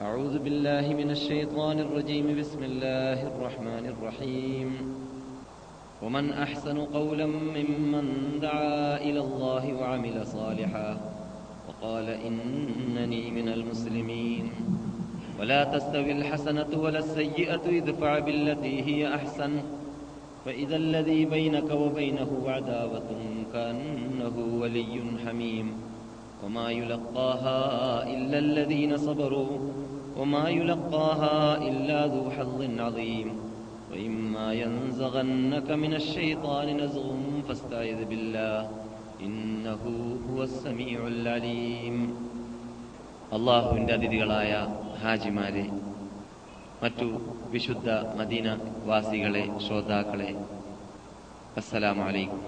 أعوذ بالله من الشيطان الرجيم. بسم الله الرحمن الرحيم. ومن أحسن قولا ممن دعا إلى الله وعمل صالحا وقال إنني من المسلمين. ولا تستوي الحسنة ولا السيئة ادفع بالتي هي أحسن. فإذا الذي بينك وبينه عداوة كأنه ولي حميم. وما يلقاها إلا الذين صبروا. وما يلقاها إلا ذو حظ عظيم وإما ينزغنك من الشيطان نزغ فاستعذ بالله إنه هو السميع العليم അള്ളാഹുവിൻ്റെ അതിഥികളായ ഹാജിമാരെ മറ്റു വിശുദ്ധ മദീന വാസികളെ ശ്രോതാക്കളെ അസ്സലാമു അലൈക്കും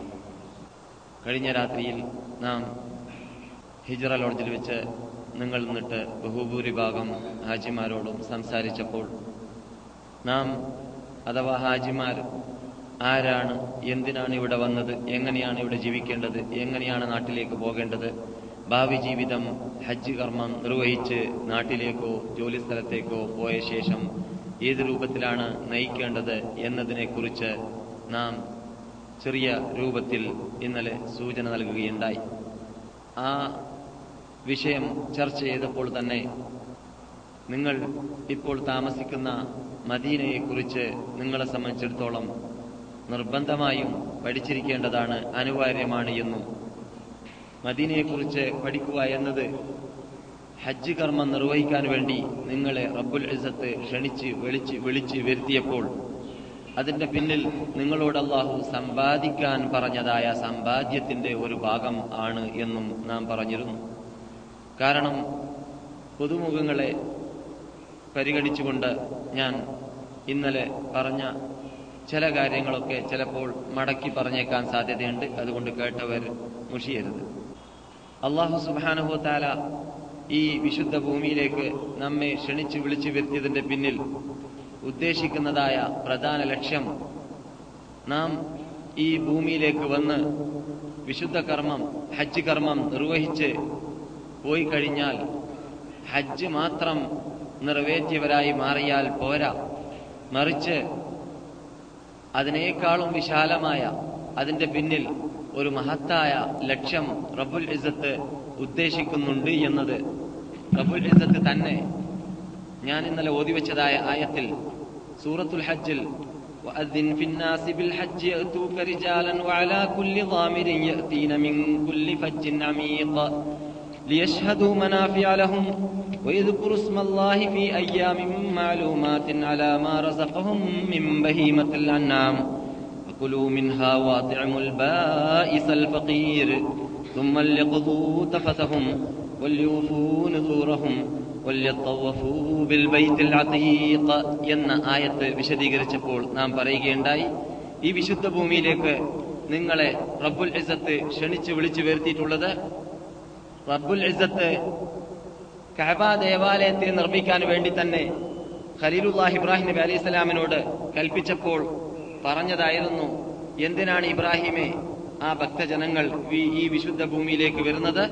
കഴിഞ്ഞ രാത്രിയിൽ നാം ഹിജറ ലോഡ്ജിൽ വെച്ച് നിങ്ങൾ നിന്നിട്ട് ബഹുഭൂരിഭാഗം ഹാജിമാരോടും സംസാരിച്ചപ്പോൾ നാം അഥവാ ഹാജിമാർ ആരാണ് എന്തിനാണ് ഇവിടെ വന്നത് എങ്ങനെയാണ് ഇവിടെ ജീവിക്കേണ്ടത് എങ്ങനെയാണ് നാട്ടിലേക്ക് പോകേണ്ടത് ഭാവി ജീവിതം ഹജ്ജ് കർമ്മം നിർവഹിച്ച് നാട്ടിലേക്കോ ജോലി സ്ഥലത്തേക്കോ പോയ ശേഷം ഏത് രൂപത്തിലാണ് നയിക്കേണ്ടത് എന്നതിനെക്കുറിച്ച് നാം ചെറിയ രൂപത്തിൽ ഇന്നലെ സൂചന നൽകുകയുണ്ടായി. ആ വിഷയം ചർച്ച ചെയ്തപ്പോൾ തന്നെ നിങ്ങൾ ഇപ്പോൾ താമസിക്കുന്ന മദീനയെക്കുറിച്ച് നിങ്ങളെ സംബന്ധിച്ചിടത്തോളം നിർബന്ധമായും പഠിച്ചിരിക്കേണ്ടതാണ് അനിവാര്യമാണ് എന്നും. മദീനയെക്കുറിച്ച് പഠിക്കുക എന്നത് ഹജ്ജ് കർമ്മം നിർവഹിക്കാൻ വേണ്ടി നിങ്ങളെ റബ്ബുൽ ഇസത്ത് ക്ഷണിച്ച് വിളിച്ച് വിളിച്ച് വരുത്തിയപ്പോൾ അതിന്റെ പിന്നിൽ നിങ്ങളോട് അള്ളാഹു സമ്പാദിക്കാൻ പറഞ്ഞതായ സമ്പാദ്യത്തിന്റെ ഒരു ഭാഗം ആണ് എന്നും നാം പറഞ്ഞിരുന്നു. കാരണം പുതുമുഖങ്ങളെ പരിഗണിച്ചുകൊണ്ട് ഞാൻ ഇന്നലെ പറഞ്ഞ ചില കാര്യങ്ങളൊക്കെ ചിലപ്പോൾ മടക്കി പറഞ്ഞേക്കാൻ സാധ്യതയുണ്ട്. അതുകൊണ്ട് കേട്ടവർ മുഷിയരുത്. അള്ളാഹു സുബാനുഭവത്താല താല ഈ വിശുദ്ധ ഭൂമിയിലേക്ക് നമ്മെ ക്ഷണിച്ചു വിളിച്ചു വരുത്തിയതിന്റെ പിന്നിൽ ഉദ്ദേശിക്കുന്നതായ പ്രധാന ലക്ഷ്യം നാം ഈ ഭൂമിയിലേക്ക് വന്ന് വിശുദ്ധ കർമ്മം ഹജ്ജ് കർമ്മം നിർവഹിച്ച് പോയി കഴിഞ്ഞാൽ ഹജ്ജ് മാത്രം നിറവേറ്റിയവരായി മാറിയാൽ പോരാ മറിച്ച് അതിനേക്കാളും വിശാലമായ അതിന്റെ പിന്നിൽ ഒരു മഹത്തായ ലക്ഷ്യം റബുൽ ഇസത്ത് ഉദ്ദേശിക്കുന്നുണ്ട് എന്നത് റബുൽ ഇസത്ത് തന്നെ ഞാൻ ഇന്നലെ ഓതിവെച്ചതായ ആയത്തിൽ സൂറത്തുൽ ഹജ്ജിൽ وأذن في الناس بالحج يأتوك رجالا وعلى كل ضامر يأتين من كل فج عميق ليشهدوا منافع لهم ويذكروا اسم الله في أيام معلومات على ما رزقهم من بهيمة الأنعام فكلوا منها واطعموا البائس الفقير ثم ليقضوا تفثهم وليوفوا نذورهم وليطوفوا بالبيت العتيق എന്ന ആയത്ത് വിശദീകരിച്ചപ്പോൾ നാം പറയുകയുണ്ടായി ഈ വിശുദ്ധ ഭൂമിയിലേക്ക് നിങ്ങളെ റബ്ബുൽ ഇസത്ത് ക്ഷണിച്ചു വിളിച്ചു വരുത്തിയിട്ടുള്ളത് റബ്ബുൽ ഇസത്ത് കഹബ ദേവാലയത്തെ നിർമ്മിക്കാൻ വേണ്ടി തന്നെ ഖലീലുല്ലാഹ് ഇബ്രാഹിം നബി അലൈഹി സ്വലാമിനോട് കൽപ്പിച്ചപ്പോൾ പറഞ്ഞതായിരുന്നു എന്തിനാണ് ഇബ്രാഹിമെ ആ ഭക്തജനങ്ങൾ ഈ വിശുദ്ധ ഭൂമിയിലേക്ക് വരുന്നത്?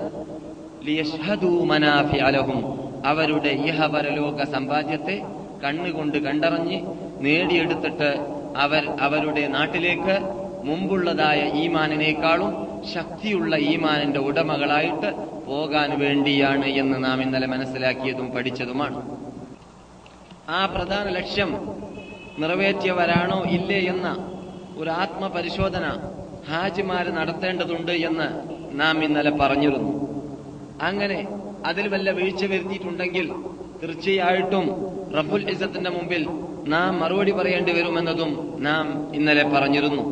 അവരുടെ ഇഹപരലോക സമ്പാദ്യത്തെ കണ്ണുകൊണ്ട് കണ്ടറിഞ്ഞ് നേടിയെടുത്തിട്ട് അവർ അവരുടെ നാട്ടിലേക്ക് മുമ്പുള്ളതായ ഈമാനിനേക്കാളും ശക്തിയുള്ള ഈമാനിന്റെ ഉടമകളായിട്ട് പോകാൻ വേണ്ടിയാണ് എന്ന് നാം ഇന്നലെ മനസ്സിലാക്കിയതും പഠിച്ചതുമാണ്. ആ പ്രധാന ലക്ഷ്യം നിറവേറ്റിയവരാണോ ഇല്ലേ എന്ന ഒരു ആത്മപരിശോധന ഹാജിമാര് നടത്തേണ്ടതുണ്ട് എന്ന് നാം ഇന്നലെ പറഞ്ഞിരുന്നു. അങ്ങനെ അതിൽ വല്ല വീഴ്ച വരുത്തിയിട്ടുണ്ടെങ്കിൽ തീർച്ചയായിട്ടും റബ്ബുൽ ഇസത്തിന്റെ മുമ്പിൽ നാം മറുപടി പറയേണ്ടി വരുമെന്നതും നാം ഇന്നലെ പറഞ്ഞിരുന്നു.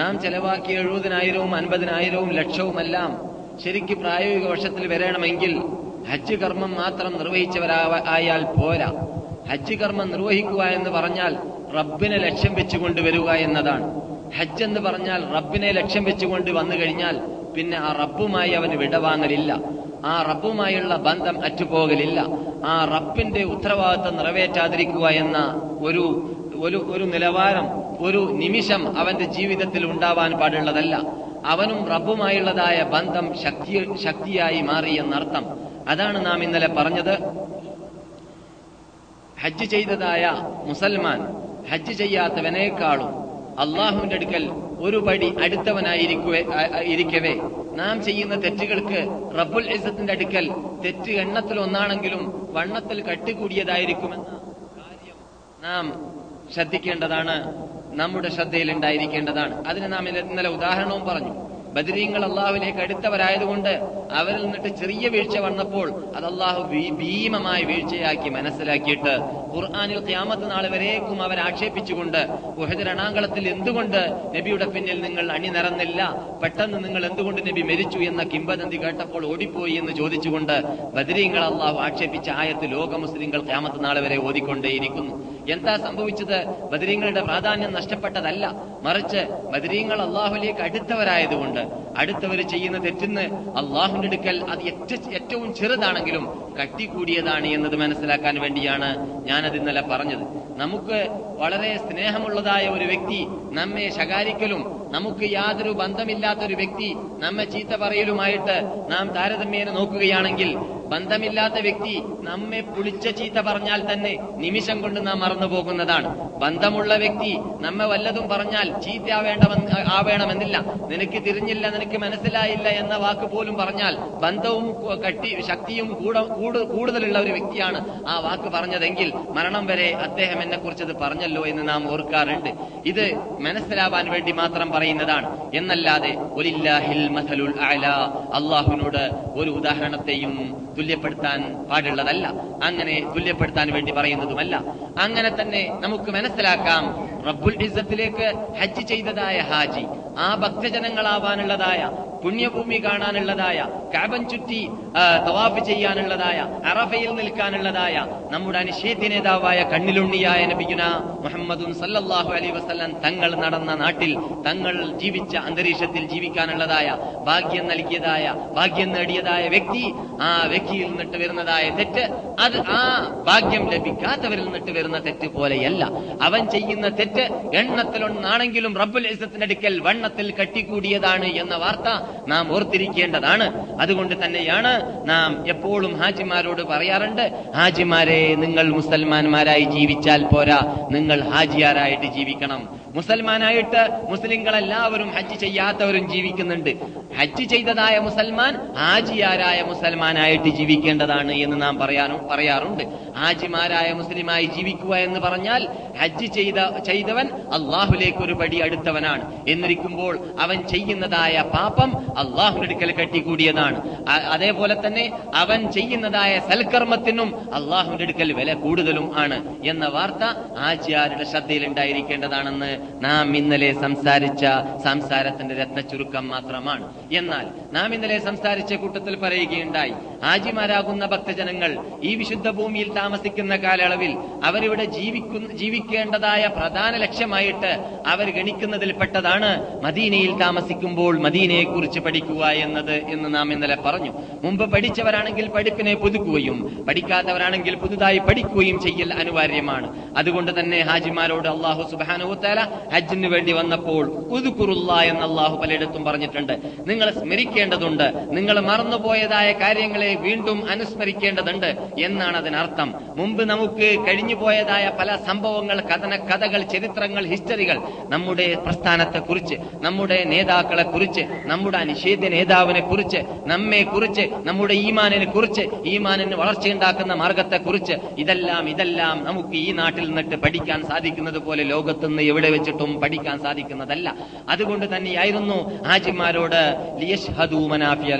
നാം ചെലവാക്കിയ എഴുപതിനായിരവും അൻപതിനായിരവും ലക്ഷവുമെല്ലാം ശരിക്ക് പ്രായോഗിക വർഷത്തിൽ വരണമെങ്കിൽ ഹജ്ജ് കർമ്മം മാത്രം നിർവഹിച്ചവരായാൽ പോരാ. ഹജ്ജ് കർമ്മം നിർവഹിക്കുക എന്ന് പറഞ്ഞാൽ റബ്ബിനെ ലക്ഷ്യം വെച്ചുകൊണ്ട് വരിക എന്നതാണ്. ഹജ്ജ് എന്ന് പറഞ്ഞാൽ റബ്ബിനെ ലക്ഷ്യം വെച്ചുകൊണ്ട് വന്നു കഴിഞ്ഞാൽ പിന്നെ ആ റബ്ബുമായി അവന് വിടവാങ്ങലില്ല. ആ റബ്ബുമായുള്ള ബന്ധം അറ്റുപോകലില്ല. ആ റബ്ബിന്റെ ഉത്തരവാദിത്വം നിറവേറ്റാതിരിക്കുക എന്ന ഒരു ഒരു ഒരു നിലവാരം ഒരു നിമിഷം അവന്റെ ജീവിതത്തിൽ ഉണ്ടാവാൻ പാടുള്ളതല്ല. അവനും റബ്ബുമായുള്ളതായ ബന്ധം ശക്തി ശക്തിയായി മാറി എന്നർത്ഥം. അതാണ് നാം ഇന്നലെ പറഞ്ഞത്. ഹജ്ജ് ചെയ്തതായ മുസൽമാൻ ഹജ്ജ് ചെയ്യാത്തവനേക്കാളും അള്ളാഹുവിന്റെ അടുക്കൽ ഒരു പടി ആ- ഇരിക്കവേ. നാം ചെയ്യുന്ന തെറ്റുകൾക്ക് റബ്ബുൽ ഇസത്തിന്റെ അടുക്കൽ തെറ്റ് എണ്ണത്തിൽ ഒന്നാണെങ്കിലും വണ്ണത്തിൽ കട്ടുകൂടിയതായിരിക്കുമെന്ന കാര്യം നാം ശ്രദ്ധിക്കേണ്ടതാണ്. നമ്മുടെ ശ്രദ്ധയിൽ ഉണ്ടായിരിക്കേണ്ടതാണ് അതിന് നാം ഇന്ന- ഇന്നലെ ഉദാഹരണവും പറഞ്ഞു. ബദരീങ്ങൾ അള്ളാഹുവിലേക്ക് അടുത്തവരായതുകൊണ്ട് അവരിൽ നിന്നിട്ട് ചെറിയ വീഴ്ച വന്നപ്പോൾ അത് അള്ളാഹു ഭീമമായ വീഴ്ചയാക്കി മനസ്സിലാക്കിയിട്ട് ഖുർആാനിൽ ക്യാമത്ത് നാൾ വരേക്കും അവർ ആക്ഷേപിച്ചുകൊണ്ട് ഉഹദ് എന്തുകൊണ്ട് നബിയുടെ പിന്നിൽ നിങ്ങൾ അണിനിരന്നില്ല പെട്ടെന്ന് നിങ്ങൾ എന്തുകൊണ്ട് നബി മരിച്ചു എന്ന കിംബദന്തി കേട്ടപ്പോൾ ഓടിപ്പോയി എന്ന് ചോദിച്ചുകൊണ്ട് ബദരീങ്ങൾ അള്ളാഹു ആക്ഷേപിച്ച ആയത്ത് ലോക മുസ്ലിങ്ങൾ ക്യാമത്ത് നാൾ വരെ ഓതിക്കൊണ്ടേയിരിക്കുന്നു. എന്താ സംഭവിച്ചത്? ബദരീങ്ങളുടെ പ്രാധാന്യം നഷ്ടപ്പെട്ടതല്ല. മറിച്ച് ബദരീങ്ങൾ അള്ളാഹുലേക്ക് അടുത്തവരായതുകൊണ്ട് അടുത്തവർ ചെയ്യുന്ന തെറ്റിന്ന് അള്ളാഹുവിന്റെ അടുക്കൽ അത് ഏറ്റവും ചെറുതാണെങ്കിലും കട്ടിക്കൂടിയതാണ് എന്നത് മനസ്സിലാക്കാൻ വേണ്ടിയാണ് ഞാനത് ഇന്നലെ പറഞ്ഞത്. നമുക്ക് വളരെ സ്നേഹമുള്ളതായ ഒരു വ്യക്തി നമ്മെ ശകാരിക്കലും നമുക്ക് യാതൊരു ബന്ധമില്ലാത്ത ഒരു വ്യക്തി നമ്മെ ചീത്ത പറയലുമായിട്ട് നാം താരതമ്യേന നോക്കുകയാണെങ്കിൽ ബന്ധമില്ലാത്ത വ്യക്തി നമ്മെ പുളിച്ച ചീത്ത പറഞ്ഞാൽ തന്നെ നിമിഷം കൊണ്ട് നാം മറന്നു പോകുന്നതാണ് ബന്ധമുള്ള വ്യക്തി നമ്മെ വല്ലതും പറഞ്ഞാൽ ചീത്ത ആവേണമെന്നില്ല. നിനക്ക് തിരിഞ്ഞില്ല നിനക്ക് മനസ്സിലായില്ല എന്ന വാക്ക് പോലും പറഞ്ഞാൽ ബന്ധവും കട്ടി ശക്തിയും കൂട- കൂട്- കൂടുതലുള്ള ഒരു വ്യക്തിയാണ് ആ വാക്ക് പറഞ്ഞതെങ്കിൽ മരണം വരെ അദ്ദേഹം എന്നെ കുറിച്ചത് പറഞ്ഞല്ലോ എന്ന് നാം ഓർക്കാറുണ്ട്. ഇത് മനസ്സിലാവാൻ വേണ്ടി മാത്രം പറയുന്നതാണ്. എന്നല്ലാതെ അള്ളാഹുവിനോട് ഒരു ഉദാഹരണത്തെയും തുല്യപ്പെടുത്താൻ പാടുള്ളതല്ല. അങ്ങനെ തുല്യപ്പെടുത്താൻ വേണ്ടി പറയുന്നതുമല്ല. അങ്ങനെ തന്നെ നമുക്ക് മനസ്സിലാക്കാം റബ്ബുൽ ഇസത്തിലേക്ക് ഹജ്ജ് ചെയ്തതായ ഹാജി ആ ഭക്തജനങ്ങളാവാനുള്ളതായ പുണ്യഭൂമി കാണാനുള്ളതായ കാബൻ ചുറ്റി തവാഫ് ചെയ്യാനുള്ളതായ അറഫയിൽ നിൽക്കാനുള്ളതായ നമ്മുടെ അനിഷേധ്യ നേതാവായ കണ്ണിലുണ്ണിയായ നബിഗുന മുഹമ്മദും സല്ലല്ലാഹു അലൈഹി വസല്ലം തങ്ങൾ നടന്ന നാട്ടിൽ തങ്ങൾ ജീവിച്ച അന്തരീക്ഷത്തിൽ ജീവിക്കാനുള്ളതായ ഭാഗ്യം നൽകിയതായ ഭാഗ്യം നേടിയതായ വ്യക്തി ആ വ്യക്തിയിൽ നിന്നിട്ട് വരുന്നതായ തെറ്റ് അത് ആ ഭാഗ്യം ലഭിക്കാത്തവരിൽ നിന്നിട്ട് വരുന്ന തെറ്റ് പോലെയല്ല. അവൻ ചെയ്യുന്ന തെറ്റ് എണ്ണത്തിലൊന്നാണെങ്കിലും റബ്ബുൽ ഇസ്സത്തിന്റെ അടുക്കൽ വണ്ണത്തിൽ കെട്ടിക്കൂടിയതാണ് എന്ന വാർത്ത നാം ഓർത്തിരിക്കേണ്ടതാണ്. അതുകൊണ്ട് തന്നെയാണ് നാം എപ്പോഴും ഹാജിമാരോട് പറയാറുണ്ട് ഹാജിമാരെ നിങ്ങൾ മുസൽമാന്മാരായി ജീവിച്ചാൽ പോരാ നിങ്ങൾ ഹാജിയാരായിട്ട് ജീവിക്കണം. മുസൽമാനായിട്ട് മുസ്ലിങ്ങളെല്ലാവരും ഹജ്ജ് ചെയ്യാത്തവരും ജീവിക്കുന്നുണ്ട്. ഹജ്ജ് ചെയ്തതായ മുസൽമാൻ ഹാജിയാരായ മുസൽമാനായിട്ട് ജീവിക്കേണ്ടതാണ് എന്ന് നാം പറയാനും പറയാറുണ്ട്. ഹാജിമാരായ മുസ്ലിമായി ജീവിക്കുക എന്ന് പറഞ്ഞാൽ ഹജ്ജ് ചെയ്ത ചെയ്തവൻ അള്ളാഹുലേക്ക് ഒരു പടി അടുത്തവനാണ്. എന്നിരിക്കുമ്പോൾ അവൻ ചെയ്യുന്നതായ പാപം അള്ളാഹുവിന്റെ അടുക്കൽ കെട്ടിക്കൂടിയതാണ്. അതേപോലെ തന്നെ അവൻ ചെയ്യുന്നതായ സൽക്കർമ്മത്തിനും അള്ളാഹുവിന്റെ അടുക്കൽ വില കൂടുതലും ആണ് എന്ന വാർത്ത ആചാര്യരുടെ ശ്രദ്ധയിൽ ഉണ്ടായിരിക്കേണ്ടതാണെന്ന് നാം ഇന്നലെ സംസാരിച്ച സംസാരത്തിന്റെ രത്ന ചുരുക്കം മാത്രമാണ്. എന്നാൽ നാം ഇന്നലെ സംസാരിച്ച കൂട്ടത്തിൽ പറയുകയുണ്ടായി ആജിമാരാകുന്ന ഭക്തജനങ്ങൾ ഈ വിശുദ്ധ ഭൂമിയിൽ താമസിക്കുന്ന കാലയളവിൽ അവരിവിടെ ജീവിക്കുന്ന ജീവിക്കേണ്ടതായ പ്രധാന ലക്ഷ്യമായിട്ട് അവർ ഗണിക്കുന്നതിൽ പെട്ടതാണ് മദീനയിൽ താമസിക്കുമ്പോൾ മദീനയെ കുറിച്ച് പഠിക്കുക എന്നത് എന്ന് നാം ഇന്നലെ പറഞ്ഞു. മുമ്പ് പഠിച്ചവരാണെങ്കിൽ പഠിപ്പിനെ പുതുക്കുകയും പഠിക്കാത്തവരാണെങ്കിൽ പുതുതായി പഠിക്കുകയും ചെയ്യൽ അനിവാര്യമാണ്. അതുകൊണ്ട് തന്നെ ഹാജിമാരോട് അള്ളാഹു സുബാനുത്താല ഹജ്ജിന് വേണ്ടി വന്നപ്പോൾ ഉദുക്കുറുള്ള എന്ന് അള്ളാഹു പലയിടത്തും പറഞ്ഞിട്ടുണ്ട്. നിങ്ങൾ സ്മരിക്കേണ്ടതുണ്ട്. നിങ്ങൾ മറന്നുപോയതായ കാര്യങ്ങളെ വീണ്ടും അനുസ്മരിക്കേണ്ടതുണ്ട് എന്നാണ് അതിനർത്ഥം. മുമ്പ് നമുക്ക് കഴിഞ്ഞു പോയതായ പല സംഭവങ്ങൾ കഥന കഥകൾ ചരിത്രങ്ങൾ ഹിസ്റ്ററികൾ നമ്മുടെ പ്രസ്ഥാനത്തെ കുറിച്ച് നമ്മുടെ നേതാക്കളെ കുറിച്ച് നമ്മുടെ അനിഷേധ്യ നേതാവിനെ കുറിച്ച് നമ്മെ കുറിച്ച് നമ്മുടെ ഈമാനിനെ കുറിച്ച് ഈമാനിന് വളർച്ചയുണ്ടാക്കുന്ന മാർഗത്തെ കുറിച്ച് ഇതെല്ലാം ഇതെല്ലാം നമുക്ക് ഈ നാട്ടിൽ നിന്നിട്ട് പഠിക്കാൻ സാധിക്കുന്നത് പോലെ ലോകത്തുനിന്ന് എവിടെ വെച്ചിട്ടും പഠിക്കാൻ സാധിക്കുന്നതല്ല. അതുകൊണ്ട് തന്നെയായിരുന്നു ഹാജിമാരോട് ലിയശ്ഹദൂ മനാഫിയ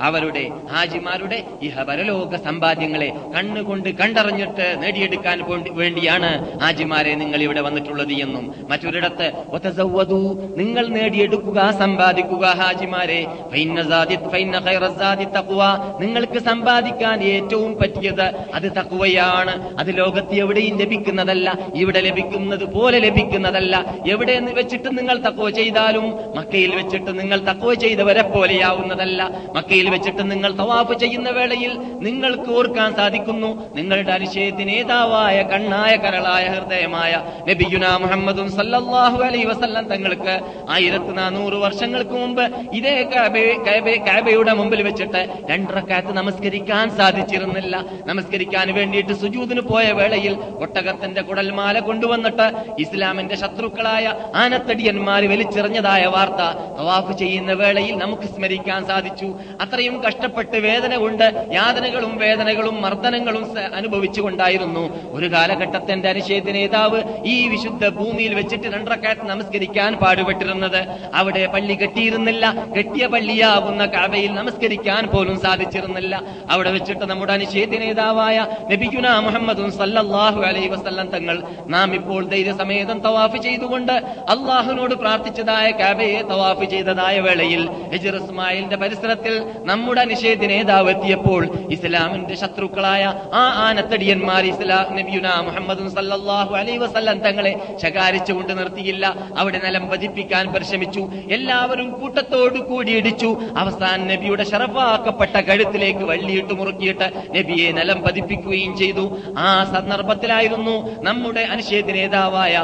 അവരുടെ ഹാജിമാരുടെ ഇഹപരലോക സമ്പാദ്യങ്ങളെ കണ്ണുകൊണ്ട് കണ്ടറിഞ്ഞിട്ട് നേടിയെടുക്കാൻ വേണ്ടിയാണ് ഹാജിമാരെ നിങ്ങൾ ഇവിടെ വന്നിട്ടുള്ളത് എന്നും. മറ്റൊരിടത്ത് നിങ്ങൾ നേടിയെടുക്കുക സമ്പാദിക്കുക ഹാജിമാരെ. നിങ്ങൾക്ക് സമ്പാദിക്കാൻ ഏറ്റവും പറ്റിയത് അത് തക്കുവയാണ് അത് ലോകത്ത് എവിടെയും ലഭിക്കുന്നതല്ല. ഇവിടെ ലഭിക്കുന്നത് പോലെ ലഭിക്കുന്നതല്ല. എവിടെ നിന്ന് വെച്ചിട്ട് നിങ്ങൾ തക്കോ ചെയ്താലും മക്കയിൽ വെച്ചിട്ട് നിങ്ങൾ തക്കോ ചെയ്തവരെ പോലെയാവുന്നതല്ല. മക്കയിൽ വെച്ചിട്ട് നിങ്ങൾ തവാഫ് ചെയ്യുന്ന വേളയിൽ നിങ്ങൾക്ക് ഓർക്കാൻ സാധിക്കുന്നു നിങ്ങളുടെ അനുശയത്തിന് നേതാവായ കണ്ണായ കരളായ ഹൃദയമായ നബിയുന മുഹമ്മദും സല്ലാഹു അലൈ വസല്ലം തങ്ങൾക്ക് ആയിരത്തി നാനൂറ് വർഷങ്ങൾക്ക് മുമ്പ് ഇതേ കാബെ- കാബെ- കാബയുടെ മുമ്പിൽ വെച്ചിട്ട് രണ്ടറക്കാത്ത് നമസ്കരിക്കാൻ സാധിച്ചിരുന്നില്ല. നമസ്കരിക്കാൻ വേണ്ടിയിട്ട് സുജൂദിന് പോയ വേളയിൽ ഒട്ടകത്തിന്റെ കുടൽമാല കൊണ്ടുവന്നിട്ട് ഇസ്ലാമിന്റെ ശത്രുക്കളായ ആനത്തടിയന്മാർ വലിച്ചെറിഞ്ഞതായ വാർത്ത തവാഫ് ചെയ്യുന്ന വേളയിൽ നമുക്ക് സ്മരിക്കാൻ സാധിച്ചു. അത്രയും കഷ്ടപ്പെട്ട് വേദന കൊണ്ട് യാതനകളും വേദനകളും മർദ്ദനങ്ങളും അനുഭവിച്ചുകൊണ്ടായിരുന്നു. ഒരു കാലഘട്ടത്തിന്റെ അനുശേദ നേതാവ് ഈ വിശുദ്ധ ഭൂമിയിൽ വെച്ചിട്ട് രണ്ടറക്കാത്ത് നമസ്കരിക്കാൻ പാടുപെട്ടിരുന്നത്. അവിടെ പള്ളി കെട്ടിയിരുന്നില്ല. കെട്ടിയ പള്ളിയാവുന്ന കാബയിൽ നമസ്കരിക്കാൻ പോലും സാധിച്ചിരുന്നില്ല. അവിടെ വെച്ചിട്ട് നമ്മുടെ അനുശേദ നേതാവായ നബിഗുന മുഹമ്മദും സല്ലാഹു അലൈഹി വസല്ലം തങ്ങൾ നാം ഇപ്പോൾ ധൈര്യസമേതം തവാഫ് ചെയ്തുകൊണ്ട് അള്ളാഹുനോട് പ്രാർത്ഥിച്ചതായ കാബയെ തവാഫ് ചെയ്തതായ വേളയിൽ ഹിജർ ഇസ്മായിലിന്റെ പരിസരത്തിൽ നമ്മുടെ നിഷേധ നേതാവ് എത്തിയപ്പോൾ ഇസ്ലാമിന്റെ ശത്രുക്കളായ ആ ആനത്തടിയന്മാർ ഇസ്ലാം നബിയുന മുഹമ്മദ് സല്ലല്ലാഹു അലൈഹി വസല്ലം തങ്ങളെ ശകാരിച്ചുകൊണ്ട് നിർത്തിയില്ല. അവിടെ നിലം പതിപ്പിക്കാൻ പരിശ്രമിച്ചു. എല്ലാവരും കൂട്ടത്തോടു കൂടി ഇടിച്ചു. അവസാൻ നബിയുടെ ഷറഫാക്കപ്പെട്ട കഴുത്തിലേക്ക് വള്ളിയിട്ട് മുറുക്കിയിട്ട് നബിയെ നിലം പതിപ്പിക്കുകയും ചെയ്തു. ആ സന്ദർഭത്തിലായിരുന്നു നമ്മുടെ അനിഷേധ നേതാവായ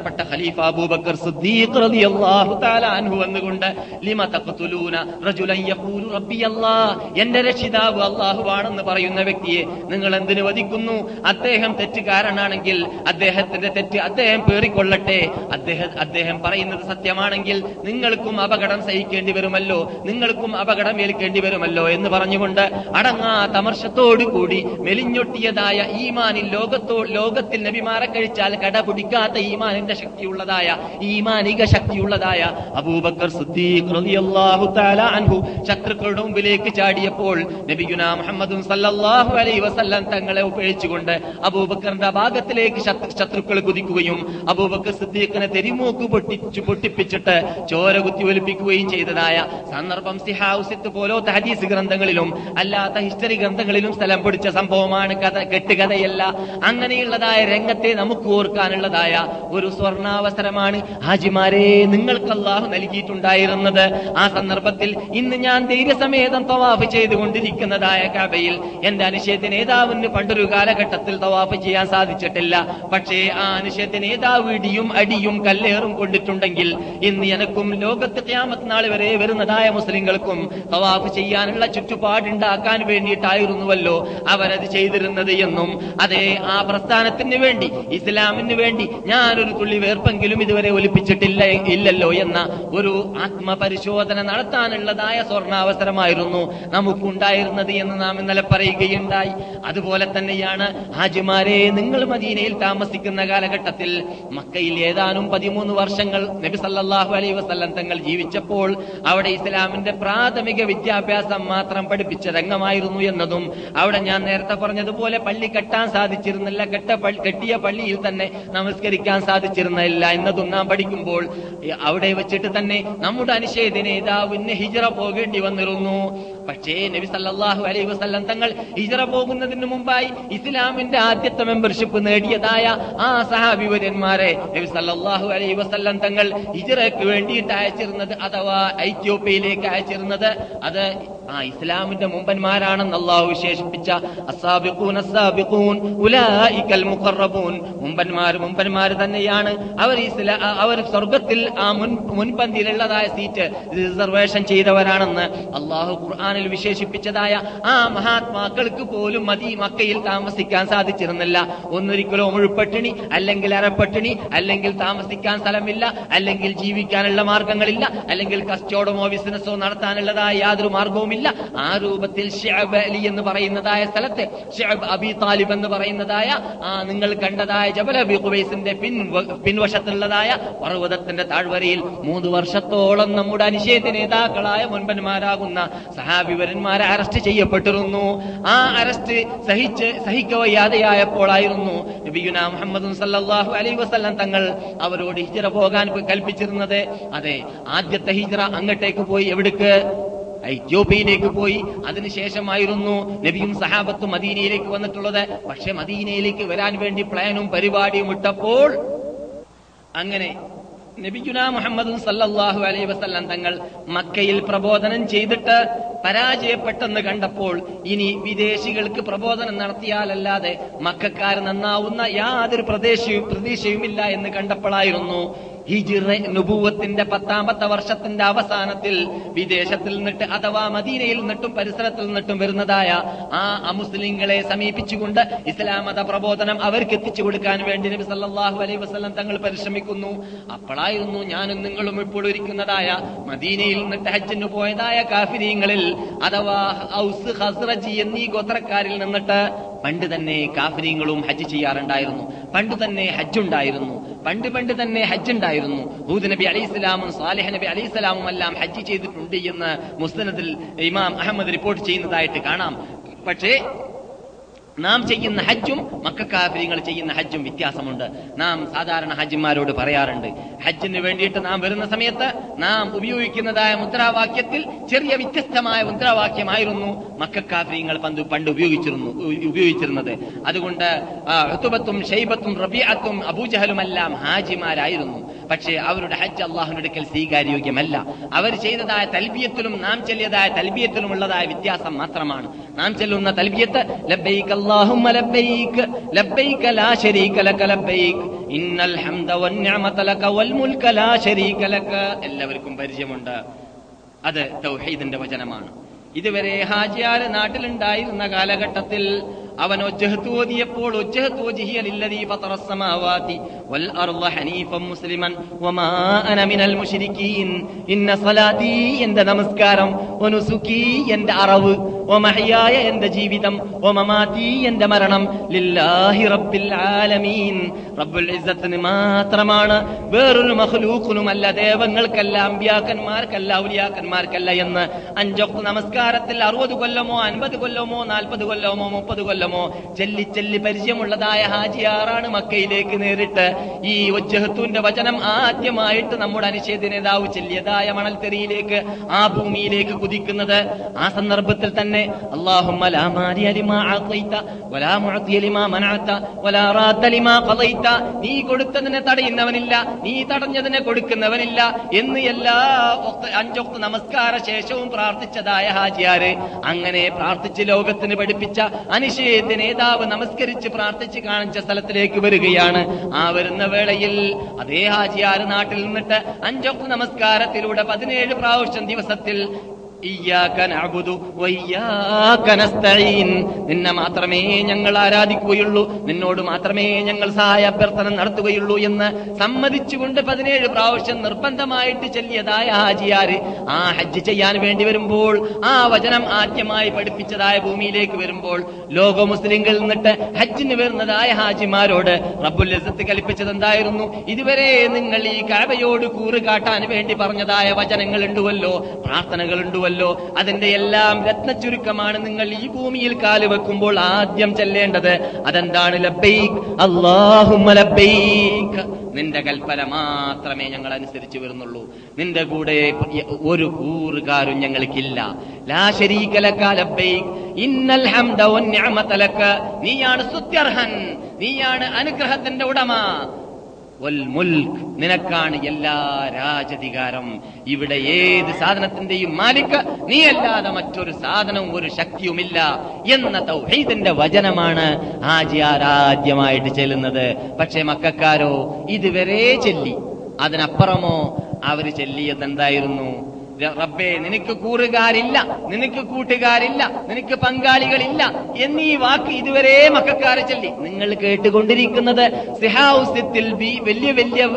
ബഹുമാനപ്പെട്ട ഖലീഫ അബൂബക്കർ സിദ്ദീഖ് റളിയല്ലാഹു തആല അൻഹു വന്നുകൊണ്ട് ലിമ തഖ്തുലൂന റജുലൻ യഖൂലു റബ്ബി അല്ലാഹ് എന്റെ രക്ഷിതാവ് അല്ലാഹുവാണെന്ന് പറയുന്ന വ്യക്തിയെ നിങ്ങൾ എന്തിനു വധിക്കുന്നു? അദ്ദേഹം തെറ്റുകാരനാണെങ്കിൽ അദ്ദേഹത്തിന്റെ തെറ്റ് അദ്ദേഹം പേറിക്കൊള്ളട്ടെ? അദ്ദേഹം അദ്ദേഹം പറയുന്നത് സത്യമാണെങ്കിൽ നിങ്ങൾക്കും അപകടം സഹിക്കേണ്ടി വരുമല്ലോ നിങ്ങൾക്കും അപകടം ഏൽക്കേണ്ടി വരുമല്ലോ എന്ന് പറഞ്ഞുകൊണ്ട് അടങ്ങാത്ത തമർശത്തോടു കൂടി മെലിഞ്ഞൊട്ടിയതായ ഈമാനിൽ ലോകത്തോ ലോകത്തിൽ നബിമാരെ കഴിച്ചാൽ കടപിടിക്കാത്ത ഈമാനിന്റെ ശക്തിയുള്ളതായ ഈമാനിക ശക്തിയുള്ളതായ അബൂബക്കർ അൻഹു ശത്രുക്കളുടെ മുമ്പിലേക്ക് ചാടിയപ്പോൾ നബിഗുന മുഹമ്മദും സല്ലല്ലാഹു അലൈഹി വസല്ലം തങ്ങളെ ഉപേക്ഷിച്ചുകൊണ്ട് അബൂബക്കറിന്റെ ഭാഗത്തിലേക്ക് ശത്രു- ശത്രുക്കൾ കുതിക്കുകയും അബൂബക്കർ സിദ്ദീഖിനെ തെരിമൂക്ക് പൊട്ടിച്ചു പൊട്ടിപ്പിച്ചിട്ട് ചോര കുത്തി ഒലിപ്പിക്കുകയും ചെയ്തതായ സന്ദർഭം സിഹാവുസിത്ത് പോലത്തെ ഹദീസ് ഗ്രന്ഥങ്ങളിലും അല്ലാത്ത ഹിസ്റ്ററി ഗ്രന്ഥങ്ങളിലും സ്ഥലം പിടിച്ച സംഭവമാണ് കഥ കെട്ടുകഥയല്ല. അങ്ങനെയുള്ളതായ രംഗത്തെ നമുക്ക് ഓർക്കാനുള്ളതായ ഒരു സ്വർണാവസരമാണ് ഹാജിമാരെ നിങ്ങൾക്ക് അള്ളാഹു നൽകിയിട്ടുണ്ടായിരുന്നത്. ആ സന്ദർഭത്തിൽ ഇന്ന് ഞാൻ ധൈര്യസമേതം തവാഫ് ചെയ്തുകൊണ്ടിരിക്കുന്നതായ കബയിൽ എന്റെ അനുശേദ നേതാവിന് പണ്ടൊരു കാലഘട്ടത്തിൽ തവാഫ് ചെയ്യാൻ സാധിച്ചിട്ടില്ല. പക്ഷേ ആ അനുശേദ നേതാവ് ഇടിയും അടിയും കല്ലേറും കൊണ്ടിട്ടുണ്ടെങ്കിൽ ഇന്ന് എനക്കും ലോകത്ത് ക്യാമത്ത് നാൾ വരെ വരുന്നതായ മുസ്ലിങ്ങൾക്കും തവാഫ് ചെയ്യാനുള്ള ചുറ്റുപാടുണ്ടാക്കാൻ വേണ്ടിയിട്ടായിരുന്നുവല്ലോ അവരത് ചെയ്തിരുന്നത് എന്നും. അതേ ആ പ്രസ്ഥാനത്തിന് വേണ്ടി ഇസ്ലാമിന് വേണ്ടി ഞാനൊരു തുള്ളി വേർപ്പെങ്കിലും ഇതുവരെ ഒലിപ്പിച്ചിട്ടില്ല ഇല്ലല്ലോ എന്ന ഒരു ആത്മപരിശോധന നടത്താനുള്ളതായ സ്വർണാവസരമായിരുന്നു നമുക്കുണ്ടായിരുന്നത് എന്ന് നാം ഇന്നലെ പറയുകയുണ്ടായി. അതുപോലെ തന്നെയാണ് ഹാജിമാരെ നിങ്ങൾ മദീനയിൽ താമസിക്കുന്ന കാലഘട്ടത്തിൽ മക്കയിൽ ഏതാനും പതിമൂന്ന് വർഷങ്ങൾ നബി സല്ലാഹു അലൈ വസ്ലം തങ്ങൾ ജീവിച്ചപ്പോൾ അവിടെ ഇസ്ലാമിന്റെ പ്രാഥമിക വിദ്യാഭ്യാസം മാത്രം പഠിപ്പിച്ച രംഗമായിരുന്നു എന്നതും അവിടെ ഞാൻ നേരത്തെ പറഞ്ഞതുപോലെ പള്ളി കെട്ടാൻ സാധിച്ചിരുന്നില്ല. കെട്ട കെട്ടിയ പള്ളിയിൽ തന്നെ നമസ്കരിക്കാൻ സാധിച്ചിരുന്നില്ല എന്നതും നാം പഠിക്കുമ്പോൾ അവിടെ വെച്ചിട്ട് തന്നെ നമ്മുടെ അനുശേദ നേതാവിന് ഹിജറ പോകേണ്ടി വന്നിരുന്നു. പക്ഷേ നബി സല്ലാഹു അലൈഹി വസല്ലം തങ്ങൾ ഹിജറ പോകുന്നതിന് മുമ്പായി ഇസ്ലാമിന്റെ ആദ്യത്തെ മെമ്പർഷിപ്പ് നേടിയതായ ആ സഹാബിവര്യന്മാരെ നബി സല്ലാഹു അലൈഹി വസല്ലം തങ്ങൾ ഹിജറയ്ക്ക് വേണ്ടിയിട്ട് അയച്ചിരുന്നത് അഥവാ ഐത്യോപ്യയിലേക്ക് അയച്ചിരുന്നത്. അത് ആ ഇസ്ലാമിന്റെ മുമ്പന്മാരാണെന്ന് അള്ളാഹു വിശേഷിപ്പിച്ച അസ്സാബിഖൂൻ അസ്സാബിഖൂൻ ഉലായിക്കൽ മുഖറബൂൻ. മുമ്പന്മാർ മുമ്പന്മാർ തന്നെയാണ്. അവർ ഇസ്ലാ അവർ സ്വർഗത്തിൽ ആ മുൻ മുൻപന്തിയിലുള്ളതായ സീറ്റ് റിസർവേഷൻ ചെയ്തവരാണെന്ന് അള്ളാഹു ഖുർആനിൽ വിശേഷിപ്പിച്ചതായ ആ മഹാത്മാക്കൾക്ക് പോലും മതി മക്കയിൽ താമസിക്കാൻ സാധിച്ചിരുന്നില്ല. ഒന്നൊരിക്കലോ മുഴുപ്പട്ടിണി അല്ലെങ്കിൽ അരപ്പട്ടിണി അല്ലെങ്കിൽ താമസിക്കാൻ സ്ഥലമില്ല അല്ലെങ്കിൽ ജീവിക്കാനുള്ള മാർഗങ്ങളില്ല അല്ലെങ്കിൽ കസ്റ്റോഡമോ ബിസിനസ്സോ നടത്താനുള്ളതായ യാതൊരു മാർഗവുമില്ല. ആ രൂപത്തിൽ ഷെഅബ് അലി എന്ന് പറയുന്നതായ സ്ഥലത്ത് ഷെഅബ് അബി താലിബ് എന്ന് പറയുന്നതായ ആ നിങ്ങൾ കണ്ടതായ ജബൽ അബി ഖുബൈസിന്റെ പിൻ പിൻവശത്തുള്ളതായ പർവതത്തിന്റെ താഴ്വരയിൽ മൂന്ന് വർഷത്തോളം നമ്മുടെ അനിഷേധ നേതാക്കളായ മുൻപന്മാരാകുന്ന സഹാബിവരന്മാരെ അറസ്റ്റ് ചെയ്യപ്പെട്ടിരുന്നു. ആ അറസ്റ്റ് സഹിച്ച് സഹിക്കവയ്യാതെയായപ്പോഴായിരുന്നു നബിയുന മുഹമ്മദ് സല്ലല്ലാഹു അലൈഹി വസല്ലം തങ്ങൾ അവരോട് ഹിജറ പോകാൻ കൽപ്പിച്ചിരുന്നത്. അതെ ആദ്യത്തെ ഹിജറ അങ്ങട്ടേക്ക് പോയി എവിടേക്ക്? ഐത്യോപ്യയിലേക്ക് പോയി. അതിനുശേഷമായിരുന്നു നബിയും സഹാബത്തും മദീനയിലേക്ക് വന്നിട്ടുള്ളത്. പക്ഷെ മദീനയിലേക്ക് വരാൻ വേണ്ടി പ്ലാനും പരിപാടിയും ഇട്ടപ്പോൾ അങ്ങനെ നബിഗുന മുഹമ്മദ് സല്ലാഹു അലൈ വസല്ലം തങ്ങൾ മക്കയിൽ പ്രബോധനം ചെയ്തിട്ട് പരാജയപ്പെട്ടെന്ന് കണ്ടപ്പോൾ ഇനി വിദേശികൾക്ക് പ്രബോധനം നടത്തിയാലല്ലാതെ മക്കാർ നന്നാവുന്ന യാതൊരു പ്രദേശവും പ്രതീക്ഷയുമില്ല എന്ന് കണ്ടപ്പോഴായിരുന്നു ഹിജിറ നുബൂവത്തിന്റെ പത്താമത്തെ വർഷത്തിന്റെ അവസാനത്തിൽ വിദേശത്തിൽ നിന്നിട്ട് അഥവാ മദീനയിൽ നിന്നിട്ടും പരിസരത്തിൽ നിന്നിട്ടും വരുന്നതായ ആ അമുസ്ലിങ്ങളെ സമീപിച്ചുകൊണ്ട് ഇസ്ലാം മത പ്രബോധനം അവർക്ക് എത്തിച്ചു കൊടുക്കാൻ വേണ്ടി നബി സല്ലാഹു അലൈഹി വസ്ലം തങ്ങൾ പരിശ്രമിക്കുന്നു. അപ്പോഴായിരുന്നു ഞാനും നിങ്ങളും ഇപ്പോൾ ഒരുക്കുന്നതായ മദീനയിൽ നിന്നിട്ട് ഹജ്ജിന് പോയതായ കാഫിരീങ്ങളിൽ അഥവാ ഔസ് ഹസ്റജി എന്നീ ഗോത്രക്കാരിൽ നിന്നിട്ട് പണ്ട് തന്നെ കാഫിരീങ്ങളും ഹജ്ജ് ചെയ്യാറുണ്ടായിരുന്നു. പണ്ട് തന്നെ ഹജ്ജുണ്ടായിരുന്നു. പണ്ട് പണ്ട് തന്നെ ഹജ്ജ് ഉണ്ടായിരുന്നു ഹൂദ് നബി അലി ഇസ്ലാമും സാലിഹ് നബി അലി ഇസ്ലാമും എല്ലാം ഹജ്ജ് ചെയ്തിട്ടുണ്ട് എന്ന് മുസ്ലിനത്തിൽ ഇമാം അഹമ്മദ് റിപ്പോർട്ട് ചെയ്യുന്നതായിട്ട് കാണാം. പക്ഷേ നാം ചെയ്യുന്ന ഹജ്ജും മക്കാഫര്യങ്ങൾ ചെയ്യുന്ന ഹജ്ജും വ്യത്യാസമുണ്ട്. നാം സാധാരണ ഹജ്ജിമാരോട് പറയാറുണ്ട് ഹജ്ജിന് വേണ്ടിയിട്ട് നാം വരുന്ന സമയത്ത് നാം ഉപയോഗിക്കുന്നതായ മുദ്രാവാക്യത്തിൽ ചെറിയ വ്യത്യസ്തമായ മുദ്രാവാക്യമായിരുന്നു മക്കാഫര്യങ്ങൾ പണ്ട് പണ്ട് ഉപയോഗിച്ചിരുന്നു ഉപയോഗിച്ചിരുന്നത്. അതുകൊണ്ട് ഋതുബത്തും ഷൈബത്തും റബിയത്തും അബൂജഹലുമെല്ലാം ഹാജിമാരായിരുന്നു. പക്ഷേ അവരുടെ ഹജ്ജ് അള്ളാഹുവിനടുക്കൽ സ്വീകാര്യോഗ്യമല്ല. അവർ ചെയ്തതായ തൽബിയത്തിലും നാം ചൊല്ലിയതായ തൽബിയത്തിലും ഉള്ളതായ വ്യത്യാസം മാത്രമാണ്. നാം ചെല്ലുന്ന തൽബിയത്ത് അല്ലാഹുമ്മ ഇന്നൽ ഹംദ ലക എല്ലാവർക്കും പരിചയമുണ്ട്. അത് തൗഹീദിന്റെ വചനമാണ്. ഇതുവരെ ഹാജിയാർ നാട്ടിലുണ്ടായിരുന്ന കാലഘട്ടത്തിൽ അവൻ ഒജ്ജഹത്ത് ഓതിയപ്പോൾ ഒജ്ജഹത്ത് ഓജിഹിയ ലില്ലദീ ഫതറ السماوات والأرض حنيفا مسلما وما أنا من المشركين إن صلاتي എന്റെ നമസ്കാരം വനുസുക്കി എന്റെ അറവ് വമഹയായ എന്റെ ജീവിതം വമമാതി എന്റെ മരണം ലില്ലാഹി റബ്ബിൽ ആലമീൻ റബ്ബുൽ ഇസ്സത്തിന് മാത്രമാണ് വേറൊരു മഖ്ലൂഖിനുമല്ല ദേവങ്ങൾക്കല്ല അമ്പ്യാക്കന്മാർക്കല്ല ഔലിയാക്കന്മാർക്കല്ല എന്ന് അഞ്ചൊക്കെ നമസ്കാരത്തിൽ അറുപത് കൊല്ലമോ അൻപത് കൊല്ലമോ നാൽപ്പത് കൊല്ലമോ മുപ്പത് കൊല്ലമോ അറിയാമോ ചെല്ലിച്ചെല്ലി പരിചയമുള്ളതായ ഹാജിയാറാണ് മക്കയിലേക്ക് നേരിട്ട്. ഈ ഒജഹത്തുവിന്റെ വചനം ആദ്യമായിട്ട് നമ്മുടെ അനുച്ഛേദ നേതാവ് ചെല്ലിയതായ മണൽത്തെറിയിലേക്ക് ആ ഭൂമിയിലേക്ക് കുതിക്കുന്നത്. ആ സന്ദർഭത്തിൽ തന്നെ നീ കൊടുത്തതിനെ തടയുന്നവനില്ല നീ തടഞ്ഞതിനെ കൊടുക്കുന്നവനില്ല എന്ന് എല്ലാ അഞ്ചൊക്ത് നമസ്കാര ശേഷവും പ്രാർത്ഥിച്ചതായ ഹാജിയാര്. അങ്ങനെ പ്രാർത്ഥിച്ച് ലോകത്തിന് പഠിപ്പിച്ച അനുശീ അനിഷേധ നേതാവ് നമസ്കരിച്ച് പ്രാർത്ഥിച്ച് കാണിച്ച സ്ഥലത്തിലേക്ക് വരികയാണ്. ആ വരുന്ന വേളയിൽ അതേ ഹാജിയാർ നാട്ടിൽ നിന്നിട്ട് അഞ്ചൊക്കെ നമസ്കാരത്തിലൂടെ പതിനേഴ് പ്രാവശ്യം ദിവസത്തിൽ നിന്നെ മാത്രമേ ഞങ്ങൾ ആരാധിക്കുകയുള്ളൂ. നിന്നോട് മാത്രമേ ഞങ്ങൾ സഹായ അഭ്യർത്ഥന നടത്തുകയുള്ളൂ എന്ന് സമ്മതിച്ചുകൊണ്ട് പതിനേഴ് പ്രാവശ്യം നിർബന്ധമായിട്ട് ചെല്ലിയതായ ഹാജിയാർ ആ ഹജ്ജ് ചെയ്യാൻ വേണ്ടി വരുമ്പോൾ ആ വചനം ആദ്യമായി പഠിപ്പിച്ചതായ ഭൂമിയിലേക്ക് വരുമ്പോൾ ലോക മുസ്ലിങ്ങളിൽ നിന്നിട്ട് ഹജ്ജിന് വരുന്നതായ ഹാജിമാരോട് റബ്ബുൽ ഇസ്സത്ത് കൽപ്പിച്ചത് എന്തായിരുന്നു? ഇതുവരെ നിങ്ങൾ ഈ കഴവയോട് കൂറ് കാട്ടാൻ വേണ്ടി പറഞ്ഞതായ വചനങ്ങൾ ഉണ്ടുവല്ലോ പ്രാർത്ഥനകൾ ഉണ്ടുവല്ലോ അതിന്റെ എല്ലാം രത്നച്ചുരുക്കമാണ് നിങ്ങൾ ഈ ഭൂമിയിൽ കാൽ വെക്കുമ്പോൾ ആദ്യം ചെല്ലേണ്ടത്. അതെന്താണ് ലബൈക് ലബ്ബൈക്. നിന്റെ കൽപ്പന മാത്രമേ ഞങ്ങൾ അനുസരിച്ച് വരുന്നുള്ളൂ. നിന്റെ കൂടെ ഒരു കൂറുകാരും ഞങ്ങൾക്കില്ല. ലാ ഹംദ നീയാണ് സുത്യർഹൻ നീയാണ് അനുഗ്രഹത്തിന്റെ ഉടമ. വൽ മുൽക്ക് നിനക്കാണ് എല്ലാ രാജധികാരം. ഇവിടെ ഏത് സാധനത്തിന്റെയും മാലിക്ക നീയല്ലാതെ മറ്റൊരു സാധനവും ഒരു ശക്തിയുമില്ല എന്ന തൗഹീദിന്റെ വചനമാണ് ആദ്യമായിട്ട് ചെല്ലുന്നത്. പക്ഷെ മക്കാരോ ഇതുവരെ ചെല്ലി. അതിനപ്പുറമോ അവർ ചെല്ലിയത് എന്തായിരുന്നു റബ്ബേ നിനക്ക് കൂറുകാരില്ല നിനക്ക് കൂട്ടുകാരില്ല നിനക്ക് പങ്കാളികളില്ല. എന്നീ വാക്ക് ഇതുവരെ മക്കാരെ ചൊല്ലി. നിങ്ങൾ കേട്ടുകൊണ്ടിരിക്കുന്നത് സിഹാസ്യത്തിൽ വലിയ വലിയ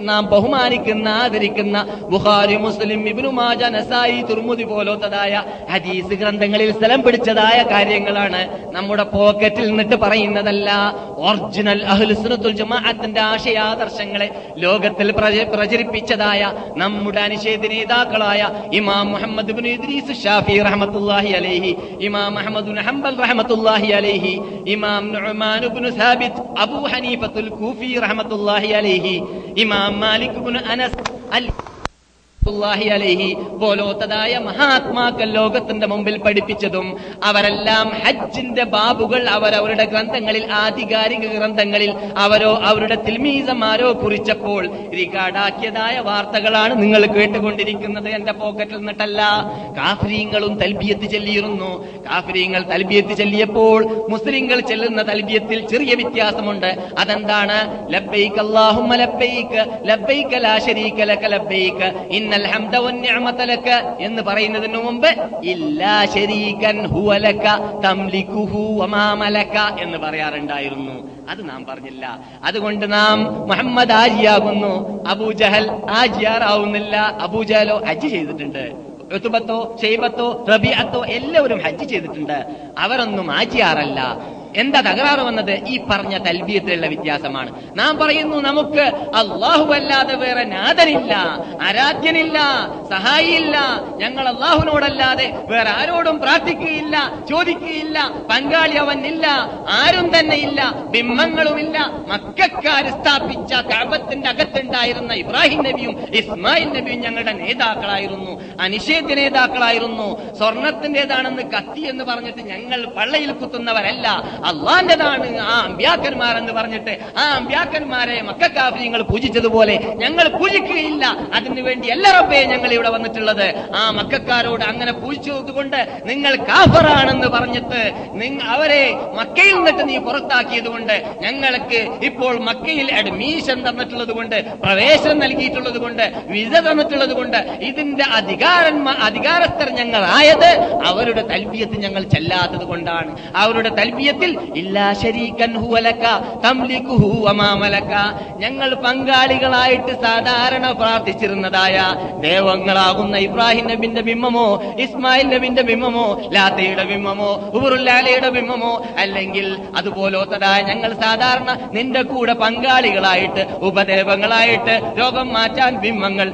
നാം ബഹുമാനിക്കുന്ന ആദരിക്കുന്ന ബുഹാരി മുസ്ലിം ഇബ്നു മാജ നസായി തുർമുതി പോലത്തതായ ഹദീസ് ഗ്രന്ഥങ്ങളിൽ സ്ഥലം പിടിച്ചതായ കാര്യങ്ങളാണ് നമ്മുടെ പോക്കറ്റിൽ നിന്നിട്ട് പറയുന്നതല്ല. ഒറിജിനൽ അഹ്ലുസുനത്തുൽ ജമാഅത്തിന്റെ ആശയാദർശങ്ങളെ ലോകത്തിൽ പ്രച- പ്രചരിപ്പിച്ചതായ നമ്മുടെ അനിഷേധ നേതാക്കളായ ഇമാം മുഹമ്മദ് ബിൻ ഇദ്രീസ് ഷാഫി റഹ്മത്തുള്ളാഹി അലൈഹി ഇമാം അഹ്മദ് ബിൻ ഹംബൽ റഹ്മത്തുള്ളാഹി അലൈഹി ഇമാം നുഅ്മാൻ ബിൻ സാബിത് അബൂ ഹനീഫത്തുൽ കൂഫി റഹ്മത്തുള്ളാഹി അലൈഹി ഇമാം മാലിക് ബിൻ അനസ് അൽ റഹ്മത്തുള്ളാഹി അലൈഹി പോലോത്തതായ മഹാത്മാക്കൾ ലോകത്തിന്റെ മുമ്പിൽ പഠിപ്പിച്ചതും അവരെല്ലാം ഹജ്ജിന്റെ ബാബുകൾ അവരവരുടെ ഗ്രന്ഥങ്ങളിൽ ആധികാരിക ഗ്രന്ഥങ്ങളിൽ അവരോ അവരുടെ തിൽമീസമാരോ കുറിച്ചപ്പോൾ റിക്കാർഡാക്കിയതായ വാർത്തകളാണ് നിങ്ങൾ കേട്ടുകൊണ്ടിരിക്കുന്നത് എന്റെ പോക്കറ്റിൽ നിന്നിട്ടല്ല. കാഫ്രീങ്ങളും തൽബിയത്ത് ചെല്ലിയിരുന്നു. കാഫ്രീങ്ങൾ തൽബിയത്ത് ചെല്ലിയപ്പോൾ മുസ്ലിങ്ങൾ ചെല്ലുന്ന തൽബിയത്തിൽ ചെറിയ വ്യത്യാസമുണ്ട്. അതെന്താണ്? ലബ്ബൈക്ക് അല്ലാഹുമ്മ ലബ്ബൈക്ക് ലബ്ബൈക്ക് ലാ ശരീക ലക ഹംദ വന്നിഅമത ലക എന്ന് പറയുന്നതിന് മുമ്പ് ഇല്ലാ ശരീകൻ ഹുവ ലക തംലികുഹു വമാ മലക എന്ന് പറയാറുണ്ടായിരുന്നു. അത് നാം പറഞ്ഞില്ല. അതുകൊണ്ട് നാം മുഹമ്മദ് ആജിയാകുന്നു. അബൂജഹൽ ആജിയാറാവുന്നില്ല. അബൂജഹലോ ഹജ്ജ് ചെയ്തിട്ടുണ്ട്. ഋതുബത്തോ ഷെയ്ബത്തോ റബിയത്തോ എല്ലാവരും ഹജ്ജ് ചെയ്തിട്ടുണ്ട്. അവരൊന്നും ആജിയാറല്ല. എന്താ തകരാറ് വന്നത്? ഈ പറഞ്ഞ തൽബീയത്തിലുള്ള വ്യത്യാസമാണ്. നാം പറയുന്നു നമുക്ക് അള്ളാഹു അല്ലാതെ വേറെ നാഥനില്ല ആരാധ്യനില്ല സഹായിയില്ല ഞങ്ങൾ അള്ളാഹുവിനോടല്ലാതെ വേറെ ആരോടും പ്രാർത്ഥിക്കുകയില്ല ചോദിക്കുകയില്ല പങ്കാളി അവനില്ല ആരും തന്നെ ഇല്ല ബിംബങ്ങളുമില്ല മക്കാര് സ്ഥാപിച്ച കാപത്തിന്റെ അകത്തുണ്ടായിരുന്ന ഇബ്രാഹിം നബിയും ഇസ്മായിൽ നബിയും ഞങ്ങളുടെ നേതാക്കളായിരുന്നു. അനിഷേധ്യ നേതാക്കളായിരുന്നു. സ്വർണത്തിന്റേതാണെന്ന് കത്തി എന്ന് പറഞ്ഞിട്ട് ഞങ്ങൾ പള്ളയിൽ കുത്തുന്നവരല്ല. അള്ളാന്റേതാണ് ആ അമ്പ്യാക്കന്മാർ എന്ന് പറഞ്ഞിട്ട് ആ അമ്പ്യാക്കന്മാരെ നിങ്ങൾ പൂജിച്ചതുപോലെ ഞങ്ങൾ പൂജിക്കുകയില്ല. അതിനു വേണ്ടി എല്ലാ റബ്ബേ ഞങ്ങൾ ഇവിടെ വന്നിട്ടുള്ളത്. ആ മക്കാരോട് അങ്ങനെ പൂജിച്ചതുകൊണ്ട് നിങ്ങൾ കാഫറാണെന്ന് പറഞ്ഞിട്ട് നിങ്ങ അവരെ മക്കയിൽ നിന്നിട്ട് നീ പുറത്താക്കിയത് കൊണ്ട് ഞങ്ങൾക്ക് ഇപ്പോൾ മക്കയിൽ അഡ്മിഷൻ തന്നിട്ടുള്ളത് കൊണ്ട് പ്രവേശനം നൽകിയിട്ടുള്ളത് കൊണ്ട് വിസ തന്നിട്ടുള്ളത് കൊണ്ട് ഇതിന്റെ അധികാരന്മാർ അധികാരസ്ഥർ ഞങ്ങളായത് അവരുടെ തൽബിയത്ത് ഞങ്ങൾ ചെല്ലാത്തത് കൊണ്ടാണ് അവരുടെ തൽബിയത്തിൽ ഞങ്ങൾ പങ്കാളികളായിട്ട് സാധാരണ പ്രാർത്ഥിച്ചിരുന്നതായ ദേവങ്ങളാകുന്ന ഇബ്രാഹിം നബിന്റെ ബിംബമോ ഇസ്മായിൽ നബിന്റെ ബിംബമോ ലാത്തയുടെ ബിംബമോ ഉബറുല്ലാലയുടെ ബിംബമോ അല്ലെങ്കിൽ അതുപോലത്തതായ ഞങ്ങൾ സാധാരണ നിന്റെ കൂടെ പങ്കാളികളായിട്ട് ഉപദേവങ്ങളായിട്ട് രോഗം മാറ്റാൻ ബിംബങ്ങൾ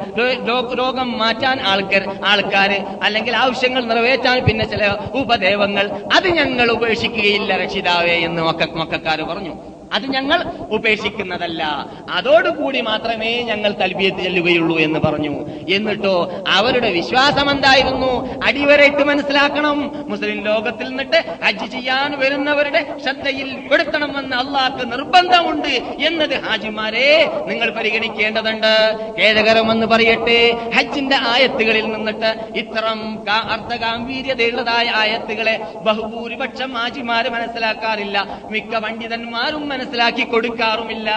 രോഗം മാറ്റാൻ ആൾക്കാർ ആൾക്കാര് അല്ലെങ്കിൽ ആവശ്യങ്ങൾ നിറവേറ്റാൻ പിന്നെ ചില ഉപദേവങ്ങൾ അത് ഞങ്ങൾ ഉപേക്ഷിക്കുകയില്ല രക്ഷിതാവേ എന്ന് മക്ക മക്കാര് പറഞ്ഞു. അത് ഞങ്ങൾ ഉപേക്ഷിക്കുന്നതല്ല. അതോടുകൂടി മാത്രമേ ഞങ്ങൾ തൽബിയത്ത് ചെല്ലുകയുള്ളൂ എന്ന് പറഞ്ഞു. എന്നിട്ടോ അവരുടെ വിശ്വാസം എന്തായിരുന്നു? അടിവരയിട്ട് മനസ്സിലാക്കണം. മുസ്ലിം ലോകത്തിൽ നിന്നിട്ട് ഹജ്ജ് ചെയ്യാൻ വരുന്നവരുടെ ശ്രദ്ധയിൽ പെടുത്തണമെന്ന് അള്ളാഹ്ക്ക് നിർബന്ധമുണ്ട് എന്നത് ഹാജിമാരെ നിങ്ങൾ പരിഗണിക്കേണ്ടതുണ്ട്. ഖേദകരമെന്ന് പറയട്ടെ ഹജ്ജിന്റെ ആയത്തുകളിൽ നിന്നിട്ട് ഇത്തരം അർത്ഥഗാംഭീര്യതയുള്ളതായ ആയത്തുകളെ ബഹുഭൂരിപക്ഷം ഹാജിമാര് മനസ്സിലാക്കാറില്ല. മിക്ക പണ്ഡിതന്മാരും കൊടുക്കാറുമില്ല.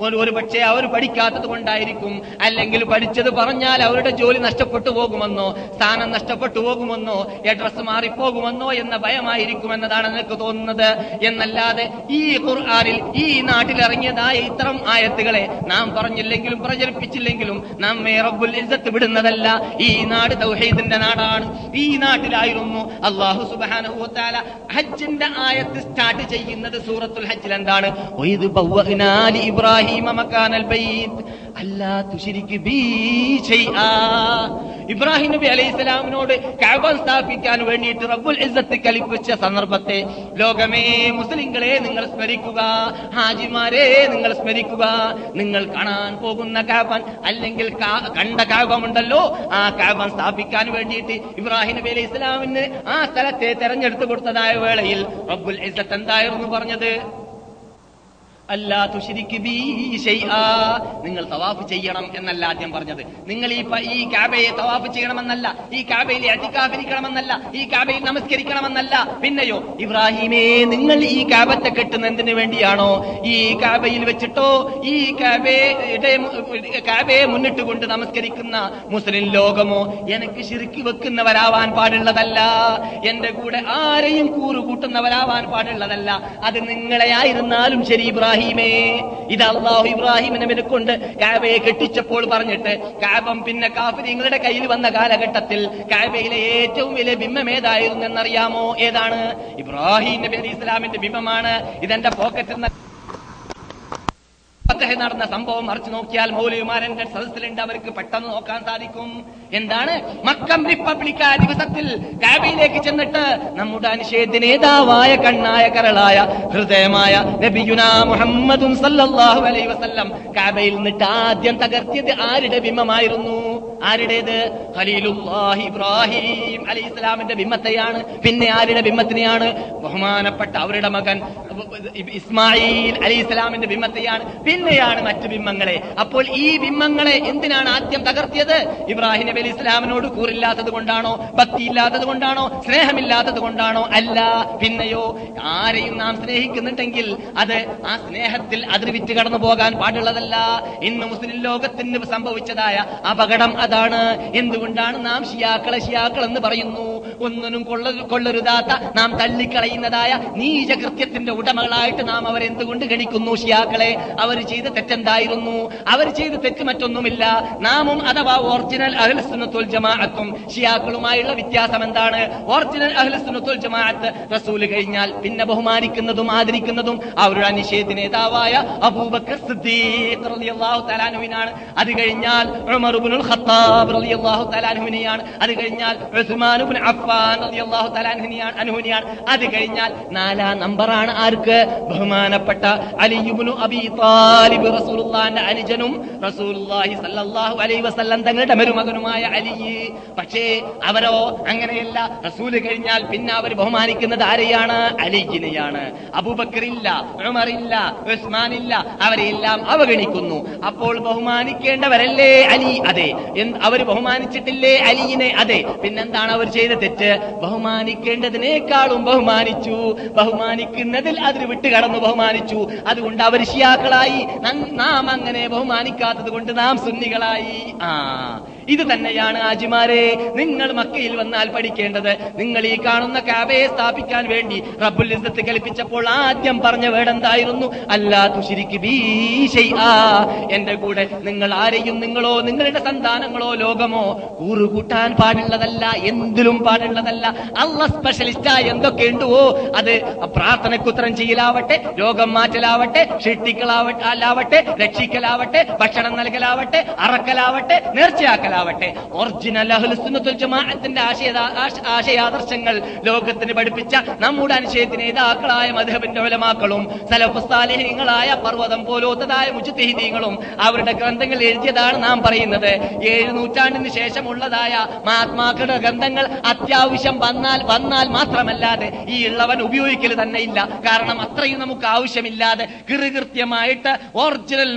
ഒരു പക്ഷേ അവർ പഠിക്കാത്തത് കൊണ്ടായിരിക്കും. അല്ലെങ്കിൽ പഠിച്ചത് പറഞ്ഞാൽ അവരുടെ ജോലി നഷ്ടപ്പെട്ടു പോകുമെന്നോ സ്ഥാനം നഷ്ടപ്പെട്ടു പോകുമെന്നോ അഡ്രസ് മാറിപ്പോകുമെന്നോ എന്ന ഭയമായിരിക്കും എന്നതാണ് നിനക്ക് തോന്നുന്നത്. എന്നല്ലാതെ ഈ ഖുർആാനിൽ ഈ നാട്ടിൽ ഇറങ്ങിയതായ ഇത്തരം ആയത്തുകളെ നാം പറഞ്ഞില്ലെങ്കിലും പ്രചരിപ്പിച്ചില്ലെങ്കിലും നമ്മെ റബ്ബുൽ ഇസ്സത്ത് വിടുന്നതല്ല. ഈ നാട് തൗഹീദിന്റെ നാടാണ്. ഈ നാട്ടിലായിരുന്നു അള്ളാഹു സുബാന ഹജ്ജിന്റെ ആയത്ത് സ്റ്റാർട്ട് ചെയ്യുന്നത് സൂറത്തുൽ ഹജ്ജിൽ. എന്താണ്? ഇബ്രാഹിം നബി അലൈഹി സ്വലാമിനോട് കഅബ സ്ഥാപിക്കാൻ വേണ്ടിയിട്ട് റബ്ബുൽ ഇസ്സത്ത് കൽപ്പിച്ച സന്ദർഭത്തെ ലോകമേ മുസ്ലിങ്ങളെ നിങ്ങൾ സ്മരിക്കുക. ഹാജിമാരെ നിങ്ങൾ സ്മരിക്കുക. നിങ്ങൾ കാണാൻ പോകുന്ന കാബൻ അല്ലെങ്കിൽ കണ്ട കാബമുണ്ടല്ലോ ആ കാബൻ സ്ഥാപിക്കാൻ വേണ്ടിയിട്ട് ഇബ്രാഹിം നബി അലൈഹി ഇസ്ലാമിന് ആ സ്ഥലത്തെ തെരഞ്ഞെടുത്തു കൊടുത്തതായ വേളയിൽ റബ്ബുൽ ഇസ്സത്ത് എന്തായിരുന്നു പറഞ്ഞത്? നിങ്ങൾ തവാഫ് ചെയ്യണം എന്നല്ല ആദ്യം പറഞ്ഞത്. നിങ്ങൾ ഈ ഈ കാബയെ തവാഫ് ചെയ്യണമെന്നല്ല ഈ കാബയിൽ അതികാഫിരിക്കണമെന്നല്ല ഈ കാബയിൽ നമസ്കരിക്കണമെന്നല്ല. പിന്നെയോ ഇബ്രാഹിമേ നിങ്ങൾ ഈ കാബത്തെ കെട്ടുന്ന എന്തിനു വേണ്ടിയാണോ? ഈ കാബയിൽ വെച്ചിട്ടോ ഈ കാബയുടെ കാബയെ മുന്നിട്ട് കൊണ്ട് നമസ്കരിക്കുന്ന മുസ്ലിം ലോകമോ? എനിക്ക് ശിരുക്കി വെക്കുന്നവരാവാൻ പാടുള്ളതല്ല. എന്റെ കൂടെ ആരെയും കൂറുകൂട്ടുന്നവരാവാൻ പാടുള്ളതല്ല. അത് നിങ്ങളെയായിരുന്നാലും ശരി ഇബ്രാഹിമേ ഇത് അള്ളാഹു ഇബ്രാഹിമിനെ നബിനെ കൊണ്ട് കാബയെ കെട്ടിച്ചപ്പോൾ പറഞ്ഞിട്ട് കാബം പിന്നെ കാഫിരിങ്ങളുടെ കയ്യിൽ വന്ന കാലഘട്ടത്തിൽ കാബയിലെ ഏറ്റവും വലിയ ബിംബം ഏതായിരുന്നു എന്നറിയാമോ? ഏതാണ്? ഇബ്രാഹിം നബി അലി ഇസ്ലാമിന്റെ ബിംബമാണ്. ഇതെന്റെ പോക്കറ്റ് നിന്ന് ഫത്തഹ് നടന്ന സംഭവം മറിച്ചു നോക്കിയാൽ മൗലിയുമാരന്റെ സദസ്സിലുണ്ട്. അവർക്ക് പെട്ടെന്ന് നോക്കാൻ സാധിക്കും. എന്താണ്? മക്കം റിപ്പബ്ലിക്ക ദിവസത്തിൽ കാബയിലേക്ക് ചെന്നിട്ട് നമ്മുടെ അനിഷേധ്യ നേതാവായ കണ്ണായ കരളായ ഹൃദയമായ നബിയുന മുഹമ്മദും സല്ലല്ലാഹു അലൈഹി വസല്ലം കാബയിൽ നിന്നിട്ട് ആദ്യം തകർത്തിയത് ആരുടെ ബിംബമായിരുന്നു ആരുടേത്? ഖലീലുല്ലാഹി ഇബ്രാഹിം അലൈഹി ഇസ്ലാമിന്റെ ബിംബത്തെയാണ് പിന്നെ ആരുടെ ബിംബത്തിനെയാണ് ബഹുമാനപ്പെട്ട അവരുടെ മകൻ ഇസ്മായിൽ അലി ഇസ്ലാമിന്റെ ബിംബത്തെയാണ് പിന്നെയാണ് മറ്റു ബിംബങ്ങളെ. അപ്പോൾ ഈ ബിംബങ്ങളെ എന്തിനാണ് ആദ്യം തകർത്തിയത്? ഇബ്രാഹിം നബി അലി ഇസ്ലാമിനോട് കൂറില്ലാത്തത് കൊണ്ടാണോ ഭക്തിയില്ലാത്തത് കൊണ്ടാണോ സ്നേഹമില്ലാത്തത് കൊണ്ടാണോ? അല്ല പിന്നെയോ ആരെയും നാം സ്നേഹിക്കുന്നുണ്ടെങ്കിൽ അത് ആ സ്നേഹത്തിൽ അതിർവിറ്റ് കടന്നു പോകാൻ പാടുള്ളതല്ല. ഇന്ന് മുസ്ലിം ലോകത്തിന് സംഭവിച്ചതായ അപകടം അതാണ്. എന്തുകൊണ്ടാണ് നാം ഷിയാക്കളെ ഷിയാക്കൾ എന്ന് പറയുന്നു? ഒന്നിനും കൊള്ള കൊള്ളരുതാത്ത നാം തള്ളിക്കളയുന്നതായ നീചകൃത്യത്തിന്റെ ഉടമകളായിട്ട് നാം അവരെന്തുകൊണ്ട് ഗണിക്കുന്നു ഷിയാക്കളെ? അവർ ചെയ്ത തെറ്റെന്തായിരുന്നു? അവർ ചെയ്ത തെറ്റ് മറ്റൊന്നുമില്ല. നാമും അഥവാ ഒറിജിനൽ അഹ്ലസുന്നത്തുൽ ജമാഅത്തും ഷിയാക്കളുമായുള്ള വ്യത്യാസം എന്താണ് ഒറിജിനൽ അഹ്ലസുന്നത്തുൽ ജമാഅത്ത് റസൂൽ കഴിഞ്ഞാൽ പിന്നെ ബഹുമാനിക്കുന്നതും ആദരിക്കുന്നതും അവരുടെ നിഷേധ നേതാവായ അബൂബക്കർ സിദ്ദീഖ് റളിയല്ലാഹു അത് കഴിഞ്ഞാൽ ഉമർ ഖത്താബ് റളിയല്ലാഹു അത് കഴിഞ്ഞാൽ ഉസ്മാൻ അഫ്ഫാൻ റളിയല്ലാഹു തആലാനുവിനെയാണ് അനുവിനെയാണ് അത് കഴിഞ്ഞാൽ നാലാം നമ്പറാണ് ആർക്ക്? ബഹുമാനപ്പെട്ട അലി ഇബ്നു അബി താലിബ് റസൂലുള്ളാഹിന്റെ അനുജനും റസൂലുള്ളാഹി സല്ലല്ലാഹു അലൈഹി വസല്ലം തങ്ങളുടെ മരുമകനുമായ അലി. പക്ഷേ അവരോ അങ്ങനെയല്ല. റസൂൽ കഴിഞ്ഞാൽ പിന്നെ അവർ ബഹുമാനിക്കുന്നത് ആരെയാണ്? അലിജിനെയാണ്. അബൂബക്കറില്ല ഉമറില്ല ഉസ്മാൻ ഇല്ല അവരെല്ലാം അവഗണിക്കുന്നു. അപ്പോൾ ബഹുമാനിക്കേണ്ടവരല്ലേ അലി? അതെ. അവർ ബഹുമാനിച്ചിട്ടില്ലേ അലിയിനെ? അതെ. പിന്നെന്താണ് അവർ ചെയ്ത തെറ്റ്. ബഹുമാനിക്കേണ്ടതിനേക്കാളും ബഹുമാനിച്ചു. ബഹുമാനിക്കുന്നതിൽ അതിൽ വിട്ടുകടന്നു ബഹുമാനിച്ചു. അതുകൊണ്ട് അവർ ഷിയാക്കളായി നാം അങ്ങനെ ബഹുമാനിക്കാത്തത് കൊണ്ട് നാം സുന്നികളായി. ആ. ഇത് തന്നെയാണ് ആജിമാരെ നിങ്ങൾ മക്കയിൽ വന്നാൽ പഠിക്കേണ്ടത്. നിങ്ങൾ ഈ കാണുന്ന കാബയെ സ്ഥാപിക്കാൻ വേണ്ടി റബ്ബുൽ ഇസ്സത്ത് കൽപ്പിച്ചപ്പോൾ ആദ്യം പറഞ്ഞ വേടെന്തായിരുന്നു? അല്ലാ തുശിരിക്ക്. എന്റെ കൂടെ നിങ്ങൾ ആരെയും നിങ്ങളോ നിങ്ങളുടെ സന്താനങ്ങളോ ലോകമോ കൂറുകൂട്ടാൻ പാടുള്ളതല്ല എന്തിലും പാടുള്ളതല്ല. അള്ള സ്പെഷ്യലിസ്റ്റാ എന്തൊക്കെ ഉണ്ടുവോ അത് പ്രാർത്ഥനക്കുത്രം ചെയ്യലാവട്ടെ രോഗം മാറ്റലാവട്ടെ ഷിട്ടിക്കളാവട്ടെ അല്ലാവട്ടെ രക്ഷിക്കലാവട്ടെ ഭക്ഷണം നൽകലാവട്ടെ അറക്കലാവട്ടെ നേർച്ചയാക്കലാവട്ടെ. ഒറിജിനൽ അഹ്ലുസുന്നത്തുൽ ജമാഅത്തിന്റെ ആശയ ആശയാദർശങ്ങൾ ലോകത്തിന് പഠിപ്പിച്ച നമ്മുടെ അനുശയത്തിന് നേതാക്കളായ മധുബിന്റെ ഒലമാക്കളും സലഫുസ്താലിഹ്യങ്ങളായ പർവതം പോലോത്തതായ മുജുദ്ദീങ്ങളും അവരുടെ ഗ്രന്ഥങ്ങൾ എഴുതിയതാണ് നാം പറയുന്നത്. ഏഴ് നൂറ്റാണ്ടിന് ശേഷമുള്ളതായ മഹാത്മാക്കളുടെ ഗ്രന്ഥങ്ങൾ അത്യാവശ്യം വന്നാൽ വന്നാൽ മാത്രമല്ലാതെ ഈ ഉള്ളവൻ ഉപയോഗിക്കൽ തന്നെ ഇല്ല. കാരണം അത്രയും നമുക്ക് ആവശ്യമില്ലാതെ കൃകൃത്യമായിട്ട് ഒറിജിനൽ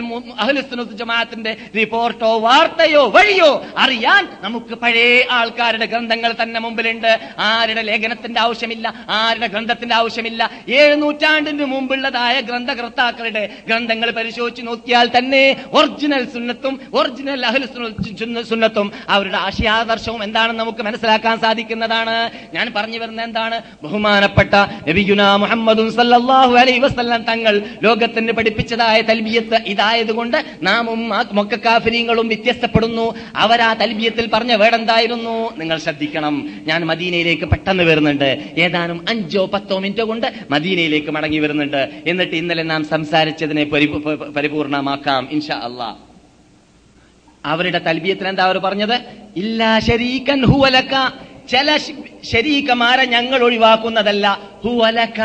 അഹ്ലുസുന്നത്തുൽ ജമാഅത്തിന്റെ റിപ്പോർട്ടോ വാർത്തയോ വഴിയോ അറിയാൻ നമുക്ക് പഴയ ആൾക്കാരുടെ ഗ്രന്ഥങ്ങൾ തന്നെ മുമ്പിലുണ്ട്. ആരുടെ ലേഖനത്തിന്റെ ആവശ്യമില്ല ആരുടെ ഗ്രന്ഥത്തിന്റെ ആവശ്യമില്ല. ഏഴ് നൂറ്റാണ്ടിന് മുമ്പുള്ളതായ ഗ്രന്ഥകർത്താക്കളുടെ ഗ്രന്ഥങ്ങൾ പരിശോധിച്ച് നോക്കിയാൽ തന്നെ ഒറിജിനൽ സുന്നത്തും ഒറിജിനൽ അഹൽ സുന്നത്തും അവരുടെ ആശയാദർശവും എന്താണെന്ന് നമുക്ക് മനസ്സിലാക്കാൻ സാധിക്കുന്നതാണ്. ഞാൻ പറഞ്ഞു വരുന്ന എന്താണ്? ബഹുമാനപ്പെട്ട മുഹമ്മദും സല്ലല്ലാഹു അലൈഹി വസല്ലം തങ്ങൾ ലോകത്തിന് പഠിപ്പിച്ചതായ തൽബിയത്ത് ഇതായതുകൊണ്ട് നാമും മൊക്കക്കാഫിരിങ്ങളും വ്യത്യസ്തപ്പെടുന്നു. അവരാ തൽബിയത്തിൽ പറഞ്ഞ വേടെന്തായിരുന്നു നിങ്ങൾ ശ്രദ്ധിക്കണം. ഞാൻ മദീനയിലേക്ക് പെട്ടെന്ന് വരുന്നുണ്ട്. ഏതാനും അഞ്ചോ പത്തോ മിനിറ്റോ കൊണ്ട് മദീനയിലേക്ക് മടങ്ങി വരുന്നുണ്ട്. എന്നിട്ട് ഇന്നലെ നാം സംസാരിച്ചതിനെ പരിപൂ- പരിപൂർണമാക്കാം ഇൻഷാ അള്ളാഹ് അവരുടെ തൽബിയത്തിൽ എന്താ അവർ പറഞ്ഞത്? ഇല്ലാ ശരീക്കൻ ഹുവലക്ക ചില ശരീക്കമാരെ ഞങ്ങൾ ഒഴിവാക്കുന്നതല്ല. ഹുവലക്ക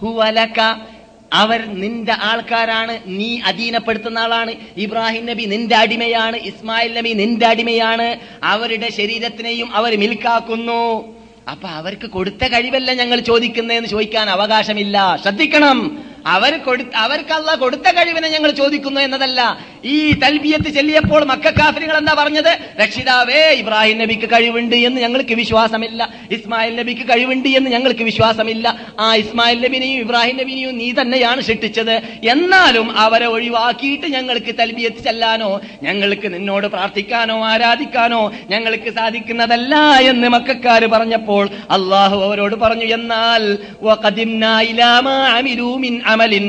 ഹുവലക്ക അവർ നിന്റെ ആൾക്കാരാണ് നീ അധീനപ്പെടുത്തുന്ന ആളാണ്. ഇബ്രാഹിം നബി നിന്റെ അടിമയാണ് ഇസ്മായിൽ നബി നിന്റെ അടിമയാണ്. അവരുടെ ശരീരത്തിനെയും അവർ മിൽക്കാക്കുന്നു. അപ്പൊ അവർക്ക് കൊടുത്ത കഴിവല്ല ഞങ്ങൾ ചോദിക്കുന്നതെന്ന് ചോദിക്കാൻ അവകാശമില്ല. ശ്രദ്ധിക്കണം. അവർ കൊടു അവർക്കല്ല കൊടുത്ത കഴിവിനെ ഞങ്ങൾ ചോദിക്കുന്നു എന്നതല്ല. ഈ തൽബിയത്ത് ചെല്ലിയപ്പോൾ മക്കാഫിരികൾ എന്താ പറഞ്ഞത്? രക്ഷിതാവേ ഇബ്രാഹിം നബിക്ക് കഴിവുണ്ട് എന്ന് ഞങ്ങൾക്ക് വിശ്വാസമില്ല. ഇസ്മായിൽ നബിക്ക് കഴിവുണ്ട് എന്ന് ഞങ്ങൾക്ക് വിശ്വാസമില്ല. ആ ഇസ്മായിൽ നബിനെയും ഇബ്രാഹിം നബിനെയും നീ തന്നെയാണ് ഷിട്ടിച്ചത് എന്നാലും അവരെ ഒഴിവാക്കിയിട്ട് ഞങ്ങൾക്ക് തൽബിയത്ത് ചെല്ലാനോ ഞങ്ങൾക്ക് നിന്നോട് പ്രാർത്ഥിക്കാനോ ആരാധിക്കാനോ ഞങ്ങൾക്ക് സാധിക്കുന്നതല്ല എന്ന് മക്കാര് പറഞ്ഞപ്പോൾ അള്ളാഹു അവരോട് പറഞ്ഞു എന്നാൽ അമലിൻ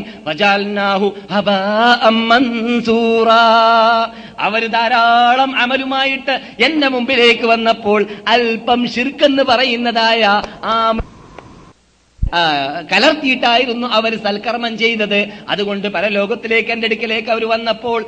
അവർ ധാരാളം അമലുമായിട്ട് എന്റെ മുമ്പിലേക്ക് വന്നപ്പോൾ അല്പം ശിർക്കെന്ന് പറയുന്നതായ ആ കലർത്തിയിട്ടായിരുന്നു അവർ സൽക്കർമ്മം ചെയ്തത്. അതുകൊണ്ട് പരലോകത്തിലേക്ക് എന്റെ അടുക്കലേക്ക് അവർ വന്നപ്പോൾ.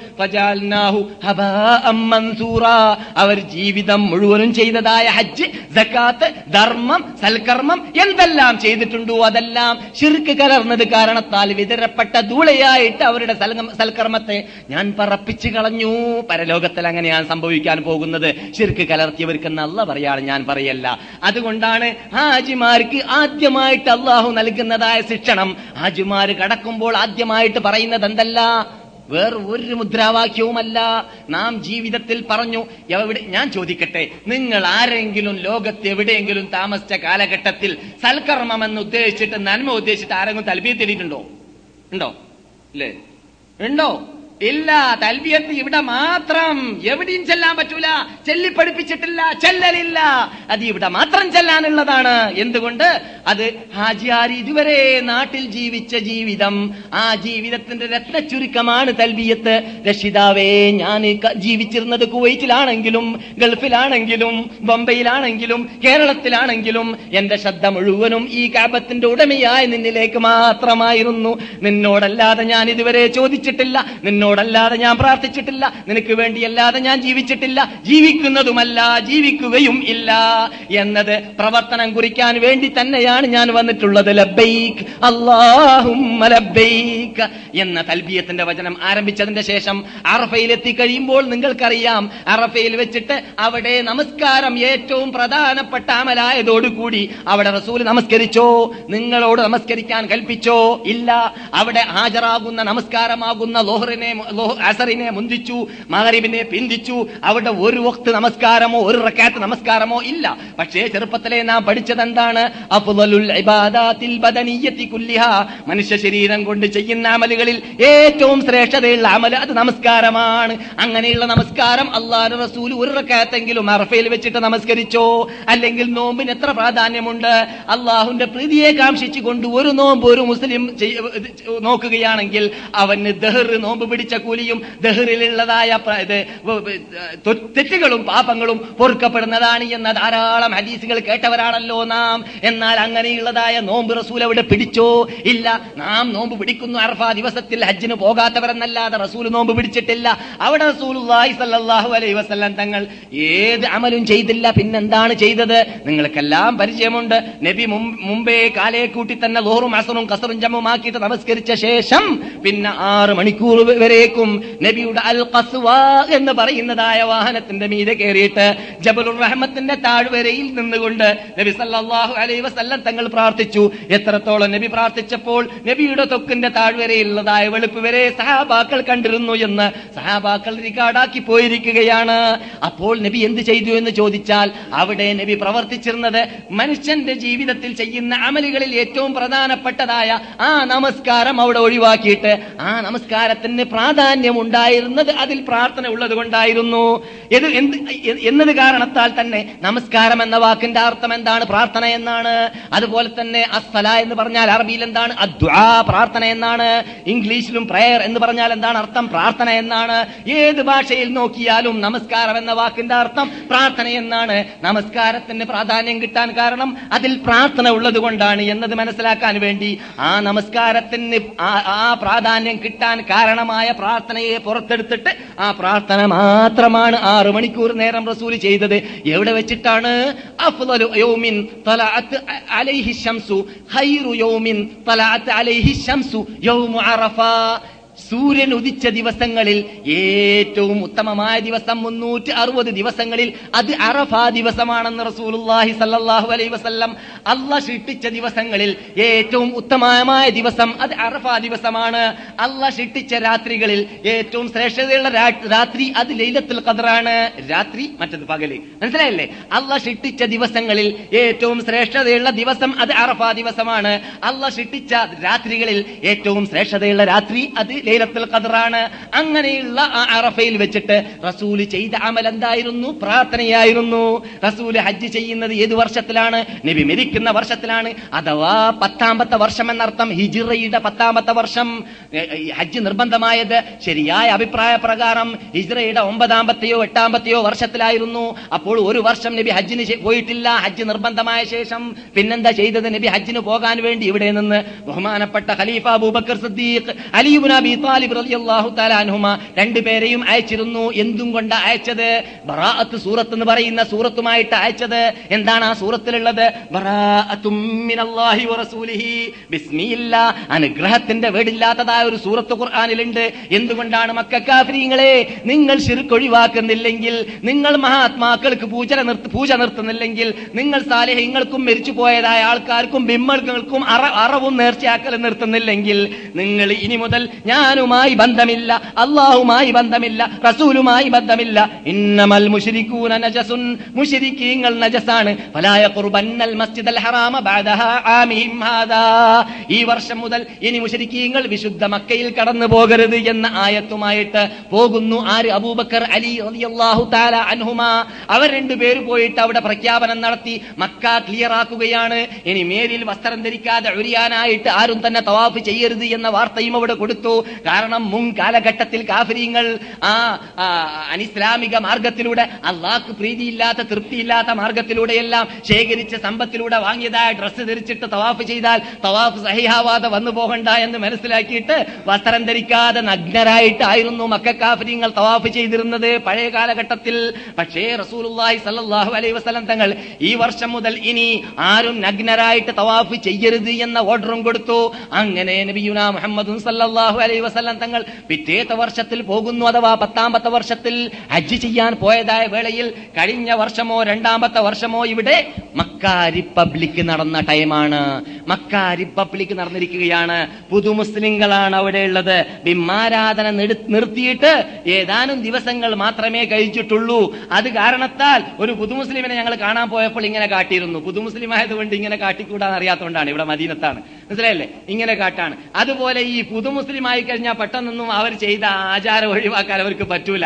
അവർ ജീവിതം മുഴുവനും ചെയ്തതായ ഹജ്ജ് ജക്കാത്ത് ധർമ്മം സൽക്കർമ്മം എന്തെല്ലാം ചെയ്തിട്ടുണ്ടോ അതെല്ലാം ശിർക്ക് കലർന്നത് കാരണത്താൽ വിതരപ്പെട്ട ധൂളയായിട്ട് അവരുടെ സൽക്കർമ്മത്തെ ഞാൻ പറപ്പിച്ചു കളഞ്ഞു. പരലോകത്തിൽ അങ്ങനെയാണ് സംഭവിക്കാൻ പോകുന്നത്. ശിർക്ക് കലർത്തിയവർക്ക് നല്ല പറയാണ് ഞാൻ പറയല്ല. അതുകൊണ്ടാണ് ഹാജിമാർക്ക് ആദ്യമായിട്ട് അള്ളാഹു നൽകുന്നതായ ശിക്ഷണം. ഹാജിമാര് കടക്കുമ്പോൾ ആദ്യമായിട്ട് പറയുന്നത് എന്തല്ല? വേറെ ഒരു മുദ്രാവാക്യവുമല്ല. നാം ജീവിതത്തിൽ പറഞ്ഞു എവിടെ ഞാൻ ചോദിക്കട്ടെ നിങ്ങൾ ആരെങ്കിലും ലോകത്ത് എവിടെയെങ്കിലും താമസിച്ച കാലഘട്ടത്തിൽ സൽക്കർമ്മം എന്ന് ഉദ്ദേശിച്ചിട്ട് നന്മ ഉദ്ദേശിച്ചിട്ട് ആരെങ്കിലും തൽബിയത്തിരിയിട്ടുണ്ടോ ഉണ്ടോ? ഇല്ലേ? ഉണ്ടോ? ഇല്ല തൽബിയത്ത് ഇവിടെ മാത്രം. എവിടെയും ചെല്ലാൻ പറ്റൂല. ചെല്ലി പഠിപ്പിച്ചിട്ടില്ല ചെല്ലലില്ല. അത് ഇവിടെ മാത്രം ചെല്ലാനുള്ളതാണ്. എന്തുകൊണ്ട്? അത് ഹാജിയാർ ഇതുവരെ നാട്ടിൽ ജീവിച്ച ജീവിതം. ആ ജീവിതത്തിന്റെ രത്നച്ചുരുക്കമാണ് തൽബിയത്ത് രക്ഷിതാവേ ഞാൻ ജീവിച്ചിരുന്നത് കുവൈറ്റിലാണെങ്കിലും ഗൾഫിലാണെങ്കിലും ബൊംബെയിലാണെങ്കിലും കേരളത്തിലാണെങ്കിലും എന്റെ ശ്രദ്ധ മുഴുവനും ഈ കാപത്തിന്റെ ഉടമയായ നിന്നിലേക്ക് മാത്രമായിരുന്നു. നിന്നോടല്ലാതെ ഞാൻ ഇതുവരെ ചോദിച്ചിട്ടില്ല. നിന്നോടല്ലാതെ ഞാൻ പ്രാർത്ഥിച്ചിട്ടില്ല. നിനക്ക് വേണ്ടിയല്ലാതെ ഞാൻ ജീവിച്ചിട്ടില്ല. ജീവിക്കുന്നതുമല്ല ജീവിക്കുകയും ഇല്ല. എന്നത് പ്രവർത്തനം കുറിക്കാൻ വേണ്ടി തന്നെയാണ് ഞാൻ വന്നിട്ടുള്ളത്. അല്ലാഹുമ്മ ലബ്ബൈക്ക് എന്ന തൽബിയത്തിന്റെ വചനം ആരംഭിച്ചതിന്റെ ശേഷം അറഫയിൽ എത്തിക്കഴിയുമ്പോൾ നിങ്ങൾക്കറിയാം. അറഫയിൽ വെച്ചിട്ട് അവിടെ നമസ്കാരം ഏറ്റവും പ്രധാനപ്പെട്ട അമലായതോടുകൂടി അവിടെ റസൂൽ നമസ്കരിച്ചോ? നിങ്ങളോട് നമസ്കരിക്കാൻ കൽപ്പിച്ചോ? ഇല്ല. അവിടെ ഹാജരാകുന്ന നമസ്കാരമാകുന്ന ലോഹറിനെ ലോഹ- അസറിനെ മുന്തിച്ചു മഹറിബിനെ പിന്തിച്ചു. അവിടെ ഒരു വക്ത് നമസ്കാരമോ ഒരു റക്കാത്ത് നമസ്കാരമോ ഇല്ല. പക്ഷേ ചെറുപ്പത്തിലെ നാം പഠിച്ചത് എന്താണ് മനുഷ്യ ശരീരം കൊണ്ട് ചെയ്യുന്ന അമലുകളിൽ ഏറ്റവും ശ്രേഷ്ഠതയുള്ള അമൽ അത് നമസ്കാരമാണ്. അങ്ങനെയുള്ള നമസ്കാരം അള്ളാഹു റസൂൽ ഒരു റക്കാത്തെങ്കിലും അറഫയിൽ വെച്ചിട്ട് നമസ്കരിച്ചോ? അല്ലെങ്കിൽ നോമ്പിന് എത്ര പ്രാധാന്യമുണ്ട്? അള്ളാഹുന്റെ പ്രീതിയെ കാംക്ഷിച്ചുകൊണ്ട് ഒരു നോമ്പ് ഒരു മുസ്ലിം നോക്കുകയാണെങ്കിൽ അവന് ദഹർ നോമ്പ് പിടിച്ച കൂലിയും ദഹറിലുള്ളതായ തെറ്റുകളും പാപങ്ങളും പൊറുക്കപ്പെടുന്നതാണ് എന്ന ധാരാളം ഹദീസുകൾ കേട്ടവരാണല്ലോ നാം. എന്നാൽ അങ്ങനെയുള്ളതായ നോമ്പ് റസൂൽ അവിടെ പിടിച്ചോ? ഇല്ല. നാം നോമ്പ് പിടിക്കുന്നു. അർഫ ദിവസത്തിൽ ഹജ്ജിന് പോകാത്തവരെന്നല്ലാതെ റസൂൽ നോമ്പ് പിടിച്ചിട്ടില്ല. അവിടെ റസൂലുള്ളാഹി സല്ലല്ലാഹു അലൈഹി വസല്ലം തങ്ങൾ ഏത് അമലും ചെയ്തില്ല. പിന്നെന്താണ് ചെയ്തത്? നിങ്ങൾക്കെല്ലാം പരിചയമുണ്ട്. നബി മുമ്പേ കാലേ കൂട്ടി തന്നെ ലോറും അസറും കസറും ജമ്മുമാക്കിയിട്ട് നമസ്കരിച്ച ശേഷം പിന്നെ ആറ് മണിക്കൂർ വരേക്കും നബിയുടെ അൽ കസുവ എന്ന് പറയുന്നതായ വാഹനത്തിന്റെ മീതെ കയറിയിട്ട് ജബലുർ റഹ്മത്തിന്റെ താഴ്വരയിൽ നിന്നുകൊണ്ട് നബി സല്ലാഹു അലൈ വസല്ലം തങ്ങൾ പ്രാർത്ഥിച്ചു. എത്രത്തോളം നബി പ്രാർത്ഥിച്ചപ്പോൾ നബിയുടെ തൊക്കിന്റെ താഴ്വരയിലുള്ളതായ വെളുപ്പ് വരെ സഹാബാക്കൾ കണ്ടിരുന്നു എന്ന് സഹാബാക്കൾ റിക്കാർഡാക്കി പോയിരിക്കുകയാണ്. അപ്പോൾ നബി എന്ത് ചെയ്തു എന്ന് ചോദിച്ചാൽ അവിടെ നബി പ്രവർത്തിച്ചിരുന്നത് മനുഷ്യന്റെ ജീവിതത്തിൽ ചെയ്യുന്ന അമലുകളിൽ ഏറ്റവും പ്രധാനപ്പെട്ടതായ ആ നമസ്കാരം അവിടെ ഒഴിവാക്കിയിട്ട് ആ നമസ്കാരത്തിന് പ്രാധാന്യം ഉണ്ടായിരുന്നത് അതിൽ പ്രാർത്ഥന ഉള്ളത് കൊണ്ടായിരുന്നു എന്ത് എന്നത് കാരണത്താൽ തന്നെ നമസ്കാരം എന്ന വാക്കിന്റെ അർത്ഥം എന്താണ്? പ്രാർത്ഥന എന്നാണ്. അതുപോലെ തന്നെ അസ്സല എന്ന് പറഞ്ഞാൽ അറബിയിൽ എന്താണ്? പ്രാർത്ഥന എന്നാണ്. ഇംഗ്ലീഷിലും പ്രയർ എന്ന് പറഞ്ഞാൽ എന്താണ് അർത്ഥം? പ്രാർത്ഥന എന്നാണ്. ഏത് ഭാഷയിൽ നോക്കിയാലും നമസ്കാരം എന്ന വാക്കിന്റെ അർത്ഥം പ്രാർത്ഥന എന്നാണ്. നമസ്കാരത്തിന് പ്രാധാന്യം കിട്ടാൻ കാരണം അതിൽ പ്രാർത്ഥന ഉള്ളത് കൊണ്ടാണ് എന്നത് മനസ്സിലാക്കാൻ വേണ്ടി ആ നമസ്കാരത്തിന് ആ പ്രാധാന്യം കിട്ടാൻ കാരണമായ പ്രാർത്ഥനയെ പുറത്തെടുത്തിട്ട് ആ പ്രാർത്ഥന മാത്രമാണ് ആറു മണിക്കൂർ നേരം റസൂൽ ചെയ്തത്. എവിടെ വെച്ചിട്ടാണ്? അലൈഹി ശംസു ഖൈറു യൗമിൻ തലഅത്ത് അലൈഹി ഷംസു യൗമു അറഫ. സൂര്യൻ ഉദിച്ച ദിവസങ്ങളിൽ ഏറ്റവും ഉത്തമമായ ദിവസം മുന്നൂറ്റി അറുപത് ദിവസങ്ങളിൽ അത് അറഫ ദിവസമാണെന്ന് റസൂലുള്ളാഹി സല്ലാഹു അലൈ വസല്ലം അല്ല ഷിട്ടിച്ച ദിവസങ്ങളിൽ ഏറ്റവും ഉത്തമമായ ദിവസം അത് അറഫ ദിവസമാണ്. അല്ല ഷിട്ടിച്ച രാത്രികളിൽ ഏറ്റവും ശ്രേഷ്ഠതയുള്ള രാത്രി അത് ലൈലത്തുൽ ഖദറാണ്. രാത്രി മറ്റത് പകൽ. മനസ്സിലായില്ലേ? അല്ല ഷിട്ടിച്ച ദിവസങ്ങളിൽ ഏറ്റവും ശ്രേഷ്ഠതയുള്ള ദിവസം അത് അറഫ ദിവസമാണ്. അല്ല ഷിട്ടിച്ച രാത്രികളിൽ ഏറ്റവും ശ്രേഷ്ഠതയുള്ള രാത്രി അത് ലൈലത്തുൽ ഖദറാണ്. അങ്ങനെയുള്ള ആ അറഫയിൽ വെച്ചിട്ട് റസൂൽ ചെയ്ത അമൽ എന്തായിരുന്നു? പ്രാർത്ഥനയായിരുന്നു. റസൂൽ ഹജ്ജ് ചെയ്യുന്നത് ഏത് വർഷത്തിലാണ്? നബി മരിക്കുന്ന വർഷത്തിലാണ്. അഥവാ പത്താമത്തെ വർഷം എന്നർത്ഥം ഹിജിറയുടെ പത്താമത്തെ വർഷം. ഹജ്ജ് നിർബന്ധമായത് ശരിയായ അഭിപ്രായ പ്രകാരം ഹിജ്റയുടെ ഒമ്പതാമത്തെയോ എട്ടാമത്തെയോ വർഷത്തിലായിരുന്നു. അപ്പോൾ ഒരു വർഷം നബി ഹജ്ജിന് പോയിട്ടില്ല. ഹജ്ജ് നിർബന്ധമായ ശേഷം പിന്നെന്താ ചെയ്തത്? നബി ഹജ്ജിന് പോകാൻ വേണ്ടി ഇവിടെ നിന്ന് ബഹുമാനപ്പെട്ട ഖലീഫ Abu Bakr Siddiq Ali ibn Talib രണ്ടുപേരെയും അയച്ചിരുന്നു. എന്തും കൊണ്ട് അയച്ചത്? ബറാഅത്ത് സൂറത്ത് എന്ന് പറയുന്ന സൂറത്തുമായിട്ട് അയച്ചത് എന്താണ് ആ സൂറത്തിലുള്ളത്? അനുഗ്രഹത്തിന്റെ വീടില്ലാത്തതായ ഒരു സൂറത്ത് ഖുർആാനിലുണ്ട്. എന്തുകൊണ്ടാണ് മക്കാഫിരിങ്ങളെ നിങ്ങൾ ശിർക്ക് ഒഴിവാക്കുന്നില്ലെങ്കിൽ നിങ്ങൾ മഹാത്മാക്കൾക്ക് പൂജ നിർത്തി പൂജ നിർത്തുന്നില്ലെങ്കിൽ നിങ്ങൾ സാലേഹ്യങ്ങൾക്കും മരിച്ചു പോയതായ ആൾക്കാർക്കും ബിമ്മൾക്കും അറ അറവും നേർച്ചയാക്കൽ നിർത്തുന്നില്ലെങ്കിൽ നിങ്ങൾ ഇനി മുതൽ ഞാനുമായി ബന്ധമില്ല അള്ളാഹുമായി ബന്ധമില്ല റസൂലുമായി ബന്ധമില്ല. ഇന്നമൽ മുഷിരിക്കൂന നജസുൻ മുഷിരിക്കീങ്ങൾ നജസാണ്. ഫലായ ഖുർബന്നൽ മസ്ജിദൽ ഹറാമ ആമിഹിം ഹാദാ. ഈ വർഷം മുതൽ ഇനി മുഷിരിക്കീങ്ങൾ വിശുദ്ധ മക്കയിൽ കടന്നു പോകരുത് എന്ന ആയത്തുമായിട്ട് പോകുന്നു ആര്? അബൂബക്കർ അലി റളിയല്ലാഹു തആല അൻഹുമാ. അവർ രണ്ടുപേര് പോയിട്ട് അവിടെ പ്രഖ്യാപനം നടത്തി മക്ക ക്ലിയർ ആക്കുകയാണ്. ഇനി മേലിൽ വസ്ത്രം ധരിക്കാതെ ഉരിയാനായിട്ട് ആരും തന്നെ തവാഫ് ചെയ്യരുത് എന്ന വാർത്തയും അവിടെ കൊടുത്തു. കാരണം മുൻ കാലഘട്ടത്തിൽ കാഫര്യങ്ങൾ ആ അനിസ്ലാമിക മാർഗത്തിലൂടെ അള്ളാഹ്ക്ക് പ്രീതിയില്ലാത്ത തൃപ്തിയില്ലാത്ത മാർഗത്തിലൂടെയെല്ലാം ശേഖരിച്ച സമ്പത്തിലൂടെ വാങ്ങിയതായ ഡ്രസ്സ് ധരിച്ചിട്ട് തവാഫ് ചെയ്താൽ തവാഫ് സഹിഹാവാതെ വന്നു പോകണ്ട എന്ന് മനസ്സിലാക്കിയിട്ട് വസ്ത്രം ധരിക്കാതെ നഗ്നരായിട്ടായിരുന്നു മക്കാഫര്യങ്ങൾ തവാഫ് ചെയ്തിരുന്നത് പഴയ കാലഘട്ടത്തിൽ. പക്ഷേ റസൂലുള്ളാഹി സല്ലാഹു അലൈ വസ്ലം തങ്ങൾ ഈ വർഷം മുതൽ ഇനി ആരും നഗ്നരായിട്ട് തവാഫ് ചെയ്യരുത് എന്ന ഓർഡറും കൊടുത്തു. അങ്ങനെ നബിയുന മുഹമ്മദും സല്ലാഹു അലൈഹി വസല്ലം തങ്ങൾ പിറ്റേത്തെ വർഷത്തിൽ പോകുന്നു അഥവാ പത്താമത്തെ വർഷത്തിൽ ഹജ്ജ് ചെയ്യാൻ പോയതായ വേളയിൽ കഴിഞ്ഞ വർഷമോ രണ്ടാമത്തെ വർഷമോ ഇവിടെ മക്ക റിപ്പബ്ലിക് നടന്ന ടൈമാണ്. മക്ക റിപ്പബ്ലിക് നടന്നിരിക്കുകയാണ്. പുതു മുസ്ലിങ്ങളാണ് അവിടെ ഉള്ളത്. ബിംബാരാധന നിർത്തിയിട്ട് ഏതാനും ദിവസങ്ങൾ മാത്രമേ കഴിച്ചിട്ടുള്ളൂ അത് കാരണത്താൽ ഒരു പുതുമുസ്ലിമിനെ ഞങ്ങൾ കാണാൻ പോയപ്പോൾ ഇങ്ങനെ കാട്ടിയിരുന്നു. പുതുമുസ്ലിം ആയതുകൊണ്ട് ഇങ്ങനെ കാട്ടിക്കൂടാന്ന് അറിയാത്തതുകൊണ്ടാണ് ഇവിടെ മദീനത്താണ്. മനസ്സിലായില്ലേ? ഇങ്ങനെ കാട്ടാണ്. അതുപോലെ ഈ പുതുമുസ്ലിം ആയി പെട്ടെന്നൊന്നും അവർ ചെയ്ത ആചാരം ഒഴിവാക്കാൻ അവർക്ക് പറ്റൂല.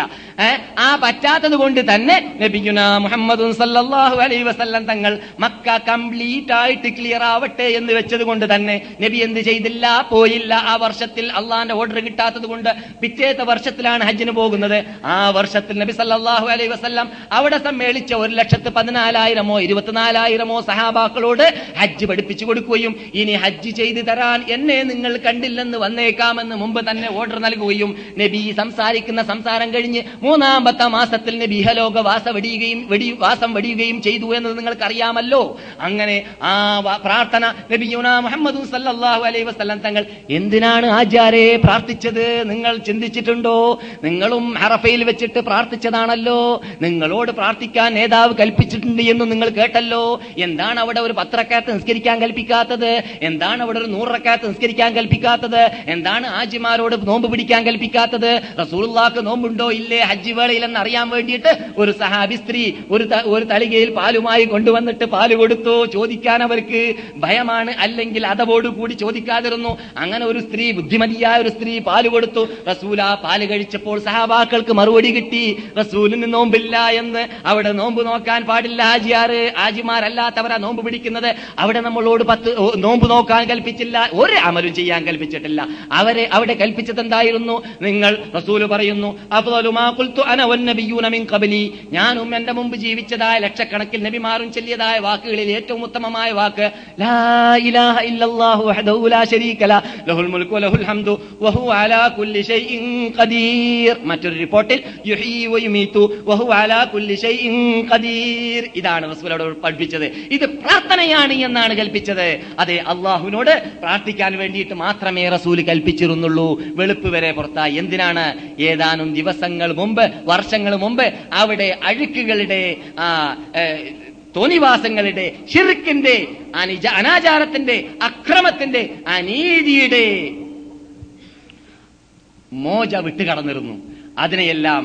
ആ പറ്റാത്തത് കൊണ്ട് തന്നെ ലഭിക്കുന്ന മുഹമ്മദും സല്ലല്ലാഹു അലൈഹി വസല്ലം തങ്ങൾ മക്ക കംപ്ലീറ്റ് ആയിട്ട് ക്ലിയർ ആവട്ടെ എന്ന് വെച്ചത് കൊണ്ട് തന്നെ നബി എന്ത് ചെയ്തില്ല പോയില്ല. ആ വർഷത്തിൽ അള്ളാന്റെ ഓർഡർ കിട്ടാത്തത് കൊണ്ട് പിറ്റേത്തെ വർഷത്തിലാണ് ഹജ്ജിന് പോകുന്നത്. ആ വർഷത്തിൽ നബി സല്ലാഹു അലൈ വസല്ലം അവിടെ സമ്മേളിച്ച ഒരു ലക്ഷത്ത് പതിനാലായിരമോ ഇരുപത്തിനാലായിരമോ സഹാബാക്കളോട് ഹജ്ജ് പഠിപ്പിച്ചു കൊടുക്കുകയും ഇനി ഹജ്ജ് ചെയ്തു തരാൻ എന്നെ നിങ്ങൾ കണ്ടില്ലെന്ന് വന്നേക്കാമെന്ന് മുമ്പ് തന്നെ ഓർഡർ നൽകുകയും നബി സംസാരിക്കുന്ന സംസാരം കഴിഞ്ഞ് മൂന്നാമത്തെ മാസത്തിൽ നബി ഇഹലോക വാസ വെടിയുകയും വെടി വാസം വെടിയുകയും ചെയ്തു എന്ന് നിങ്ങൾക്കറിയാമല്ലോ. അങ്ങനെ ആ പ്രാർത്ഥന നബിയുന മുഹമ്മദ് സല്ലാഹു അലൈ വസല്ലം തങ്ങൾ എന്തിനാണ് ആചാരെ പ്രാർത്ഥിച്ചത്? നിങ്ങൾ ചിന്തിച്ചിട്ടുണ്ടോ? നിങ്ങളും ഹറഫയിൽ വെച്ചിട്ട് പ്രാർത്ഥിച്ചതാണല്ലോ. നിങ്ങളോട് പ്രാർത്ഥിക്കാൻ നേതാവ് കൽപ്പിച്ചിട്ടുണ്ട് എന്ന് നിങ്ങൾ കേട്ടല്ലോ. എന്താണ് അവിടെ ഒരു പത്രക്കാത്ത് നിസ്കരിക്കാൻ കൽപ്പിക്കാത്തത്? എന്താണ് അവിടെ ഒരു നൂറക്കാത്ത് നിസ്കരിക്കാൻ കൽപ്പിക്കാത്തത്? എന്താണ് ആജിമാരോട് നോമ്പ് പിടിക്കാൻ കൽപ്പിക്കാത്തത് റസൂലുള്ളാക്ക് നോമ്പുണ്ടോ ഇല്ലേ? ഹജ്ജ് വേളയിലെന്ന് അറിയാൻ വേണ്ടിയിട്ട് ഒരു സഹാബി സ്ത്രീ ഒരു ഒരു തളികയിൽ പാലുമായി കൊണ്ടുവന്നിട്ട് പാൽ കൊടുത്തു. ചോദിക്കാൻ അവർക്ക് ഭയമാണ്. അല്ലെങ്കിൽ അതവോടുകൂടി ചോദിക്കാതിരുന്നു. അങ്ങനെ ഒരു സ്ത്രീ ബുദ്ധിമതിയായ ഒരു സ്ത്രീ പാൽ കൊടുത്തു. റസൂൽ ആ പാൽ കഴിച്ചപ്പോൾ സഹാബാക്കൾക്ക് മറുപടി കിട്ടി. റസൂലിന് നോമ്പില്ല എന്ന്. അവിടെ നോമ്പ് നോക്കാൻ പാടില്ല ആജിയാർ ആജിമാരല്ലാത്തവരാ നോമ്പ് പിടിക്കുന്നത്. അവിടെ നമ്മളോട് പത്ത് നോമ്പ് നോക്കാൻ കൽപ്പിച്ചില്ല. ഒരു അമലും ചെയ്യാൻ കൽപ്പിച്ചിട്ടില്ല. അവരെ അവിടെ കൽപ്പിച്ചത് എന്തായിരുന്നു നിങ്ങൾ റസൂൽ പറയുന്നു കബലി ഞാനും എന്റെ മുമ്പ് ജീവിച്ചതായ ലക്ഷക്കണക്കിൽ നബിമാരും ചൊല്ലിയതായ വാക്കുകളിൽ ഏറ്റവും ഉത്തമമായ വാക്ക് മറ്റൊരു റിപ്പോർട്ടിൽ ഇതാണ് റസൂലോട് പഠിപ്പിച്ചത്. ഇത് പ്രാർത്ഥനയാണ് എന്നാണ് കൽപ്പിച്ചത്. അതെ അള്ളാഹുവിനോട് പ്രാർത്ഥിക്കാൻ വേണ്ടിയിട്ട് മാത്രമേ റസൂൽ കൽപ്പിച്ചിരുന്നുള്ളൂ. വെളുപ്പ് വരെ പുറത്തായി. എന്തിനാണ്? ഏതാനും ദിവസങ്ങൾ മുമ്പ് വർഷങ്ങൾ മുമ്പ് അവിടെ അഴുക്കുകളുടെ ആ തോന്നിവാസങ്ങളുടെ ഷിർക്കിന്റെ അനിജ അനാചാരത്തിന്റെ അക്രമത്തിന്റെ അനീതിയുടെ മോജ വിട്ടുകടന്നിരുന്നു. അതിനെയെല്ലാം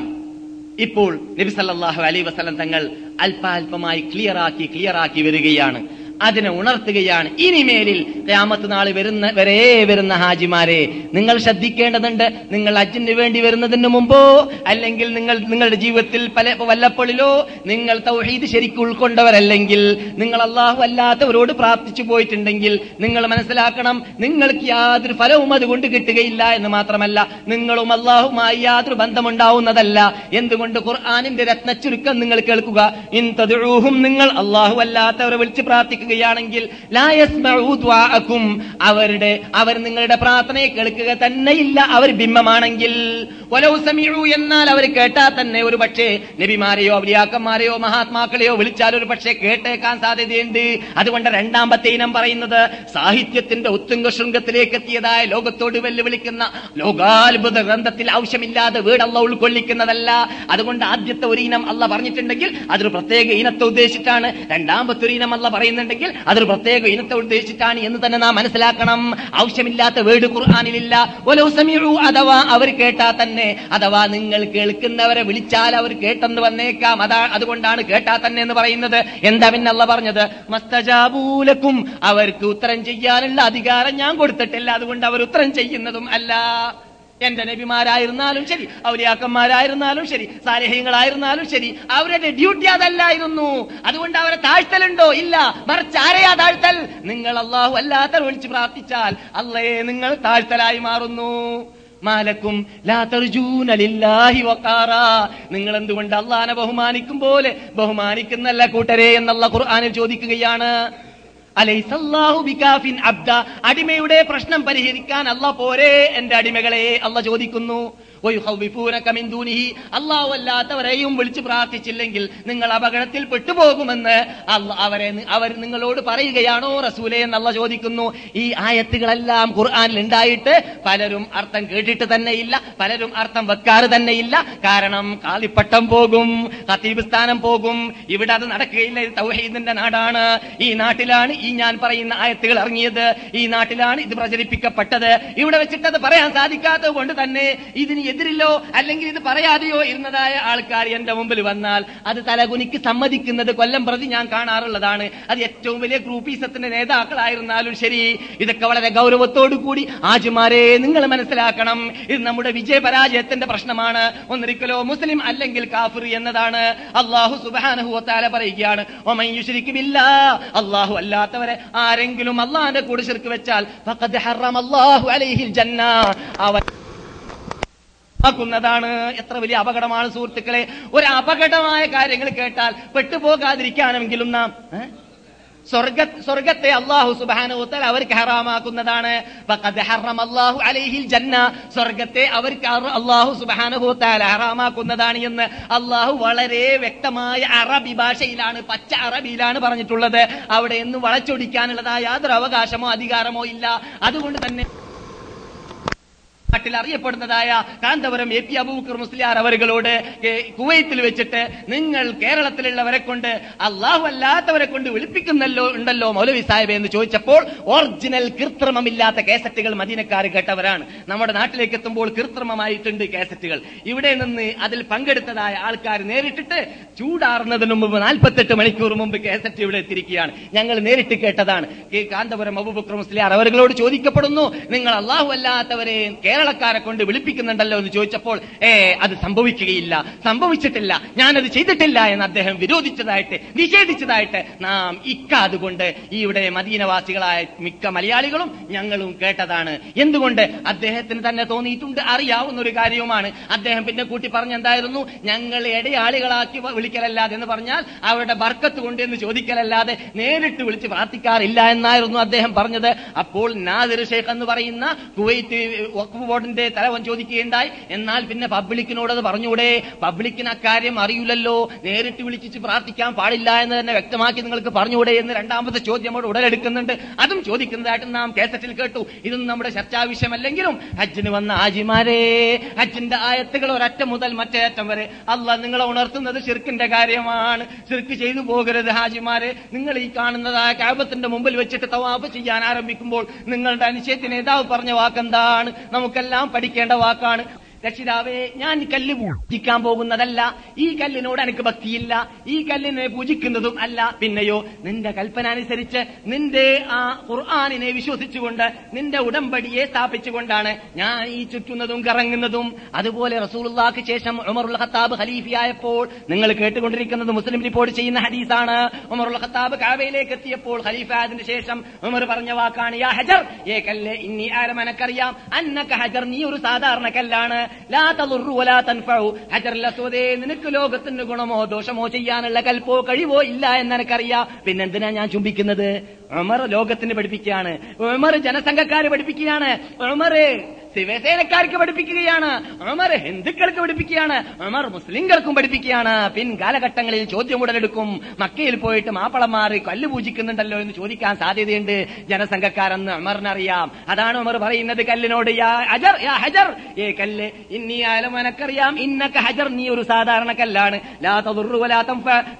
ഇപ്പോൾ നബി സല്ലല്ലാഹു അലൈഹി വസല്ലം തങ്ങൾ അല്പാൽപമായി ക്ലിയറാക്കി ക്ലിയറാക്കി വരികയാണ്. അതിനെ ഉണർത്തുകയാണ്. ഇനിമേലിൽ രാമത്ത് നാൾ വരുന്ന വരെ വരുന്ന ഹാജിമാരെ നിങ്ങൾ ശ്രദ്ധിക്കേണ്ടതുണ്ട്. നിങ്ങൾ അജിന് വേണ്ടി വരുന്നതിന് മുമ്പോ അല്ലെങ്കിൽ നിങ്ങൾ നിങ്ങളുടെ ജീവിതത്തിൽ പല വല്ലപ്പോഴിലോ നിങ്ങൾ തൗഹീദ് ശരിക്കും ഉൾക്കൊണ്ടവരല്ലെങ്കിൽ നിങ്ങൾ അള്ളാഹു അല്ലാത്തവരോട് പ്രാർത്ഥിച്ചു പോയിട്ടുണ്ടെങ്കിൽ നിങ്ങൾ മനസ്സിലാക്കണം നിങ്ങൾക്ക് യാതൊരു ഫലവും അതുകൊണ്ട് കിട്ടുകയില്ല എന്ന് മാത്രമല്ല നിങ്ങളും അള്ളാഹുമായി യാതൊരു ബന്ധമുണ്ടാവുന്നതല്ല. എന്തുകൊണ്ട് ഖുർആാനിന്റെ രത്നച്ചുരുക്കം നിങ്ങൾ കേൾക്കുക? ഇൻ തദ്ഉഹും നിങ്ങൾ അള്ളാഹു അല്ലാത്തവരെ വിളിച്ച് പ്രാർത്ഥിക്കുകയാണെങ്കിൽ ദുആഅക്കും അവരുടെ അവർ നിങ്ങളുടെ പ്രാർത്ഥനയെ കേൾക്കുക തന്നെയില്ല അവർ ബിംബമാണെങ്കിൽ എന്നാൽ അവർ കേട്ടാൽ തന്നെ ഒരു പക്ഷേ നബിമാരെയോ ഔലിയാക്കന്മാരെയോ മഹാത്മാക്കളെയോ വിളിച്ചാൽ ഒരു പക്ഷേ കേട്ടേക്കാൻ സാധ്യതയുണ്ട്. അതുകൊണ്ട് രണ്ടാമത്തെ ഇനം പറയുന്നത് സാഹിത്യത്തിന്റെ ഉത്തുംഗ ശൃംഗത്തിലേക്ക് എത്തിയതായ ലോകത്തോട് വെല്ലുവിളിക്കുന്ന ലോകാത്ഭുത ഗ്രന്ഥത്തിൽ ആവശ്യമില്ലാതെ വീടല്ല ഉൾക്കൊള്ളിക്കുന്നതല്ല. അതുകൊണ്ട് ആദ്യത്തെ ഒരു ഇനം അല്ല പറഞ്ഞിട്ടുണ്ടെങ്കിൽ അതൊരു പ്രത്യേക ഇനത്തെ ഉദ്ദേശിച്ചാണ്. രണ്ടാമത്തെ ഒരു ഇനം അല്ല അതൊരു പ്രത്യേക ഇനത്തെ ഉദ്ദേശിച്ചിട്ടാണ് എന്ന് തന്നെ നാം മനസ്സിലാക്കണം. ആവശ്യമില്ലാത്ത വേട് ഖുർആാനിലില്ല. അഥവാ അവർ കേട്ടാ തന്നെ അഥവാ നിങ്ങൾ കേൾക്കുന്നവരെ വിളിച്ചാൽ അവർ കേട്ടെന്ന് വന്നേക്കാം. അതാ അതുകൊണ്ടാണ് കേട്ടാ തന്നെ എന്ന് പറയുന്നത്. എന്താ പിന്നെ അല്ല പറഞ്ഞത്? മസ്തജാബൂലക്കും അവർക്ക് ഉത്തരം ചെയ്യാനുള്ള അധികാരം ഞാൻ കൊടുത്തിട്ടില്ല. അതുകൊണ്ട് അവർ ഉത്തരം ചെയ്യുന്നതും അല്ല. എന്റെ നബിമാരായിരുന്നാലും ശരി ഔലിയാക്കന്മാരായിരുന്നാലും ശരി സാലേഹ്യങ്ങളായിരുന്നാലും ശരി അവരുടെ ഡ്യൂട്ടി അതല്ലായിരുന്നു. അതുകൊണ്ട് അവരെ താഴ്ത്തലുണ്ടോ? ഇല്ല. മറിച്ച് ആരെയാ താഴ്ത്തൽ? നിങ്ങൾ അള്ളാഹു അല്ലാത്ത വിളിച്ച് പ്രാർത്ഥിച്ചാൽ അള്ളയെ നിങ്ങൾ താഴ്ത്തലായി മാറുന്നു. മാലക്കും നിങ്ങൾ എന്തുകൊണ്ട് അള്ളാനെ ബഹുമാനിക്കും പോലെ? ബഹുമാനിക്കുന്നല്ല കൂട്ടരെ എന്നുള്ള ഖുർആാനിൽ ചോദിക്കുകയാണ്. ബികാഫിൻ അബ്ദ. അടിമയുടെ പ്രശ്നം പരിഹരിക്കാൻ അല്ല പോരെ എന്റെ അടിമകളെ. അല്ല ചോദിക്കുന്നു. അല്ലാത്തവരെയും വിളിച്ചു പ്രാർത്ഥിച്ചില്ലെങ്കിൽ നിങ്ങൾ അപകടത്തിൽ പെട്ടുപോകുമെന്ന് അവരെ അവർ നിങ്ങളോട് പറയുകയാണോ റസൂലെ എന്നല്ല ചോദിക്കുന്നു. ഈ ആയത്തുകളെല്ലാം ഖുർആാനിൽ ഉണ്ടായിട്ട് പലരും അർത്ഥം കേട്ടിട്ട് തന്നെയില്ല പലരും അർത്ഥം വെക്കാറ് തന്നെയില്ല കാരണം കാളിപ്പട്ടം പോകും ഖത്തീബ് സ്ഥാനം പോകും. ഇവിടെ അത് നടക്കുകയില്ല തൗഹീദിന്റെ നാടാണ്. ഈ നാട്ടിലാണ് ഈ ഞാൻ പറയുന്ന ആയത്തുകൾ ഇറങ്ങിയത്. ഈ നാട്ടിലാണ് ഇത് പ്രചരിപ്പിക്കപ്പെട്ടത്. ഇവിടെ വെച്ചിട്ട് അത് പറയാൻ സാധിക്കാത്തത് കൊണ്ട് തന്നെ ഇതിന് എതിരിലോ അല്ലെങ്കിൽ ഇത് പറയാതെയോ ഇരുന്നതായ ആൾക്കാർ എന്റെ മുമ്പിൽ വന്നാൽ അത് തലകുനിക്ക് സമ്മതിക്കുന്നത് കൊല്ലം പ്രതി ഞാൻ കാണാറുള്ളതാണ്. അത് ഏറ്റവും വലിയ ഗ്രൂപ്പീസത്തിന്റെ നേതാക്കളായിരുന്നാലും ശരി. ഇതൊക്കെ വളരെ ഗൗരവത്തോടു കൂടി ആജുമാരെ നിങ്ങൾ മനസ്സിലാക്കണം. ഇത് നമ്മുടെ വിജയപരാജയത്തിന്റെ പ്രശ്നമാണ്. ഒന്നിരിക്കലോ മുസ്ലിം അല്ലെങ്കിൽ കാഫിർ എന്നതാണ്. അള്ളാഹു സുബാനഹുവത്താല പറയുകയാണ്. അള്ളാഹു അല്ലാത്തവരെ ആരെങ്കിലും അള്ളാഹിന്റെ കൂടെ ശിർക്ക് വെച്ചാൽ അവൻ ാക്കുന്നതാണ് എത്ര വലിയ അപകടമാണ് സുഹൃത്തുക്കളെ. ഒരു അപകടമായ കാര്യങ്ങൾ കേട്ടാൽ പെട്ടുപോകാതിരിക്കാനെങ്കിലും നാം? സ്വർഗ സ്വർഗത്തെ അള്ളാഹു സുബാനുത്തൽ അവർക്ക് ഹറാമാക്കുന്നതാണ്. അള്ളാഹു അലൈഹിൽ ജന്ന. സ്വർഗത്തെ അവർക്ക് അള്ളാഹു സുബാനുഭൂത്താൽ ഹറാമാക്കുന്നതാണ് എന്ന് അള്ളാഹു വളരെ വ്യക്തമായ അറബി ഭാഷയിലാണ് പച്ച അറബിയിലാണ് പറഞ്ഞിട്ടുള്ളത്. അവിടെ എന്നും വളച്ചൊടിക്കാനുള്ളതായ യാതൊരു അവകാശമോ അധികാരമോ ഇല്ല. അതുകൊണ്ട് തന്നെ നാട്ടിൽ അറിയപ്പെടുന്നതായ കാന്തപുരം എ പി അബൂക്കർ മുസ്ലിയാർ അവരുകളോട് കുവൈത്തിൽ വെച്ചിട്ട് നിങ്ങൾ കേരളത്തിലുള്ളവരെ കൊണ്ട് അള്ളാഹു അല്ലാത്തവരെ കൊണ്ട് വിളിപ്പിക്കുന്നല്ലോ ഉണ്ടല്ലോ മൗലവി സാഹിബ് എന്ന് ചോദിച്ചപ്പോൾ ഒറിജിനൽ കൃത്രിമമില്ലാത്ത കേസറ്റുകൾ മദീനക്കാർ കേട്ടവരാണ്. നമ്മുടെ നാട്ടിലേക്ക് എത്തുമ്പോൾ കൃത്രിമമായിട്ടുണ്ട് കേസറ്റുകൾ. ഇവിടെ നിന്ന് അതിൽ പങ്കെടുത്തതായ ആൾക്കാർ നേരിട്ടിട്ട് ചൂടാറുന്നതിന് മുമ്പ് നാൽപ്പത്തെട്ട് മണിക്കൂർ മുമ്പ് കേസറ്റ് ഇവിടെ എത്തിയിരിക്കുകയാണ്. ഞങ്ങൾ നേരിട്ട് കേട്ടതാണ്. കാന്തപുരം അബൂബക്കർ മുസ്ലിയാർ അവരുകളോട് ചോദിക്കപ്പെടുന്നു നിങ്ങൾ അള്ളാഹു അല്ലാത്തവരെ കേരളക്കാരെ കൊണ്ട് വിളിപ്പിക്കുന്നുണ്ടല്ലോ എന്ന് ചോദിച്ചപ്പോൾ ഏ അത് സംഭവിക്കുകയില്ല. സംഭവിച്ചിട്ടില്ല. ഞാനത് ചെയ്തിട്ടില്ല എന്ന് അദ്ദേഹം വിരോധിച്ചതായിട്ട് നിഷേധിച്ചതായിട്ട് നാം ഇക്കാതുകൊണ്ട് ഇവിടെ മദീനവാസികളായ മിക്ക മലയാളികളും ഞങ്ങളും കേട്ടതാണ്. എന്തുകൊണ്ട്? അദ്ദേഹത്തിന് തന്നെ തോന്നിയിട്ടുണ്ട്. അറിയാവുന്ന ഒരു കാര്യവുമാണ്. അദ്ദേഹം പിന്നെ കൂട്ടി പറഞ്ഞെന്തായിരുന്നു? ഞങ്ങൾ ഇടയാളികളാക്കി വിളിക്കലല്ലാതെ എന്ന് പറഞ്ഞാൽ അവരുടെ ബർക്കത്ത് കൊണ്ട് എന്ന് ചോദിക്കലല്ലാതെ നേരിട്ട് വിളിച്ച് പ്രാർത്ഥിക്കാറില്ല എന്നായിരുന്നു അദ്ദേഹം പറഞ്ഞത്. അപ്പോൾ നാദിർ ഷേഖ് എന്ന് പറയുന്ന കുവൈറ്റ് ബോർഡിന്റെ തലവൻ ചോദിക്കുകയുണ്ടായി. എന്നാൽ പിന്നെ പബ്ലിക്കിനോട് അത് പറഞ്ഞുകൂടെ? പബ്ലിക്കിന് അക്കാര്യം അറിയില്ലല്ലോ. നേരിട്ട് വിളിച്ചിട്ട് പ്രാർത്ഥിക്കാൻ പാടില്ല എന്ന് തന്നെ വ്യക്തമാക്കി നിങ്ങൾക്ക് പറഞ്ഞുകൂടെ എന്ന് രണ്ടാമത്തെ ചോദ്യം അവിടെ ഉടലെടുക്കുന്നുണ്ട്. അതും ചോദിക്കുന്നതായിട്ട് നാം കേസറ്റിൽ കേട്ടു. ഇതൊന്നും നമ്മുടെ ചർച്ചാ വിഷയമല്ലെങ്കിലും ഹജ്ജിന് വന്ന ആജിമാരെ ഹജ്ജിന്റെ ആയത്തുകൾ ഒരറ്റം മുതൽ മറ്റേ അറ്റം വരെ. അല്ല നിങ്ങളെ ഉണർത്തുന്നത് ശിർക്കിന്റെ കാര്യമാണ്. ശിർക്ക് ചെയ്തു പോകരുത് ഹാജിമാരെ. നിങ്ങൾ ഈ കാണുന്നതായ കാപത്തിന്റെ മുമ്പിൽ വെച്ചിട്ട് തവാപ്പ് ചെയ്യാൻ ആരംഭിക്കുമ്പോൾ നിങ്ങളുടെ അനിശ്ചയത്തിന് നേതാവ് പറഞ്ഞ വാക്കെന്താണ്? നമുക്കെല്ലാം പഠിക്കേണ്ട വാക്കാണ് രക്ഷിതാവേ ഞാൻ കല്ല് പൂജിക്കാൻ പോകുന്നതല്ല. ഈ കല്ലിനോട് എനിക്ക് ഭക്തിയില്ല. ഈ കല്ലിനെ പൂജിക്കുന്നതും അല്ല. പിന്നെയോ നിന്റെ കൽപ്പന അനുസരിച്ച് നിന്റെ ആ ഖുർആാനിനെ വിശ്വസിച്ചുകൊണ്ട് നിന്റെ ഉടമ്പടിയെ സ്ഥാപിച്ചുകൊണ്ടാണ് ഞാൻ ഈ ചുറ്റുന്നതും കറങ്ങുന്നതും. അതുപോലെ റസൂലുള്ളാക്ക് ശേഷം ഉമറുൽ ഖത്താബ് ഖലീഫിയായപ്പോൾ നിങ്ങൾ കേട്ടുകൊണ്ടിരിക്കുന്നത് മുസ്ലിം റിപ്പോർട്ട് ചെയ്യുന്ന ഹദീസാണ്. ഉമറുൽ ഖത്താബ് കാവയിലേക്ക് എത്തിയപ്പോൾ ഖലീഫ ശേഷം ഉമർ പറഞ്ഞ വാക്കാണ് യാ ഹജർ ഏ കല്ല് ഇന്നി ആരം എനക്കറിയാം. അന്നക ഹജർ നീ ഒരു സാധാരണ കല്ലാണ്. ലാ വലാ നിനക്ക് ലോകത്തിന് ഗുണമോ ദോഷമോ ചെയ്യാനുള്ള കൽപ്പോ കഴിവോ ഇല്ല എന്ന് എനിക്കറിയാം. പിന്നെന്തിനാ ഞാൻ ചുംബിക്കുന്നത്? ഉമർ ലോകത്തിന് പഠിപ്പിക്കുകയാണ്. ഉമർ ജനസംഘക്കാര് പഠിപ്പിക്കുകയാണ്. ഉമർ ശിവസേനക്കാർക്ക് പഠിപ്പിക്കുകയാണ് ഉമർ ഹിന്ദുക്കൾക്ക് പഠിപ്പിക്കുകയാണ് ഉമർ മുസ്ലിംകൾക്കും പഠിപ്പിക്കുകയാണ്. പിൻ കാലഘട്ടങ്ങളിൽ ചോദ്യം ഉടലെടുക്കും. മക്കയിൽ പോയിട്ട് മാപ്പളമാർ കല്ല് പൂജിക്കുന്നുണ്ടല്ലോ എന്ന് ചോദിക്കാൻ സാധ്യതയുണ്ട്. ജനസംഘക്കാരെന്ന് ഉമറിനറിയാം. അതാണ് ഉമർ പറയുന്നത് കല്ലിനോട്. യാ ഹജർ യാ ഹജർ. ഏ കല്ല് ഇന്നി എനക്കറിയാം ഇന്നക്ക ഹജർ നീ ഒരു സാധാരണ കല്ലാണ്. ലാ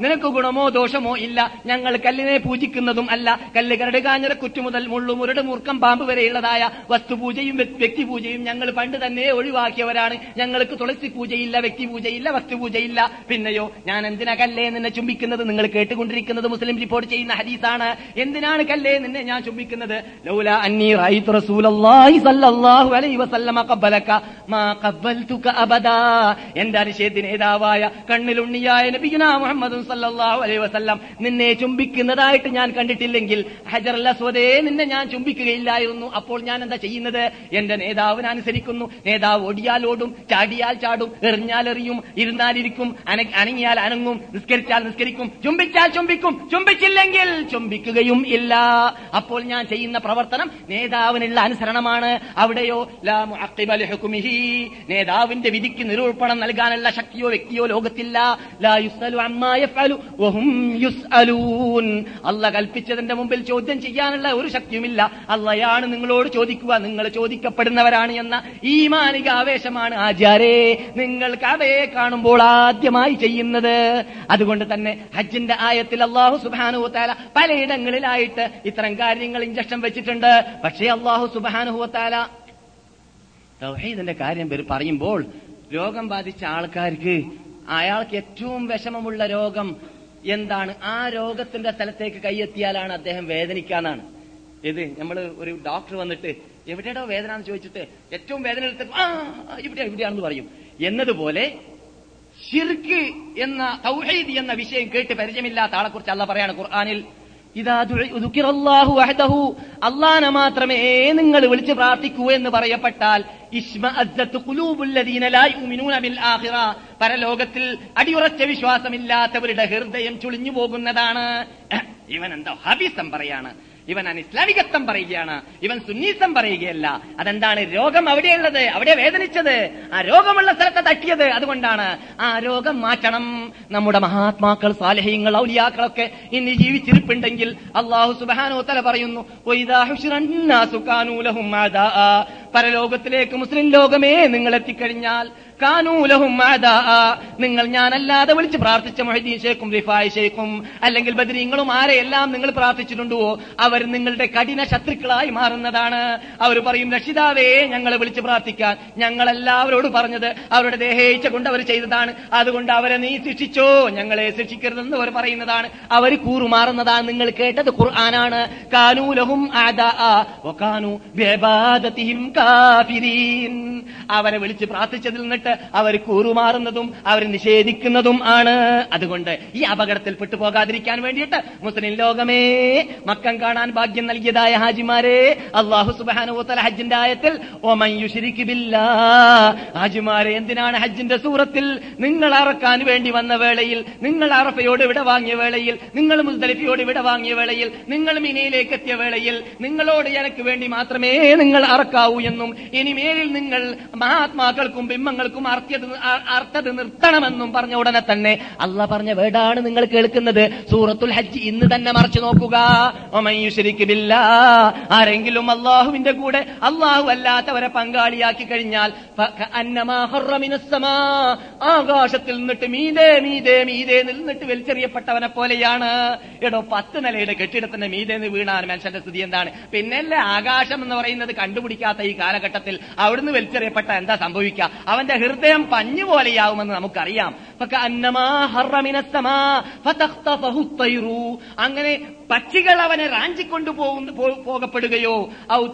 നിനക്ക് ഗുണമോ ദോഷമോ ഇല്ല. ഞങ്ങൾ കല്ലിനെ പൂജിക്കുന്നതും അല്ല. കല്ല് കരട് കാഞ്ഞിര കുറ്റു മുതൽ മുള്ളു മുരട് മൂർക്കം പാമ്പ് വരെയുള്ളതായ വസ്തുപൂജയും വ്യ- വ്യക്തിപൂജയും ഞങ്ങൾ പണ്ട് തന്നെ ഒഴിവാക്കിയവരാണ്. ഞങ്ങൾക്ക് തുളസി പൂജയില്ല വ്യക്തി പൂജയില്ല വസ്തു പൂജയില്ല. പിന്നെയോ ഞാൻ എന്തിനാ കല്ലേ നിന്നെ ചുംബിക്കുന്നത്? നിങ്ങൾ കേട്ടുകൊണ്ടിരിക്കുന്നത് മുസ്ലിം റിപ്പോർട്ട് ചെയ്യുന്ന ഹദീസാണ്. എന്തിനാണ് കല്ലേ നിന്നെ ഞാൻ ചുംബിക്കുന്നത്? ലൗല അന്നി റൈത്ത് റസൂലല്ലാഹി സല്ലല്ലാഹു അലൈഹി വസല്ലമ ഖബ്ബലക മാ ഖബ്ബൽതുക അബദാ. എന്റെ അനുശേദ്യ നേതാവായ കണ്ണിലുണ്ണിയായ നബിയുനാ മുഹമ്മദ് സല്ലല്ലാഹു അലൈഹി വസല്ലം നിന്നെ ചുംബിക്കുന്നതായിട്ട് ഞാൻ കണ്ടിട്ടില്ലെങ്കിൽ ഹജർ അസ്വദേ നിന്നെ ഞാൻ ചുംബിക്കുകയില്ലായിരുന്നു. അപ്പോൾ ഞാൻ എന്താ ചെയ്യുന്നത്? എന്റെ നേതാവിനെ അനുസരിക്കുന്നു നേതാവ് ഓടിയാൽ ഓടും ചാടിയാൽ ചാടും എറിഞ്ഞാൽ എറിയും ഇരുന്നാലിരിക്കും അനങ്ങിയാൽ അനങ്ങും നിസ്കരിച്ചാൽ നിസ്കരിക്കും ചുംബിച്ചാൽ ചുംബിക്കും ചുംബിച്ചില്ലെങ്കിൽ ചുംബിക്കുകയും ഇല്ല. അപ്പോൾ ഞാൻ ചെയ്യുന്ന പ്രവർത്തനം നേതാവിനുള്ള അനുസരണമാണ്. അവിടെയോ നേതാവിന്റെ വിധിക്ക് നിരൂപണം നൽകാനുള്ള ശക്തിയോ വ്യക്തിയോ ലോകത്തില്ല. അല്ല കൽപ്പിച്ചതിന്റെ മുമ്പിൽ ചോദ്യം ചെയ്യാനുള്ള ഒരു ശക്തിയുമില്ല. അല്ലയാണ് നിങ്ങളോട് ചോദിക്കുക. നിങ്ങൾ ചോദിക്കപ്പെടുന്നവരാണ്. എന്ന ഈ മാനിക ആവേശമാണ് ആചാരേ. നിങ്ങൾ കവയെ കാണുമ്പോൾ ആദ്യമായി ചെയ്യുന്നത്. അതുകൊണ്ട് തന്നെ ഹജ്ജിന്റെ ആയത്തിൽ അള്ളാഹു സുബാനുഹുത്താല പലയിടങ്ങളിലായിട്ട് ഇത്തരം കാര്യങ്ങൾ ഇഞ്ചക്ഷൻ വെച്ചിട്ടുണ്ട്. പക്ഷേ അള്ളാഹു സുബാനുഹുത്താല തൗഹീദിന്റെ കാര്യം പറയുമ്പോൾ രോഗം ബാധിച്ച ആൾക്കാർക്ക് അയാൾക്ക് ഏറ്റവും വിഷമമുള്ള രോഗം എന്താണ്? ആ രോഗത്തിന്റെ സ്ഥലത്തേക്ക് കൈയെത്തിയാലാണ് അദ്ദേഹം വേദനിക്കാന്നാണ്. ഇത് നമ്മൾ ഒരു ഡോക്ടർ വന്നിട്ട് എവിടെയാണോ വേദന എന്ന് ചോദിച്ചിട്ട് ഏറ്റവും വേദന എടുത്ത് ഇവിടെ എവിടെയാണെന്ന് പറയും. എന്നതുപോലെ ഷിർക്ക് എന്ന തൗഹീദ് എന്ന വിഷയം കേട്ട് പരിചയമില്ലാത്ത ആളെ കുറിച്ച് അല്ല പറയാണ് ഖുർആാനിൽ അള്ളാനെ മാത്രമേ നിങ്ങൾ വിളിച്ച് പ്രാർത്ഥിക്കൂ എന്ന് പറയപ്പെട്ടാൽ പരലോകത്തിൽ അടിയുറച്ച വിശ്വാസമില്ലാത്തവരുടെ ഹൃദയം ചുളിഞ്ഞു പോകുന്നതാണ് ഇവൻ എന്താ ഹബീസം പറയാണ്. ഇവൻ അനിസ്ലാമികത്വം പറയുകയാണ്. ഇവൻ സുന്നീസം പറയുകയല്ല. അതെന്താണ്? രോഗം അവിടെയുള്ളത്. അവിടെ വേദനിച്ചത്. ആ രോഗമുള്ള സ്ഥലത്തെ തട്ടിയത്. അതുകൊണ്ടാണ് ആ രോഗം മാറ്റണം. നമ്മുടെ മഹാത്മാക്കൾ സാലഹ്യങ്ങൾ ഔലിയാക്കളൊക്കെ ഇനി ജീവിച്ചിരിപ്പുണ്ടെങ്കിൽ അള്ളാഹു സുബാനോ തല പറയുന്നു. പരലോകത്തിലേക്ക് മുസ്ലിം ലോകമേ നിങ്ങൾ എത്തിക്കഴിഞ്ഞാൽ കാനൂലഹും നിങ്ങൾ ഞാനല്ലാതെ വിളിച്ച് പ്രാർത്ഥിച്ച മൊഹീദ്ദീൻ ഷേഖും റിഫായ് ഷേഖും അല്ലെങ്കിൽ ബദരീങ്ങളും ആരെയെല്ലാം നിങ്ങൾ പ്രാർത്ഥിച്ചിട്ടുണ്ടോ അവർ നിങ്ങളുടെ കഠിന ശത്രുക്കളായി മാറുന്നതാണ്. അവർ പറയും രക്ഷിതാവേ ഞങ്ങളെ വിളിച്ച് പ്രാർത്ഥിക്കാൻ. ഞങ്ങളെല്ലാവരോട് പറഞ്ഞത് അവരുടെ ദേഹേച്ഛ കൊണ്ട് അവർ ചെയ്തതാണ്. അതുകൊണ്ട് അവരെ നീ ശിക്ഷിച്ചോ. ഞങ്ങളെ ശിക്ഷിക്കരുതെന്ന് അവർ പറയുന്നതാണ്. അവർ കൂറുമാറുന്നതാണ് നിങ്ങൾ കേട്ടത് ഖുർആനാണ്. കാനൂലഹും അവരെ വിളിച്ച് പ്രാർത്ഥിച്ചതിൽ നിന്നിട്ട് അവർ കൂറുമാറുന്നതും അവർ നിഷേധിക്കുന്നതും ആണ്. അതുകൊണ്ട് ഈ അപകടത്തിൽ പെട്ടുപോകാതിരിക്കാൻ വേണ്ടിയിട്ട് മുസ്ലിം ലോകമേ മക്കം കാണാൻ ഭാഗ്യം നൽകിയതായ ഹാജിമാരെ അള്ളാഹു സുബാനുത്തല ഹജ്ജിന്റെ ആയത്തിൽ ഹാജിമാരെ എന്തിനാണ് ഹജ്ജിന്റെ സൂറത്തിൽ നിങ്ങൾ അറക്കാൻ വേണ്ടി വന്ന വേളയിൽ നിങ്ങൾ അറഫയോട് വിട വാങ്ങിയ വേളയിൽ നിങ്ങൾ മുസ്ദലിഫയോട് വിട വാങ്ങിയ വേളയിൽ നിങ്ങൾ മിനയിലേക്ക് എത്തിയ വേളയിൽ നിങ്ങളോട് എനിക്ക് വേണ്ടി മാത്രമേ നിങ്ങൾ അറക്കാവൂ എന്നും ഇനി മേലിൽ നിങ്ങൾ മഹാത്മാക്കൾക്കും ബിംബങ്ങൾക്കും അർത്ഥത് അർത്ഥത് നിർത്തണമെന്നും പറഞ്ഞ ഉടനെ തന്നെ അല്ല പറഞ്ഞ വേടാണ് നിങ്ങൾ കേൾക്കുന്നത്. സൂറത്തുൽ ഹജ്ജ് ഇന്ന് തന്നെ മറിച്ചു നോക്കുക. ഒമയുശരിക്കുമില്ല ആരെങ്കിലും അള്ളാഹുവിന്റെ കൂടെ അള്ളാഹു അല്ലാത്തവരെ പങ്കാളിയാക്കി കഴിഞ്ഞാൽ ആകാശത്തിൽ നിന്നിട്ട് മീതേ മീതേ മീതേ നിന്നിട്ട് വലിച്ചെറിയപ്പെട്ടവനെ പോലെയാണ്. എടോ പത്ത് നിലയുടെ കെട്ടിടത്തിന്റെ മീതേ നിന്ന് വീണാൽ മനുഷ്യന്റെ സ്ഥിതി എന്താണ്? പിന്നല്ലേ ആകാശം എന്ന് പറയുന്നത് കണ്ടുപിടിക്കാത്ത ഈ കാലഘട്ടത്തിൽ അവിടുന്ന് വലിച്ചെറിയപ്പെട്ട എന്താ സംഭവിക്കുക? അവന്റെ ഹൃദയം പഞ്ഞു പോലെയാവുമെന്ന് നമുക്കറിയാം. അങ്ങനെ പക്ഷികൾ അവനെ റാഞ്ചിക്കൊണ്ടു പോകപ്പെടുകയോ? ഔ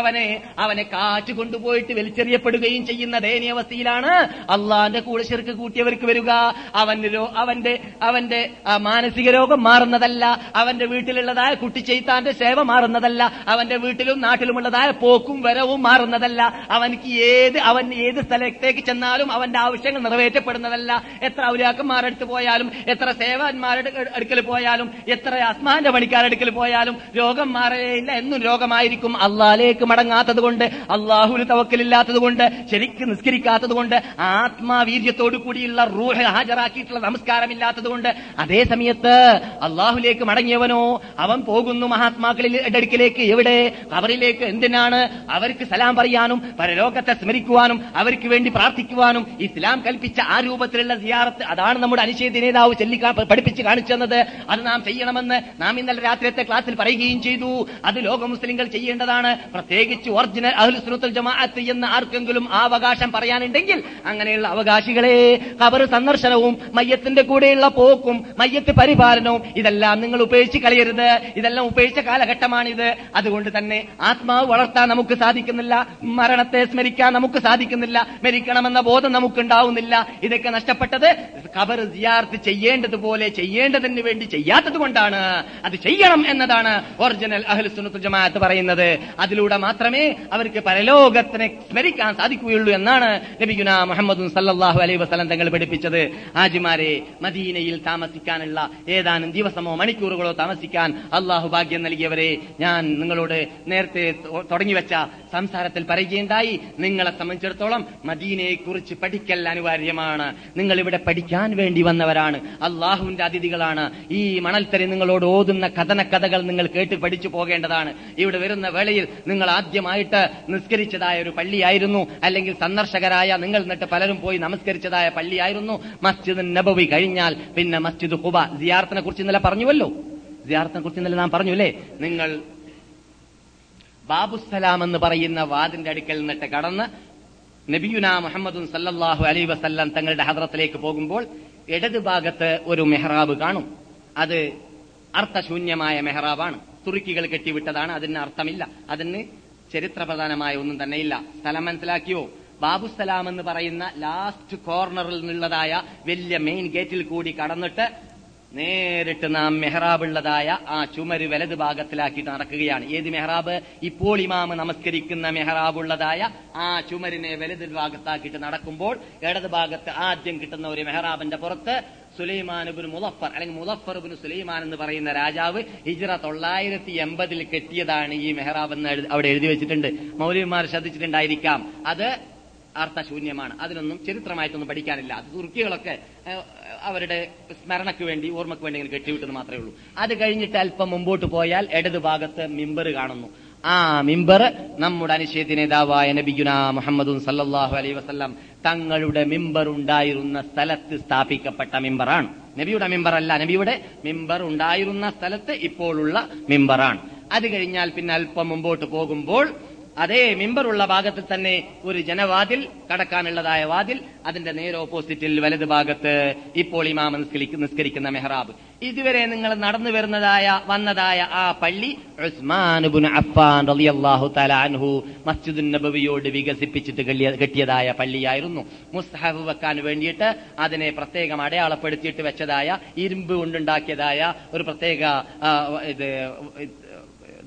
അവനെ അവനെ കാറ്റ് കൊണ്ടുപോയിട്ട് വലിച്ചെറിയപ്പെടുകയും ചെയ്യുന്ന ദയനീയാവസ്ഥയിലാണ് അള്ളാന്റെ കൂടെ ശിർക്ക് കൂട്ടിയവർക്ക് വരിക. അവന്റെ അവന്റെ അവന്റെ മാനസിക രോഗം മാറുന്നതല്ല. അവന്റെ വീട്ടിലുള്ളതായ കുട്ടിച്ചെയ്ത്താന്റെ സേവ മാറുന്നതല്ല. അവന്റെ വീട്ടിലും നാട്ടിലുമുള്ളതായ പോക്കും വരവും മാറുന്നതല്ല. അവനിക്ക് ഏത് അവൻ ഏത് സ്ഥലത്തേക്ക് ചെന്നാലും അവന്റെ ആവശ്യങ്ങൾ നിറവേറ്റപ്പെടുന്നതല്ല. എത്ര ഔലിയാക്കന്മാരുടെ അടുത്ത് പോയാലും എത്ര സേവാന്മാരുടെ അടുക്കൽ പോയാലും എത്ര അസ്മാന്റെ പണിക്കാരുടെ അടുക്കൽ പോയാലും രോഗം മാറുകയില്ല എന്നും രോഗമായിരിക്കും. അള്ളാലേക്ക് മടങ്ങാത്തത് കൊണ്ട് അള്ളാഹുവിന് തവക്കലില്ലാത്തത് കൊണ്ട് ശരിക്കും നിസ്കരിക്കാത്തത് കൊണ്ട് ആത്മാവീര്യത്തോടു കൂടിയുള്ള റൂഹ് ഹാജരാക്കിയിട്ടുള്ള നമസ്കാരമില്ലാത്തത് കൊണ്ട് അതേ സമയത്ത് അള്ളാഹുലേക്ക് മടങ്ങിയവനോ അവൻ പോകുന്നു മഹാത്മാക്കളിൽ അടുക്കിലേക്ക്. എവിടെ? അവരിലേക്ക് എന്തിനാണ്? അവർക്ക് സലാം പറയാനും പരലോകത്തെ സ്മരിക്കുവാനും അവർക്ക് വേണ്ടി പ്രാർത്ഥിക്കുവാനും ഇസ്ലാം കൽപ്പിച്ച ആ രൂപത്തിലുള്ള സിയാറത്ത് അതാണ് നമ്മുടെ അനിശ്ചിത നേതാവ് ചെല്ലിക്കാ പഠിപ്പിച്ച് കാണിച്ചു തന്നത് അത് നാം ചെയ്യണമെന്ന് നാം ഇന്നലെ രാത്രിയത്തെ ക്ലാസ്സിൽ പറയുകയും ചെയ്തു. അത് ലോക മുസ്ലിങ്ങൾ ചെയ്യേണ്ടതാണ്. പ്രത്യേകിച്ച് ഒറിജിനൽ അഹ്ലുസുനത്തുൽ ജമാഅത്ത് എന്ന് ആർക്കെങ്കിലും ആ അവകാശം പറയാനുണ്ടെങ്കിൽ അങ്ങനെയുള്ള അവകാശികളെ കബർ സന്ദർശനവും മയ്യത്തിന്റെ കൂടെയുള്ള പോക്കും മയ്യത്ത് പരിപാലനവും ഇതെല്ലാം നിങ്ങൾ ഉപേക്ഷിച്ച് കളയരുത്. ഇതെല്ലാം ഉപേക്ഷിച്ച കാലഘട്ടമാണിത്. അതുകൊണ്ട് തന്നെ ആത്മാവ് വളർത്താൻ നമുക്ക് സാധിക്കുന്നില്ല. മരണത്തെ സ്മരിക്കാൻ നമുക്ക് സാധിക്കുന്നില്ല. മരിക്കണമെന്ന ബോധം നമുക്ക് നമുക്കുണ്ടാവുന്നില്ല. ഇതൊക്കെ നഷ്ടപ്പെട്ടത് ഖബർ സിയാർത്ത് ചെയ്യേണ്ടതുപോലെ ചെയ്യേണ്ടതിന് വേണ്ടി ചെയ്യാത്തത് കൊണ്ടാണ് അത് ചെയ്യണം എന്നതാണ് ഒറിജിനൽ അഹ്ലുസുന്നത്തുൽ ജമാഅത്ത് പറയുന്നത്. അതിലൂടെ മാത്രമേ അവർക്ക് പരലോകത്തിനെ സ്മരിക്കാൻ സാധിക്കുകയുള്ളൂ എന്നാണ് നബിഗുന മുഹമ്മദ് സല്ലാഹു അലൈ വസ്ലം തങ്ങൾ പഠിപ്പിച്ചത്. ആജിമാരെ മദീനയിൽ താമസിക്കാനുള്ള ഏതാനും ദിവസമോ മണിക്കൂറുകളോ താമസിക്കാൻ അള്ളാഹു ഭാഗ്യം നൽകിയവരെ ഞാൻ നിങ്ങളോട് നേരത്തെ തുടങ്ങി തുടങ്ങിവെച്ച സംസാരത്തിൽ പറയുകയുണ്ടായി. നിങ്ങളെ സംബന്ധിച്ചിടത്തോളം മദീനയെ കുറിച്ച് പഠിക്കൽ അനിവാര്യമാണ്. നിങ്ങൾ ഇവിടെ പഠിക്കാൻ വേണ്ടി വന്നവരാണ്. അള്ളാഹുവിന്റെ അതിഥികളാണ്. ഈ മണൽത്തരി നിങ്ങളോട് ഓതുന്ന കഥന കഥകൾ നിങ്ങൾ കേട്ട് പഠിച്ചു പോകേണ്ടതാണ്. ഇവിടെ വരുന്ന വേളയിൽ നിങ്ങൾ ആദ്യമായിട്ട് നിസ്കരിച്ചതായ ഒരു പള്ളിയായിരുന്നു. അല്ലെങ്കിൽ സന്ദർശകരായ നിങ്ങൾ എന്നിട്ട് പലരും പോയി നമസ്കരിച്ചതായ പള്ളിയായിരുന്നു. മസ്ജിദ് നബവി കഴിഞ്ഞാൽ പിന്നെ മസ്ജിദ് ഹുബ. സിയാർത്തിനെ കുറിച്ച് ഇന്നലെ പറഞ്ഞുവല്ലോ? സിയാർത്തിനെ കുറിച്ച് ഇന്നലെ നാം പറഞ്ഞു അല്ലേ നിങ്ങൾ ബാബുസലാം എന്ന് പറയുന്ന വാതിന്റെ അടുക്കൽ നിന്നിട്ട് കടന്ന് നബിയുന മുഹമ്മദും സല്ലാഹു അലൈ വസല്ലം തങ്ങളുടെ ഹദ്രത്തിലേക്ക് പോകുമ്പോൾ ഇടത് ഭാഗത്ത് ഒരു മെഹ്റാബ് കാണും. അത് അർത്ഥശൂന്യമായ മെഹ്റാബാണ്. തുറുക്കികൾ കെട്ടിവിട്ടതാണ്. അതിന് അർത്ഥമില്ല. അതിന് ചരിത്രപ്രധാനമായ ഒന്നും തന്നെയില്ല. സ്ഥലം മനസ്സിലാക്കിയോ? ബാബുസലാം എന്ന് പറയുന്ന ലാസ്റ്റ് കോർണറിൽ നിന്നുള്ളതായ വലിയ മെയിൻ ഗേറ്റിൽ കൂടി കടന്നിട്ട് നേരിട്ട് നാം മെഹ്റാബുള്ളതായ ആ ചുമര് വലത് ഭാഗത്തിലാക്കിയിട്ട് നടക്കുകയാണ്. ഏത് മെഹ്റാബ്? ഇപ്പോൾ ഇമാമ് നമസ്കരിക്കുന്ന മെഹ്റാബുള്ളതായ ആ ചുമരിനെ വലത് ഭാഗത്താക്കിയിട്ട് നടക്കുമ്പോൾ ഇടത് ഭാഗത്ത് ആദ്യം കിട്ടുന്ന ഒരു മെഹ്റാബിന്റെ പുറത്ത് സുലൈമാനുബിൻ മുലഫർ അല്ലെങ്കിൽ മുലഫർ ബിൻ സുലൈമാൻ എന്ന് പറയുന്ന രാജാവ് ഹിജ്റ തൊള്ളായിരത്തി എൺപതിൽ കെട്ടിയതാണ് ഈ മെഹ്റാബ് എന്ന് അവിടെ എഴുതി വെച്ചിട്ടുണ്ട്. മൗലവിമാർ ശ്രദ്ധിച്ചിട്ടുണ്ടായിരിക്കാം. അത് അർത്ഥശൂന്യമാണ്. അതിനൊന്നും ചരിത്രമായിട്ടൊന്നും പഠിക്കാനില്ല. അത് തുർക്കികളൊക്കെ അവരുടെ സ്മരണയ്ക്ക് വേണ്ടി ഓർമ്മയ്ക്ക് വേണ്ടി ഇങ്ങനെ കെട്ടിവിട്ടെന്ന് മാത്രമേ ഉള്ളൂ. അത് കഴിഞ്ഞിട്ട് അല്പം മുമ്പോട്ട് പോയാൽ ഇടത് ഭാഗത്ത് മിമ്പർ കാണുന്നു. ആ മിമ്പർ നമ്മുടെ അനിശ്ചിത നേതാവായ നബിഗുന മുഹമ്മദും സല്ലാഹു അലൈ വസല്ലം തങ്ങളുടെ മിമ്പർ ഉണ്ടായിരുന്ന സ്ഥലത്ത് സ്ഥാപിക്കപ്പെട്ട മിമ്പറാണ്. നബിയുടെ മിമ്പറല്ല നബിയുടെ മിമ്പർ ഉണ്ടായിരുന്ന സ്ഥലത്ത് ഇപ്പോഴുള്ള മിമ്പറാണ്. അത് കഴിഞ്ഞാൽ പിന്നെ അല്പം മുമ്പോട്ട് പോകുമ്പോൾ അതേ മിമ്പറുള്ള ഭാഗത്ത് തന്നെ ഒരു ജനവാതിൽ കടക്കാനുള്ളതായ വാതിൽ അതിന്റെ നേരെ ഓപ്പോസിറ്റിൽ വലത് ഭാഗത്ത് ഇപ്പോൾ ഇമാമ നിസ്കരിക്ക- നിസ്കരിക്കുന്ന മെഹ്റാബ്. ഇതുവരെ നിങ്ങൾ നടന്നു വരുന്നതായ വന്നതായ ആ പള്ളി അഫ്ഫാൻ റളിയല്ലാഹു മസ്ജിദുൻ നബവിയോട് വികസിപ്പിച്ചിട്ട് കെട്ടിയതായ പള്ളിയായിരുന്നു. മുസ്ഹഫ് വെക്കാൻ വേണ്ടിയിട്ട് അതിനെ പ്രത്യേകം അടയാളപ്പെടുത്തിയിട്ട് വെച്ചതായ ഇരുമ്പ് കൊണ്ടുണ്ടാക്കിയതായ ഒരു പ്രത്യേക ഇത്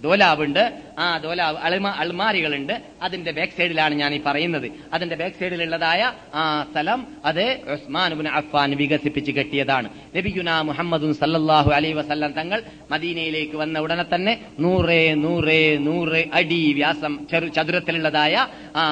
ദോലാവുണ്ട്. ആ ദോലാവ് അൾമാ അൾമാരികളുണ്ട് അതിന്റെ ബാക്ക് സൈഡിലാണ് ഞാൻ ഈ പറയുന്നത്. അതിന്റെ ബാക്ക് സൈഡിലുള്ളതായ ആ സ്ഥലം അത് ഉസ്മാൻ അഫ്ഫാൻ വികസിപ്പിച്ച് കെട്ടിയതാണ്. നബിയുന മുഹമ്മദും സല്ലാഹു അലൈ വസല്ലം തങ്ങൾ മദീനയിലേക്ക് വന്ന ഉടനെ തന്നെ നൂറ് നൂറ് നൂറ് അടി വ്യാസം ചെറു ചതുരത്തിലുള്ളതായ ആ,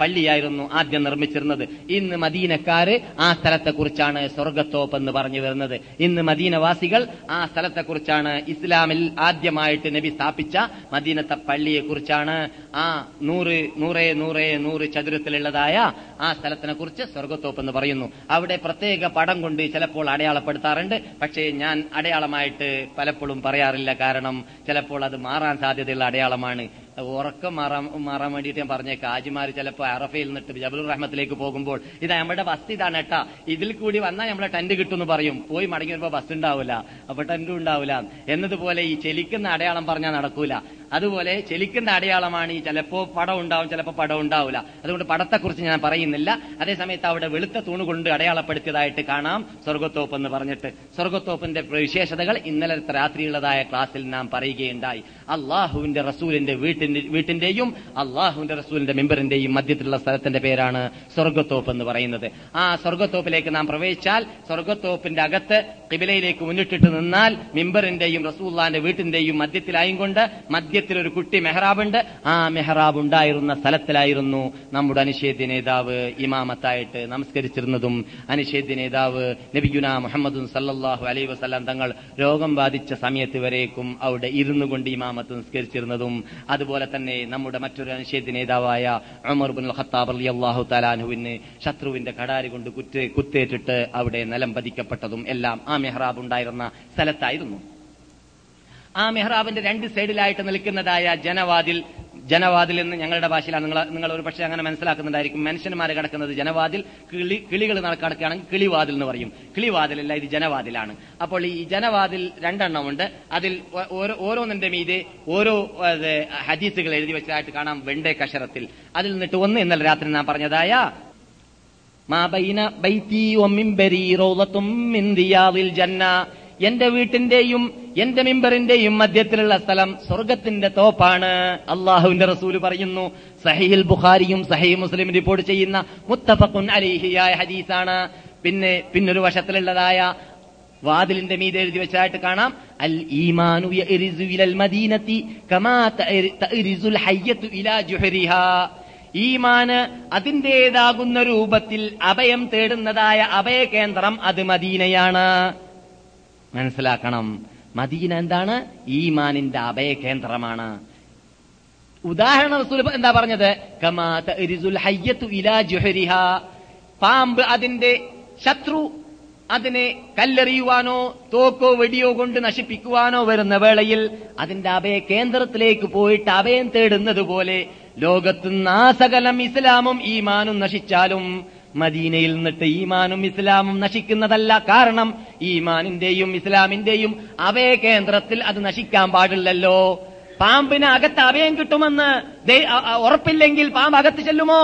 പള്ളിയായിരുന്നു ആദ്യം നിർമ്മിച്ചിരുന്നത്. ഇന്ന് മദീനക്കാര് ആ സ്ഥലത്തെക്കുറിച്ചാണ് സ്വർഗത്തോപ്പ് എന്ന് പറഞ്ഞു വരുന്നത്. ഇന്ന് മദീനവാസികൾ ആ സ്ഥലത്തെക്കുറിച്ചാണ് ഇസ്ലാമിൽ ആദ്യമായിട്ട് നബി സ്ഥാപിച്ച മദീനത്തെ പള്ളിയെ കുറിച്ചാണ് ആ നൂറ് നൂറേ നൂറേ നൂറ് ചതുരത്തിലുള്ളതായ ആ സ്ഥലത്തിനെ കുറിച്ച് സ്വർഗത്തോപ്പ് എന്ന് പറയുന്നു. അവിടെ പ്രത്യേക പടം കൊണ്ട് ചിലപ്പോൾ അടയാളപ്പെടുത്താറുണ്ട്. പക്ഷേ ഞാൻ അടയാളമായിട്ട് പലപ്പോഴും പറയാറില്ല. കാരണം ചിലപ്പോൾ അത് മാറാൻ സാധ്യതയുള്ള അടയാളമാണ്. ഉറക്കം മാറാൻ മാറാൻ വേണ്ടിയിട്ട് ഞാൻ പറഞ്ഞേ ആജിമാർ ചിലപ്പോൾ അറഫയിൽ നിന്നിട്ട് ജബലുർ റഹ്മത്തിലേക്ക് പോകുമ്പോൾ ഇത് നമ്മുടെ ബസ് ഇതാണ് കേട്ടാ ഇതിൽ കൂടി വന്നാൽ നമ്മളെ ടെന്റ് കിട്ടുമെന്ന് പറയും. പോയി മടങ്ങി വരുമ്പോൾ ബസ് ഉണ്ടാവില്ല അപ്പൊ ടെന്റും ഉണ്ടാവില്ല എന്നതുപോലെ ഈ ചെലിക്കുന്ന അടയാളം പറഞ്ഞാൽ നടക്കൂല. അതുപോലെ ചെലിക്കുന്ന അടയാളമാണ് ഈ ചിലപ്പോ പടം ഉണ്ടാവും ചിലപ്പോ പടം ഉണ്ടാവില്ല. അതുകൊണ്ട് പടത്തെക്കുറിച്ച് ഞാൻ പറയുന്നില്ല. അതേസമയത്ത് അവിടെ വെളുത്ത തൂണ് കൊണ്ട് അടയാളപ്പെടുത്തിയതായിട്ട് കാണാം സ്വർഗത്തോപ്പ് എന്ന് പറഞ്ഞിട്ട്. സ്വർഗത്തോപ്പിന്റെ വിശേഷതകൾ ഇന്നലത്തെ രാത്രിയുള്ളതായ ക്ലാസ്സിൽ നാം പറയുകയുണ്ടായി. അള്ളാഹുവിന്റെ റസൂലിന്റെ വീട്ടിന്റെ വീട്ടിന്റെയും അള്ളാഹുവിന്റെ റസൂലിന്റെ മെമ്പറിന്റെയും മധ്യത്തിലുള്ള സ്ഥലത്തിന്റെ പേരാണ് സ്വർഗത്തോപ്പ് എന്ന് പറയുന്നത്. ആ സ്വർഗത്തോപ്പിലേക്ക് നാം പ്രവേശിച്ചാൽ സ്വർഗത്തോപ്പിന്റെ അകത്ത് കിബിലയിലേക്ക് മുന്നിട്ടിട്ട് നിന്നാൽ മിമ്പറിന്റെയും റസൂല്ലാന്റെ വീട്ടിന്റെയും മധ്യത്തിലായും കൊണ്ട് മധ്യത്തിൽ ഒരു കുട്ടി മെഹ്റാബുണ്ട്. ആ മെഹ്റാബ് ഉണ്ടായിരുന്ന സ്ഥലത്തിലായിരുന്നു നമ്മുടെ അനിഷേദ്യ നേതാവ് ഇമാമത്തായിട്ട് നമസ്കരിച്ചിരുന്നതും. അനിഷേദ്യ നേതാവ് നബിഗുന മുഹമ്മദും സല്ലാഹു അലൈ വസ്ലാം തങ്ങൾ രോഗം ബാധിച്ച സമയത്ത് വരേക്കും അവിടെ ഇരുന്നു കൊണ്ട് ഇമാമത്ത് നിസ്കരിച്ചിരുന്നതും. അതുപോലെ തന്നെ നമ്മുടെ മറ്റൊരു അനിഷേദ്യ നേതാവായ ഉമർ ബുൽ ഖത്താബ് അലി അള്ളാഹു തലാനുവിന് ശത്രുവിന്റെ കടാരി കൊണ്ട് കുറ്റേ കുത്തേറ്റിട്ട് അവിടെ നിലം പതിക്കപ്പെട്ടതും എല്ലാം ആ മെഹ്റാബ് ഉണ്ടായിരുന്ന സ്ഥലത്തായിരുന്നു. ആ മെഹ്റാബിന്റെ രണ്ട് സൈഡിലായിട്ട് നിൽക്കുന്നതായ ജനവാതിൽ ജനവാതിൽ എന്ന് ഞങ്ങളുടെ ഭാഷയിലാണ്. നിങ്ങൾ നിങ്ങൾ ഒരു പക്ഷേ അങ്ങനെ മനസ്സിലാക്കുന്നുണ്ടായിരിക്കും മനുഷ്യന്മാരെ കിടക്കുന്നത് ജനവാതിൽ കിളി കിളികൾ കിടക്കുകയാണെങ്കിൽ കിളിവാതിൽ എന്ന് പറയും. കിളിവാതിലല്ല ഇത് ജനവാതിലാണ്. അപ്പോൾ ഈ ജനവാതിൽ രണ്ടെണ്ണമുണ്ട്. അതിൽ ഓരോന്നിന്റെ മീതെ ഓരോ ഹദീസുകൾ എഴുതി വെച്ചതായിട്ട് കാണാം വെണ്ടേ കഷറത്തിൽ അതിൽ നിന്നിട്ട് ഒന്ന് ഇന്നലെ രാത്രി നാം പറഞ്ഞതായ മാ ബൈന ബൈത്തി വമിംബരി ബരി റിയാദിൽ ജന്ന എന്റെ വീട്ടിന്റെയും എന്റെ മിമ്പറിന്റെയും മധ്യത്തിലുള്ള സ്ഥലം സ്വർഗത്തിന്റെ തോപ്പാണ്. അള്ളാഹുവിന്റെ റസൂൽ പറയുന്നു സഹീൽ ബുഖാരിയും സഹീ മുസ്ലിം റിപ്പോർട്ട് ചെയ്യുന്ന മുത്തഫഖുൻ അലിഹിയായ ഹദീസാണ്. പിന്നെ പിന്നൊരു വശത്തിലുള്ളതായ വാതിലിന്റെ മീതെ എഴുതി വെച്ചതായിട്ട് കാണാം. അൽ ഈമാനു മദീനത്തി കമാ ഇലാ ജുഹരിഹാ. ഈമാന് അതിന്റേതാകുന്ന രൂപത്തിൽ അഭയം തേടുന്നതായ അഭയകേന്ദ്രം അത് മദീനയാണ്. മനസ്സിലാക്കണം. മദീന എന്താണ്? ഈമാനിന്റെ അഭയകേന്ദ്രമാണ്. ഉദാഹരണ റസൂൽ എന്താ പറഞ്ഞത്? പാമ്പ് അതിന്റെ ശത്രു അതിനെ കല്ലെറിയുവാനോ തോക്കോ വെടിയോ കൊണ്ട് നശിപ്പിക്കുവാനോ വരുന്ന വേളയിൽ അതിന്റെ അഭയ കേന്ദ്രത്തിലേക്ക് പോയിട്ട് അഭയം തേടുന്നത് പോലെ ലോകത്ത് സകലം ഇസ്ലാമും ഈമാനും നശിച്ചാലും മദീനയിൽ നിന്നിട്ട് ഈമാനും ഇസ്ലാമും നശിക്കുന്നതല്ല കാരണം. ഈമാനിന്റെയും ഇസ്ലാമിന്റെയും അവയ കേന്ദ്രത്തിൽ അത് നശിക്കാൻ പാടില്ലല്ലോ. പാമ്പിന് അകത്ത് അവയം കിട്ടുമെന്ന് ഉറപ്പില്ലെങ്കിൽ പാമ്പ് അകത്ത് ചെല്ലുമോ?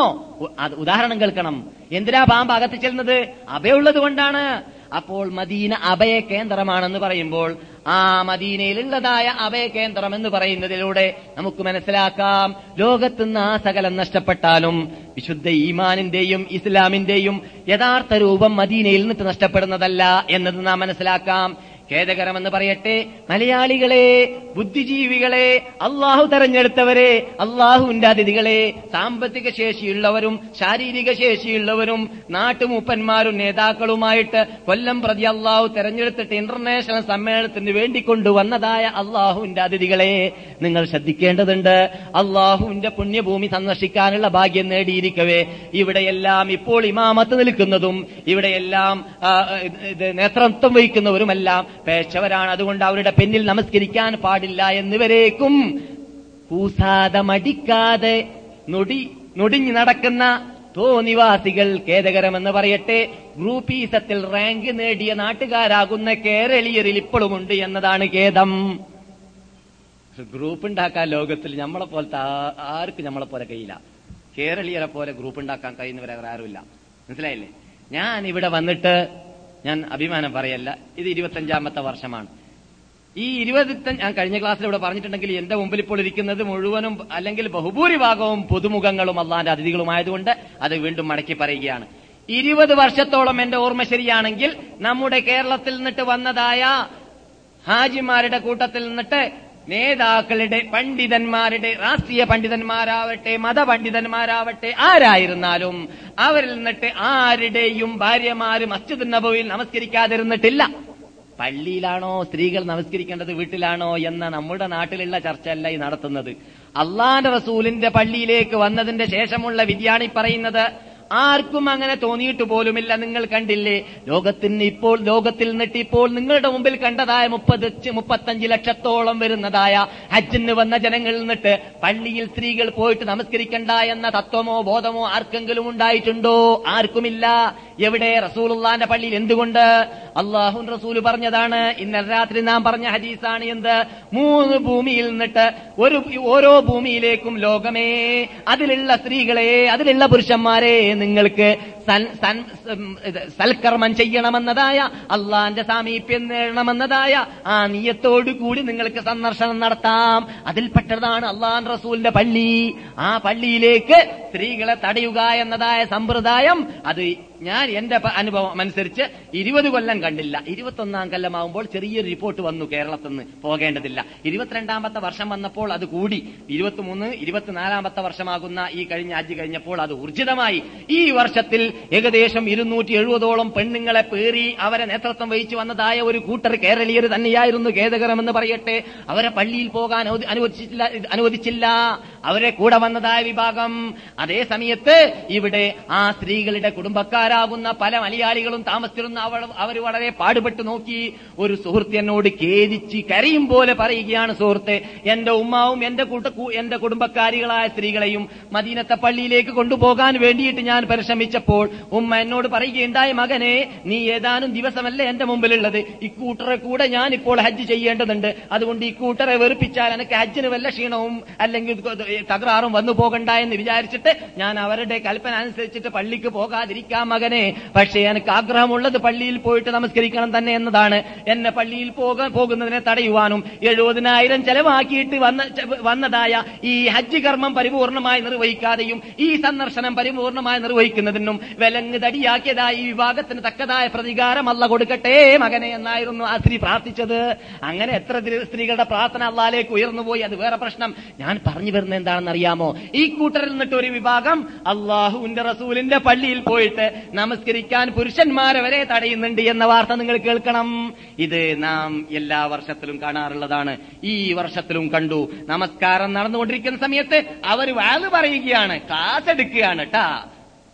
ഉദാഹരണം കേൾക്കണം. എന്തിനാ പാമ്പ് അകത്ത് ചെല്ലുന്നത്? അവയുള്ളത് കൊണ്ടാണ്. അപ്പോൾ മദീന അഭയ കേന്ദ്രമാണെന്ന് പറയുമ്പോൾ ആ മദീനയിലുള്ളതായ അഭയകേന്ദ്രം എന്ന് പറയുന്നതിലൂടെ നമുക്ക് മനസ്സിലാക്കാം. ലോകത്തുനിന്ന് ആ സകലം നഷ്ടപ്പെട്ടാലും വിശുദ്ധ ഈമാനിന്റെയും ഇസ്ലാമിന്റെയും യഥാർത്ഥ രൂപം മദീനയിൽ നിന്നിട്ട് നഷ്ടപ്പെടുന്നതല്ല എന്നത് നാം മനസ്സിലാക്കാം. ഖേദകരമെന്ന് പറയട്ടെ മലയാളികളെ ബുദ്ധിജീവികളെ അള്ളാഹു തെരഞ്ഞെടുത്തവരെ അള്ളാഹുവിന്റെ അതിഥികളെ സാമ്പത്തിക ശേഷിയുള്ളവരും ശാരീരിക ശേഷിയുള്ളവരും നാട്ടുമൂപ്പന്മാരും നേതാക്കളുമായിട്ട് കൊല്ലം പ്രതി അള്ളാഹു തെരഞ്ഞെടുത്തിട്ട് ഇന്റർനാഷണൽ സമ്മേളനത്തിന് വേണ്ടി കൊണ്ടുവന്നതായ അള്ളാഹുവിന്റെ അതിഥികളെ നിങ്ങൾ ശ്രദ്ധിക്കേണ്ടതുണ്ട്. അള്ളാഹുവിന്റെ പുണ്യഭൂമി സന്ദർശിക്കാനുള്ള ഭാഗ്യം നേടിയിരിക്കവേ. ഇവിടെയെല്ലാം ഇപ്പോൾ ഇമാമത്ത് നിൽക്കുന്നതും ഇവിടെയെല്ലാം നേതൃത്വം വഹിക്കുന്നവരുമെല്ലാം പേശവരാണ്. അതുകൊണ്ട് അവരുടെ പെന്നിൽ നമസ്കരിക്കാൻ പാടില്ല എന്നിവരേക്കും. കൂസാതെ മടിക്കാതെ നൊടി നൊടിഞ്ഞു നടക്കുന്ന തോനിവാസികൾ ഖേദകരമെന്ന് പറയട്ടെ. ഗ്രൂപ്പീസത്തിൽ റാങ്ക് നേടിയ നാട്ടുകാരാകുന്ന കേരളീയരിൽ ഇപ്പോഴുമുണ്ട് എന്നതാണ് ഖേദം. ഗ്രൂപ്പ് ഉണ്ടാക്കാൻ ലോകത്തിൽ നമ്മളെ പോലത്തെ ആർക്ക് നമ്മളെ പോലെ കഴിയില്ല. കേരളീയരെ പോലെ ഗ്രൂപ്പ് ഉണ്ടാക്കാൻ കഴിയുന്നവരെ ആരുമില്ല. മനസ്സിലായില്ലേ? ഞാൻ ഇവിടെ വന്നിട്ട് ഞാൻ അഭിമാനം പറയല്ല. ഇത് ഇരുപത്തഞ്ചാമത്തെ വർഷമാണ്. ഈ ഇരുപത്തി ഞാൻ കഴിഞ്ഞ ക്ലാസ്സിൽ ഇവിടെ പറഞ്ഞിട്ടുണ്ടെങ്കിൽ എന്റെ മുമ്പിൽ ഇപ്പോൾ ഇരിക്കുന്നത് മുഴുവനും അല്ലെങ്കിൽ ബഹുഭൂരിഭാഗവും പുതുമുഖങ്ങളും അള്ളാന്റെ അതിഥികളുമായതുകൊണ്ട് അത് വീണ്ടും മടക്കി പറയുകയാണ്. ഇരുപത് വർഷത്തോളം എന്റെ ഓർമ്മ ശരിയാണെങ്കിൽ നമ്മുടെ കേരളത്തിൽ നിന്നിട്ട് വന്നതായ ഹാജിമാരുടെ കൂട്ടത്തിൽ നിന്നിട്ട് നേതാക്കളുടെ പണ്ഡിതന്മാരുടെ രാഷ്ട്രീയ പണ്ഡിതന്മാരാവട്ടെ മതപണ്ഡിതന്മാരാവട്ടെ ആരായിരുന്നാലും അവരിൽ നിന്നിട്ട് ആരുടെയും ഭാര്യമാര് മസ്ജിദ് നബോയിൽ നമസ്കരിക്കാതിരുന്നിട്ടില്ല. പള്ളിയിലാണോ സ്ത്രീകൾ നമസ്കരിക്കേണ്ടത് വീട്ടിലാണോ എന്ന നമ്മുടെ നാട്ടിലുള്ള ചർച്ചയല്ല ഈ നടത്തുന്നത്. അള്ളാന്റെ റസൂലിന്റെ പള്ളിയിലേക്ക് വന്നതിന്റെ ശേഷമുള്ള വിദ്യാണി പറയുന്നത്. ആർക്കും അങ്ങനെ തോന്നിയിട്ട് പോലുമില്ല. നിങ്ങൾ കണ്ടില്ലേ? ലോകത്തിന് ഇപ്പോൾ ലോകത്തിൽ നിന്നിട്ട് ഇപ്പോൾ നിങ്ങളുടെ മുമ്പിൽ കണ്ടതായ മുപ്പത് മുപ്പത്തഞ്ച് ലക്ഷത്തോളം വരുന്നതായ ഹജ്ജിന് വന്ന ജനങ്ങളിൽ നിന്നിട്ട് പള്ളിയിൽ സ്ത്രീകൾ പോയിട്ട് നമസ്കരിക്കണ്ട എന്ന തത്വമോ ബോധമോ ആർക്കെങ്കിലും ഉണ്ടായിട്ടുണ്ടോ? ആർക്കുമില്ല. എവിടെ? റസൂലുള്ളാന്റെ പള്ളിയിൽ എന്തുകൊണ്ട്? അള്ളാഹുൻ റസൂൽ പറഞ്ഞതാണ് ഇന്നലെ രാത്രി നാം പറഞ്ഞ ഹദീസാണ് എന്ത്? മൂന്ന് ഭൂമിയിൽ നിന്നിട്ട് ഒരു ഓരോ ഭൂമിയിലേക്കും ലോകമേ അതിലുള്ള സ്ത്രീകളെ അതിലുള്ള പുരുഷന്മാരെ നിങ്ങൾക്ക് സൽക്കർമ്മം ചെയ്യണമെന്നതായ അള്ളാന്റെ സാമീപ്യം നേടണമെന്നതായ ആ കൂടി നിങ്ങൾക്ക് സന്ദർശനം നടത്താം. അതിൽപ്പെട്ടതാണ് അള്ളാൻ റസൂലിന്റെ പള്ളി. ആ പള്ളിയിലേക്ക് സ്ത്രീകളെ തടയുക എന്നതായ സമ്പ്രദായം അത് ഞാൻ എന്റെ അനുഭവം അനുസരിച്ച് ഇരുപത് കൊല്ലം കണ്ടില്ല. ഇരുപത്തൊന്നാം കൊല്ലമാകുമ്പോൾ ചെറിയൊരു റിപ്പോർട്ട് വന്നു കേരളത്തിൽ നിന്ന് പോകേണ്ടതില്ല. ഇരുപത്തിരണ്ടാമത്തെ വർഷം വന്നപ്പോൾ അത് കൂടി. ഇരുപത്തിമൂന്ന് ഇരുപത്തിനാലാമത്തെ വർഷമാകുന്ന ഈ കഴിഞ്ഞ ആജ് കഴിഞ്ഞപ്പോൾ അത് ഊർജിതമായി. ഈ വർഷത്തിൽ ഏകദേശം ഇരുന്നൂറ്റി എഴുപതോളം പെണ്ണുങ്ങളെ പേറി അവരെ നേതൃത്വം വഹിച്ചു വന്നതായ ഒരു കൂട്ടർ കേരളീയർ തന്നെയായിരുന്നു ഖേദകരമെന്ന് പറയട്ടെ. അവരെ പള്ളിയിൽ പോകാൻ അനുവദിച്ചില്ല അനുവദിച്ചില്ല. അവരെ കൂടെ വന്നതായ വിഭാഗം. അതേ സമയത്ത് ഇവിടെ ആ സ്ത്രീകളുടെ കുടുംബക്കാരാകുന്ന പല മലയാളികളും താമസിച്ചിരുന്ന അവൾ അവർ വളരെ പാടുപെട്ട് നോക്കി. ഒരു സുഹൃത്ത് എന്നോട് ഖേദിച്ച് കരയും പോലെ പറയുകയാണ് സുഹൃത്ത്. എന്റെ ഉമ്മാവും എന്റെ കൂട്ട എന്റെ കുടുംബക്കാരികളായ സ്ത്രീകളെയും മദീനത്തെ പള്ളിയിലേക്ക് കൊണ്ടുപോകാൻ വേണ്ടിയിട്ട് ഞാൻ പരിശ്രമിച്ചപ്പോൾ ഉമ്മ എന്നോട് പറയുകയുണ്ടായ മകനെ നീ ഏതാനും ദിവസമല്ലേ എന്റെ മുമ്പിലുള്ളത്. ഇക്കൂട്ടറെ കൂടെ ഞാൻ ഇപ്പോൾ ഹജ്ജ് ചെയ്യേണ്ടതുണ്ട്. അതുകൊണ്ട് ഈ കൂട്ടറെ വെറുപ്പിച്ചാൽ എനിക്ക് ഹജ്ജിന് വല്ല ക്ഷീണവും അല്ലെങ്കിൽ തകരാറും വന്നു പോകണ്ട എന്ന് വിചാരിച്ചിട്ട് ഞാൻ അവരുടെ കൽപ്പന അനുസരിച്ചിട്ട് പള്ളിക്ക് പോകാതിരിക്കാം മകനെ. പക്ഷേ എനിക്ക് ആഗ്രഹമുള്ളത് പള്ളിയിൽ പോയിട്ട് നമസ്കരിക്കണം തന്നെ എന്നതാണ്. എന്നെ പള്ളിയിൽ പോകാൻ പോകുന്നതിനെ തടയുവാനും എഴുപതിനായിരം ചെലവാക്കിയിട്ട് വന്ന വന്നതായ ഈ ഹജ്ജ് കർമ്മം പരിപൂർണമായി നിർവഹിക്കാതെയും ഈ സന്ദർശനം പരിപൂർണമായി നിർവഹിക്കുന്നതിനും വിലങ്ങ് തടിയാക്കിയതായി വിഭാഗത്തിന് തക്കതായ പ്രതികാരം അല്ല കൊടുക്കട്ടെ മകനെ എന്നായിരുന്നു ആ സ്ത്രീ പ്രാർത്ഥിച്ചത്. അങ്ങനെ എത്ര സ്ത്രീകളുടെ പ്രാർത്ഥന അള്ളാലേക്ക് ഉയർന്നുപോയി അത് വേറെ പ്രശ്നം. ഞാൻ പറഞ്ഞു വരുന്നത് എന്താണെന്ന് അറിയാമോ ഈ കൂട്ടരിൽ നിന്നിട്ട് ഒരു വിഭാഗം അള്ളാഹുവിന്റെ റസൂലിന്റെ പള്ളിയിൽ പോയിട്ട് നമസ്കരിക്കാൻ പുരുഷന്മാരെ വരെ തടയുന്നുണ്ട് എന്ന വാർത്ത നിങ്ങൾ കേൾക്കണം. ഇത് നാം എല്ലാ വർഷത്തിലും കാണാറുള്ളതാണ്. ഈ വർഷത്തിലും കണ്ടു. നമസ്കാരം നടന്നുകൊണ്ടിരിക്കുന്ന സമയത്ത് അവർ വാൽ പറയുകയാണ് കാസെടുക്കുകയാണ് എടുക്കുകയാണ് ട്ടാ.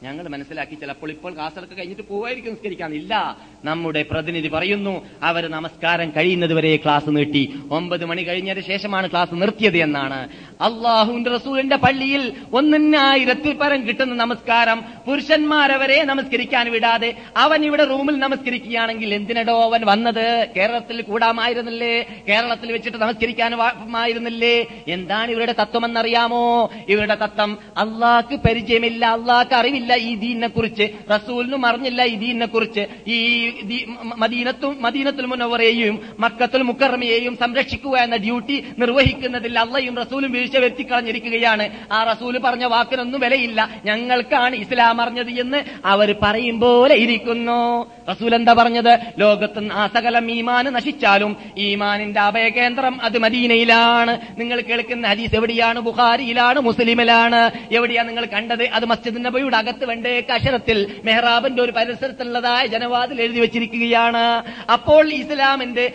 ഞങ്ങൾ മനസ്സിലാക്കി ചിലപ്പോൾ ഇപ്പോൾ കാസർക്ക് കഴിഞ്ഞിട്ട് പോവായിരിക്കും നിസ്കരിക്കാൻ. ഇല്ല. നമ്മുടെ പ്രതിനിധി പറയുന്നു അവർ നമസ്കാരം കഴിയുന്നത് വരെ ക്ലാസ് നീട്ടി. ഒമ്പത് മണി കഴിഞ്ഞതിന് ശേഷമാണ് ക്ലാസ് നിർത്തിയത് എന്നാണ്. അള്ളാഹുവിന്റെ റസൂലിന്റെ പള്ളിയിൽ ഒന്നിനായിരത്തിൽ പരം കിട്ടുന്ന നമസ്കാരം പുരുഷന്മാരവരെ നമസ്കരിക്കാൻ വിടാതെ അവൻ ഇവിടെ റൂമിൽ നമസ്കരിക്കുകയാണെങ്കിൽ എന്തിനടോ അവൻ വന്നത്? കേരളത്തിൽ കൂടാമായിരുന്നില്ലേ? കേരളത്തിൽ വെച്ചിട്ട് നമസ്കരിക്കാനുമായിരുന്നില്ലേ എന്താണ് ഇവരുടെ തത്വം തത്വമെന്നറിയാമോ? ഇവരുടെ തത്വം അള്ളാഹ്ക്ക് പരിചയമില്ല അള്ളാഹ്ക്ക് അറിവില്ല ഈ ദീനിനെ കുറിച്ച് റസൂലിനും അറിഞ്ഞില്ല ഈ ദീനിനെ കുറിച്ച് ഈ മദീനത്തും മദീനത്തുൽ മുനവറയെയും മക്കത്തുൽ മുക്കറമയെയും സംരക്ഷിക്കുക എന്ന ഡ്യൂട്ടി നിർവഹിക്കുന്നതിൽ അള്ളയും റസൂലും വീഴ്ച വരുത്തി കളഞ്ഞിരിക്കുകയാണ് ആ റസൂൽ പറഞ്ഞ വാക്കിനൊന്നും വിലയില്ല. ഞങ്ങൾക്കാണ് ഇസ്ലാം അറിഞ്ഞത് എന്ന് അവർ പറയും പോലെ ഇരിക്കുന്നു. റസൂൽ എന്താ പറഞ്ഞത്? ലോകത്ത് ആ സകലം ഈമാന് നശിച്ചാലും ഈമാനിന്റെ അഭയകേന്ദ്രം അത് മദീനയിലാണ്. നിങ്ങൾ കേൾക്കുന്ന ഹദീസ് എവിടെയാണ്? ബുഖാരിയിലാണ് മുസ്ലിമിലാണ്. എവിടെയാണ് നിങ്ങൾ കണ്ടത്? അത് മസ്ജിദ് നബിയുടെ അകത്ത് വേണ്ടേക്ക് അക്ഷരത്തിൽ മെഹ്റാബിന്റെ ഒരു പരിസരത്തുള്ളതായ ജനവാതിൽ എഴുതി വെച്ചിരിക്കുകയാണ്. അപ്പോൾ ഇസ്ലാമിന്റെ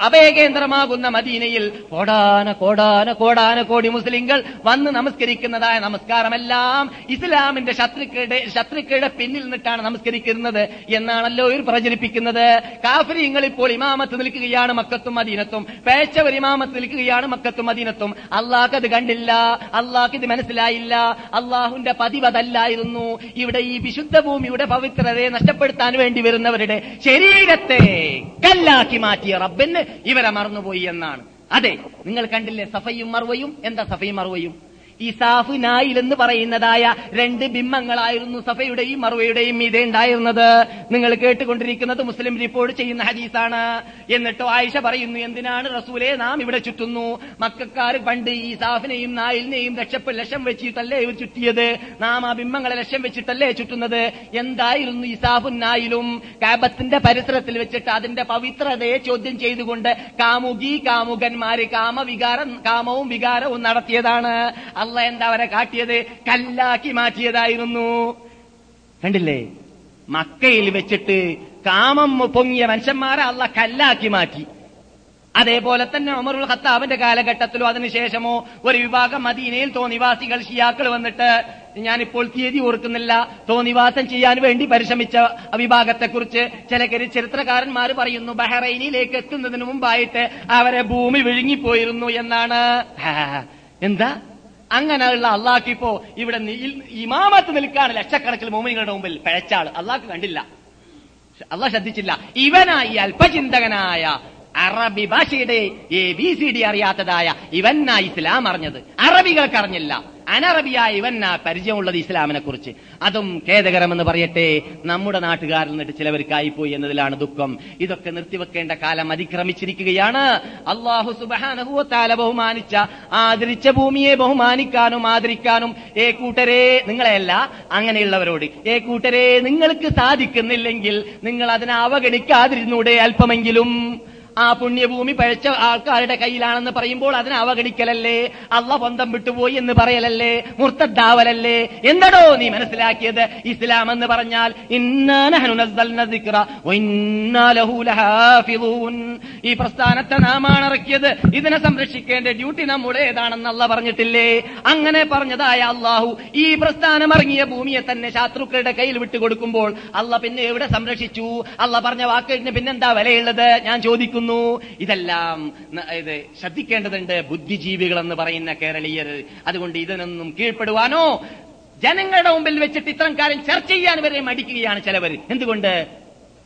അഭയകേന്ദ്രമാകുന്ന മദീനയിൽ കോടാന കോടാന കോടാന കോടി മുസ്ലിങ്ങൾ വന്ന് നമസ്കരിക്കുന്നതായ നമസ്കാരമെല്ലാം ഇസ്ലാമിന്റെ ശത്രുക്കളുടെ ശത്രുക്കളുടെ പിന്നിൽ നിന്നിട്ടാണ് നമസ്കരിക്കുന്നത് എന്നാണല്ലോ ഇവർ പ്രചരിപ്പിക്കുന്നത്. കാഫര്യങ്ങൾ ഇപ്പോൾ ഇമാമത്ത് നിൽക്കുകയാണ് മക്കത്തും മദീനത്തും. പേച്ചവർ ഇമാമത്ത് നിൽക്കുകയാണ് മക്കത്തും മദീനത്തും. അള്ളാഹ് അത് കണ്ടില്ല. അള്ളാഹ് ഇത് മനസ്സിലായില്ല. അള്ളാഹുന്റെ പതിവതല്ലായിരുന്നു ഇവിടെ ഈ വിശുദ്ധ ഭൂമിയുടെ പവിത്രതയെ നഷ്ടപ്പെടുത്താൻ വേണ്ടി വരുന്നവരുടെ ശരീരത്തെ കല്ലാക്കി മാറ്റിയ റബ്ബിന് ഇവരെ മറന്നുപോയി എന്നാണ്. അതെ നിങ്ങൾ കണ്ടില്ലേ സഫയും മറുവയും എന്താ സഫയും മറുവയും ഇസാഫ് നായിൽ എന്ന് പറയുന്നതായ രണ്ട് ബിംബങ്ങളായിരുന്നു സഫയുടെയും മറുവയുടെയും മീതെ ഉണ്ടായിരുന്നത്. നിങ്ങൾ കേട്ടുകൊണ്ടിരിക്കുന്നത് മുസ്ലിം റിപ്പോർട്ട് ചെയ്യുന്ന ഹദീസാണ്. എന്നിട്ടോ ആയിഷ പറയുന്നു എന്തിനാണ് റസൂലെ നാം ഇവിടെ ചുറ്റുന്നു? മക്കാർ പണ്ട് ഈ സാഫിനെയും നായിലിനെയും രക്ഷപ്പ് ലക്ഷം വെച്ചിട്ടല്ലേ ഇവർ ചുറ്റിയത്? നാം ആ ബിംബങ്ങളെ ലക്ഷം വെച്ചിട്ടല്ലേ ചുറ്റുന്നത്? എന്തായിരുന്നു ഈ സാഫും നായിലും? കാബത്തിന്റെ പരിസരത്തിൽ വെച്ചിട്ട് അതിന്റെ പവിത്രതയെ ചോദ്യം ചെയ്തുകൊണ്ട് കാമുകി കാമുകന്മാര് കാമവികാരം കാമവും വികാരവും നടത്തിയതാണ്. അല്ല എന്താ അവരെ കാട്ടിയത്? കല്ലാക്കി മാറ്റിയതായിരുന്നു. കണ്ടില്ലേ? മക്കയിൽ വെച്ചിട്ട് കാമം പൊങ്ങിയ മനുഷ്യന്മാരെ അള്ള കല്ലാക്കി മാറ്റി. അതേപോലെ തന്നെ ഉമറുൽ ഖത്താബിന്റെ കാലഘട്ടത്തിലോ അതിനുശേഷമോ ഒരു വിഭാഗം മദീനയിൽ തോന്നിവാസികൾ ഷിയാക്കൾ വന്നിട്ട് ഞാനിപ്പോൾ തീയതി ഓർക്കുന്നില്ല. തോന്നിവാസം ചെയ്യാൻ വേണ്ടി പരിശ്രമിച്ച വിഭാഗത്തെക്കുറിച്ച് ചില കരി- ചരിത്രകാരന്മാർ പറയുന്നു ബഹ്റൈനിലേക്ക് എത്തുന്നതിന് മുമ്പായിട്ട് അവരെ ഭൂമി വിഴുങ്ങിപ്പോയിരുന്നു എന്നാണ്. എന്താ? അങ്ങനെയുള്ള അള്ളാഹ് ഇപ്പോ ഇവിടെ ഇമാമത്ത് നിൽക്കാണ് ലക്ഷക്കണക്കിന് മോമിനികളുടെ മുമ്പിൽ പിഴച്ചാൾ. അള്ളാഹ് കണ്ടില്ല. അള്ളാഹ് ശ്രദ്ധിച്ചില്ല. ഇവനായി അല്പചിന്തകനായ അറബി ഭാഷയുടെ എ ബി സി ഡി അറിയാത്തതായ ഇവന്നാ ഇസ്ലാം അറിഞ്ഞത്. അറബികൾക്ക് അറിഞ്ഞില്ല. അനറബിയായ ഇവന്നാ പരിചയമുള്ളത് ഇസ്ലാമിനെ കുറിച്ച്. അതും ഖേദകരമെന്ന് പറയട്ടെ നമ്മുടെ നാട്ടുകാരിൽ നിന്നിട്ട് ചിലവർക്കായി പോയി എന്നതിലാണ് ദുഃഖം. ഇതൊക്കെ നിർത്തിവെക്കേണ്ട കാലം അതിക്രമിച്ചിരിക്കുകയാണ്. അള്ളാഹു സുബാനഹുവത്താല ബഹുമാനിച്ച ആദരിച്ച ഭൂമിയെ ബഹുമാനിക്കാനും ആദരിക്കാനും ഏ കൂട്ടരെ നിങ്ങളെയല്ല അങ്ങനെയുള്ളവരോട്. ഏ കൂട്ടരെ നിങ്ങൾക്ക് സാധിക്കുന്നില്ലെങ്കിൽ നിങ്ങൾ അതിനെ അവഗണിക്കാതിരുന്നൂടെ അല്പമെങ്കിലും. ആ പുണ്യഭൂമി പഴച്ച ആൾക്കാരുടെ കയ്യിലാണെന്ന് പറയുമ്പോൾ അതിനെ അവഗണിക്കലല്ലേ? അള്ള ബന്ധം വിട്ടുപോയി എന്ന് പറയലല്ലേ? മുർത്തദ്ദാവലല്ലേ? എന്തടോ നീ മനസ്സിലാക്കിയത്? ഇസ്ലാം എന്ന് പറഞ്ഞാൽ ഈ പ്രസ്ഥാനത്തെ നാമാണ് ഇറക്കിയത്. ഇതിനെ സംരക്ഷിക്കേണ്ട ഡ്യൂട്ടി നമ്മുടേതാണെന്ന് അല്ല പറഞ്ഞിട്ടില്ലേ? അങ്ങനെ പറഞ്ഞതായ അള്ളാഹു ഈ പ്രസ്ഥാനം ഇറങ്ങിയ ഭൂമിയെ തന്നെ ശത്രുക്കളുടെ കയ്യിൽ വിട്ടുകൊടുക്കുമ്പോൾ അല്ല പിന്നെ എവിടെ സംരക്ഷിച്ചു? അല്ല പറഞ്ഞ വാക്കിന് പിന്നെന്താ വിലയുള്ളത്? ഞാൻ ചോദിക്കുന്നു. ഇതെല്ലാം ന- ഇത് ശ്രദ്ധിക്കേണ്ടതുണ്ട് ബുദ്ധിജീവികൾ എന്ന് പറയുന്ന കേരളീയർ. അതുകൊണ്ട് ഇതിനൊന്നും കീഴ്പ്പെടുവാനോ? ജനങ്ങളുടെ മുമ്പിൽ വെച്ചിട്ട് ഇത്തരം കാര്യം ചർച്ച ചെയ്യാൻ വരെ മടിക്കുകയാണ് ചിലവർ. എന്തുകൊണ്ട്?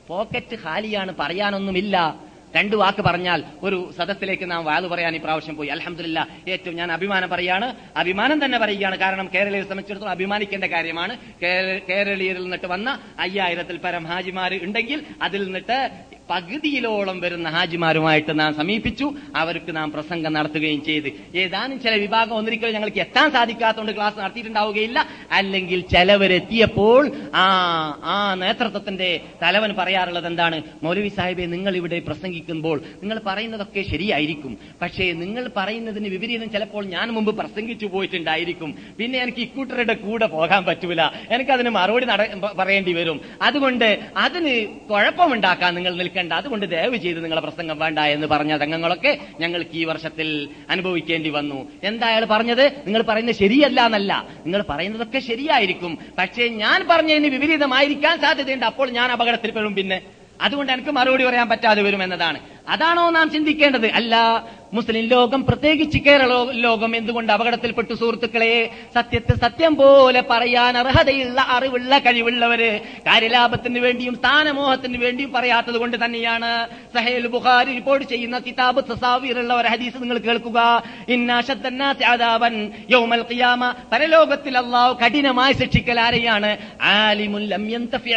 പോക്കറ്റ് ഖാലിയാണ് പറയാനൊന്നുമില്ല. രണ്ടു വാക്ക് പറഞ്ഞാൽ ഒരു സദസ്സിലേക്ക് നാം വാത് പറയാൻ ഈ പ്രാവശ്യം പോയി. അലഹമില്ല ഏറ്റവും ഞാൻ അഭിമാനം പറയാണ്. അഭിമാനം തന്നെ പറയുകയാണ്. കാരണം കേരളീയരെ സംബന്ധിച്ചിടത്തോളം അഭിമാനിക്കേണ്ട കാര്യമാണ്. കേര- കേരളീയരിൽ നിന്നിട്ട് വന്ന അയ്യായിരത്തിൽ പരം ഹാജിമാർ ഉണ്ടെങ്കിൽ അതിൽ നിന്നിട്ട് പകുതിയിലോളം വരുന്ന ഹാജിമാരുമായിട്ട് നാം സമീപിച്ചു. അവർക്ക് നാം പ്രസംഗം നടത്തുകയും ചെയ്ത്. ഏതാനും ചില വിഭാഗം ഒന്നിരിക്കലും ഞങ്ങൾക്ക് എത്താൻ സാധിക്കാത്തതുകൊണ്ട് ക്ലാസ് നടത്തിയിട്ടുണ്ടാവുകയില്ല. അല്ലെങ്കിൽ ചിലവരെത്തിയപ്പോൾ ആ ആ നേതൃത്വത്തിന്റെ തലവൻ പറയാറുള്ളത് എന്താണ്? മൗലവി സാഹിബെ നിങ്ങൾ ഇവിടെ പ്രസംഗിക്കുമ്പോൾ നിങ്ങൾ പറയുന്നതൊക്കെ ശരിയായിരിക്കും. പക്ഷേ നിങ്ങൾ പറയുന്നതിന് വിപരീതം ചിലപ്പോൾ ഞാൻ മുമ്പ് പ്രസംഗിച്ചു പോയിട്ടുണ്ടായിരിക്കും. പിന്നെ എനിക്ക് ഇക്കൂട്ടരുടെ കൂടെ പോകാൻ പറ്റൂല. എനിക്കതിന് മറുപടി പറയേണ്ടി വരും. അതുകൊണ്ട് അതിന് കുഴപ്പമുണ്ടാക്കാൻ നിങ്ങൾ നിൽക്കേണ്ട അതുകൊണ്ട് ദയവ് ചെയ്ത് നിങ്ങളെ പ്രസംഗം വേണ്ട എന്ന് പറഞ്ഞ രംഗങ്ങളൊക്കെ ഞങ്ങൾക്ക് ഈ വർഷത്തിൽ അനുഭവിക്കേണ്ടി വന്നു. എന്താ അയാൾ പറഞ്ഞത്? നിങ്ങൾ പറയുന്നത് ശരിയല്ല എന്നല്ല. നിങ്ങൾ പറയുന്നതൊക്കെ ശരിയായിരിക്കും. പക്ഷേ ഞാൻ പറഞ്ഞതിന് വിപരീതമായിരിക്കാൻ സാധ്യതയുണ്ട്. അപ്പോൾ ഞാൻ അപകടത്തിൽ പെടും പിന്നെ. അതുകൊണ്ട് എനിക്ക് മറുപടി പറയാൻ പറ്റാതെ വരും എന്നതാണ്. അതാണോ നാം ചിന്തിക്കേണ്ടത്? അല്ല. മുസ്ലിം ലോകം പ്രത്യേകിച്ച് കേരള ലോകം എന്തുകൊണ്ട് അപകടത്തിൽപ്പെട്ടു സുഹൃത്തുക്കളെ? സത്യത്തെ സത്യം പോലെ പറയാൻ അർഹതയുള്ള അറിവുള്ള കഴിവുള്ളവര് കാര്യലാഭത്തിന് വേണ്ടിയും സ്ഥാനമോഹത്തിന് വേണ്ടിയും പറയാത്തത് കൊണ്ട് തന്നെയാണ് സഹേൽ ബുഖാരി റിപ്പോർട്ട് ചെയ്യുന്ന കിതാബ് തസാവീറുള്ള ഒരു ഹദീസ് നിങ്ങൾ കേൾക്കുക. ഇന്നാശത്തന്നാസി അദാബൻ യൗമൽ ഖിയാമ. പരലോകത്തിൽ അള്ളാഹു കഠിനമായി ശിക്ഷിക്കൽ ആരെയാണ്? ആലിമുൽ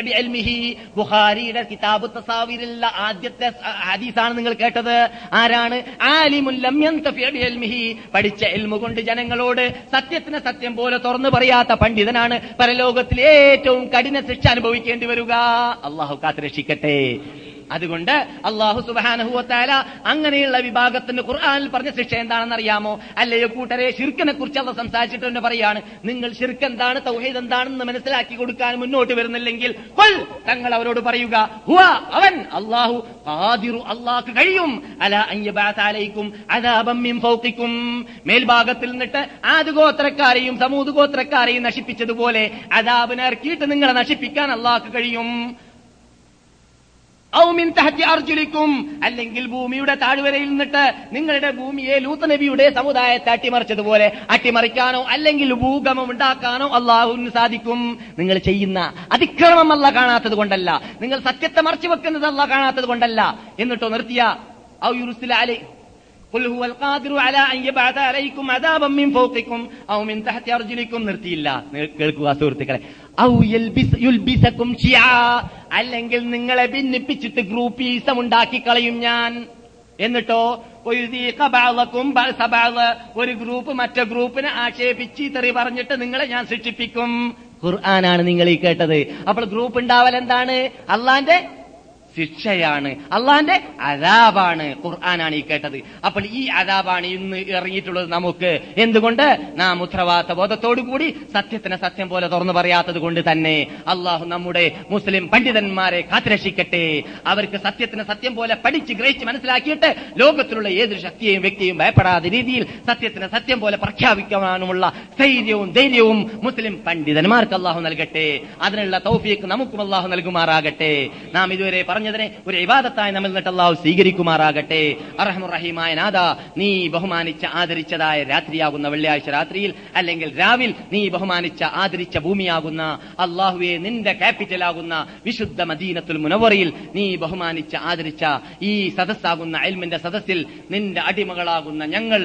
ബിഇൽമിഹി. ബുഖാരിയുടെ കിതാബ് തസാവീറുള്ള ആദ്യത്തെ ഹദീസാണ് നിങ്ങൾ കേട്ടത്. ആരാണ്? ആലിമുൻ ലം യന്തഫി ബിഇൽമിഹി പഠിച്ച ഇൽമു കൊണ്ട് ജനങ്ങളോട് സത്യത്തിന് സത്യം പോലെ തുറന്നു പറയാത്ത പണ്ഡിതനാണ് പരലോകത്തിൽ ഏറ്റവും കഠിന ശിക്ഷ അനുഭവിക്കേണ്ടി വരിക. അള്ളാഹു കാത്ത് രക്ഷിക്കട്ടെ അതുകൊണ്ട് അള്ളാഹു സുബാനഹുല അങ്ങനെയുള്ള വിഭാഗത്തിന് ഖുർആാനിൽ പറഞ്ഞ ശിക്ഷ എന്താണെന്ന് അറിയാമോ അല്ലയോ കൂട്ടരെ ഷിർക്കിനെ കുറിച്ച് അവർ സംസാരിച്ചിട്ട് തന്നെ പറയാണ്. നിങ്ങൾ ശിർക്ക് എന്താണ് തൗഹീദ് എന്താണെന്ന് മനസ്സിലാക്കി കൊടുക്കാൻ മുന്നോട്ട് വരുന്നില്ലെങ്കിൽ കൊൽ തങ്ങൾ അവരോട് പറയുക ഹുവ അവൻ അള്ളാഹു ഖാദിറു അള്ളാഹ് കഴിയും. അല അയ്യബാലയിക്കും അലാബമ്യം ഫൗഖിക്കും. മേൽഭാഗത്തിൽ നിന്നിട്ട് ആദ് ഗോത്രക്കാരെയും സമൂത് ഗോത്രക്കാരെയും നശിപ്പിച്ചതുപോലെ അദാബിനെ ഇറക്കിയിട്ട് നിങ്ങളെ നശിപ്പിക്കാൻ അള്ളാഹ് കഴിയും. ഔ മിൻ തഹത്തി അർജുലിക്കും. അല്ലെങ്കിൽ ഭൂമിയുടെ താഴ്വരയിൽ നിന്നിട്ട് നിങ്ങളുടെ ഭൂമിയെ ലൂത്ത് നബിയുടെ സമുദായത്തെ അട്ടിമറിച്ചതുപോലെ അട്ടിമറിക്കാനോ അല്ലെങ്കിൽ ഭൂകമ്പം ഉണ്ടാക്കാനോ അള്ളാഹുവിന് സാധിക്കും. നിങ്ങൾ ചെയ്യുന്ന അതിക്രമം അല്ല കാണാത്തത് കൊണ്ടല്ല. നിങ്ങൾ സത്യത്തെ മറച്ചു വെക്കുന്നത് അല്ല കാണാത്തത് കൊണ്ടല്ല. എന്നിട്ടോ നിർത്തിയ ഔ യുറുസിലെ قل ഹുവൽ ഖാദിറു അല അൻ യബഅത അലൈക്കും അദാബൻ മിൻ ഫൗഖിക്കും ഔ മിൻ തഹ്തി അർജിലിക്കും നിർത്തിയില്ല. കേൾക്കുക സുഹൃത്തുക്കളെ. ഔ യൽബിസ് യുൽബിസകും ഷിയാ. അല്ലെങ്കിൽ നിങ്ങളെ ഭിന്നിപ്പിച്ചിട്ട് ഗ്രൂപ്പീസം ഉണ്ടാക്കി കളയും ഞാൻ. എന്നിട്ടോ ഒരു ഗ്രൂപ്പ് മറ്റേ ഗ്രൂപ്പിനെ ആക്ഷേപിച്ച് തെറി പറഞ്ഞിട്ട് നിങ്ങളെ ഞാൻ ശിക്ഷിപ്പിക്കും. ഖുർആനാണ് നിങ്ങൾ ഈ കേട്ടത്. അപ്പോൾ ഗ്രൂപ്പ് ഉണ്ടാവൽ എന്താണ്? അള്ളാന്റെ ശിക്ഷയാണ്. അള്ളാന്റെ അതാബാണ് ഖുർആനാണ് ഈ കേട്ടത്. അപ്പോൾ ഈ അതാബാണ് ഇന്ന് ഇറങ്ങിയിട്ടുള്ളത് നമുക്ക്. എന്തുകൊണ്ട്? നാം ഉത്തരവാദിത്ത ബോധത്തോടുകൂടി സത്യത്തിന് സത്യം പോലെ തുറന്നു പറയാത്തത് കൊണ്ട് തന്നെ. അള്ളാഹു നമ്മുടെ മുസ്ലിം പണ്ഡിതന്മാരെ കാത്തുരക്ഷിക്കട്ടെ. അവർക്ക് സത്യത്തിന് സത്യം പോലെ പഠിച്ച് ഗ്രഹിച്ച് മനസ്സിലാക്കിയിട്ട് ലോകത്തിലുള്ള ഏതൊരു ശക്തിയെയും വ്യക്തിയും ഭയപ്പെടാതെ രീതിയിൽ സത്യത്തിന് സത്യം പോലെ പ്രഖ്യാപിക്കാനുമുള്ള ധൈര്യവും ധൈര്യവും മുസ്ലിം പണ്ഡിതന്മാർക്ക് അള്ളാഹു നൽകട്ടെ. അതിനുള്ള തൗഫീക്ക് നമുക്കും അള്ളാഹു നൽകുമാറാകട്ടെ. നാം ഇതുവരെ പറഞ്ഞതിനെ ഒരു ഇബാദത്തായി നമ്മൾ നിന്നിട്ട് അള്ളാഹു സ്വീകരിക്കുമാറാകട്ടെ. അറഹമുറഹീമായ നാഥ നീ ബഹുമാനിച്ച ആദരിച്ചതായ രാത്രിയാകുന്ന വെള്ളിയാഴ്ച രാത്രിയിൽ അല്ലെങ്കിൽ രാവിൽ നീ ബഹുമാനിച്ച ആദരിച്ച ഭൂമിയാകുന്ന അള്ളാഹുവെ നിന്റെ ക്യാപിറ്റലാകുന്ന വിശുദ്ധ മദീനത്തുൽ മുനവറിയിൽ നീ ബഹുമാനിച്ച ആദരിച്ച ഈ സദസ്സാകുന്ന അൽമിന്റെ സദസ്സിൽ നിന്റെ അടിമകളാകുന്ന ഞങ്ങൾ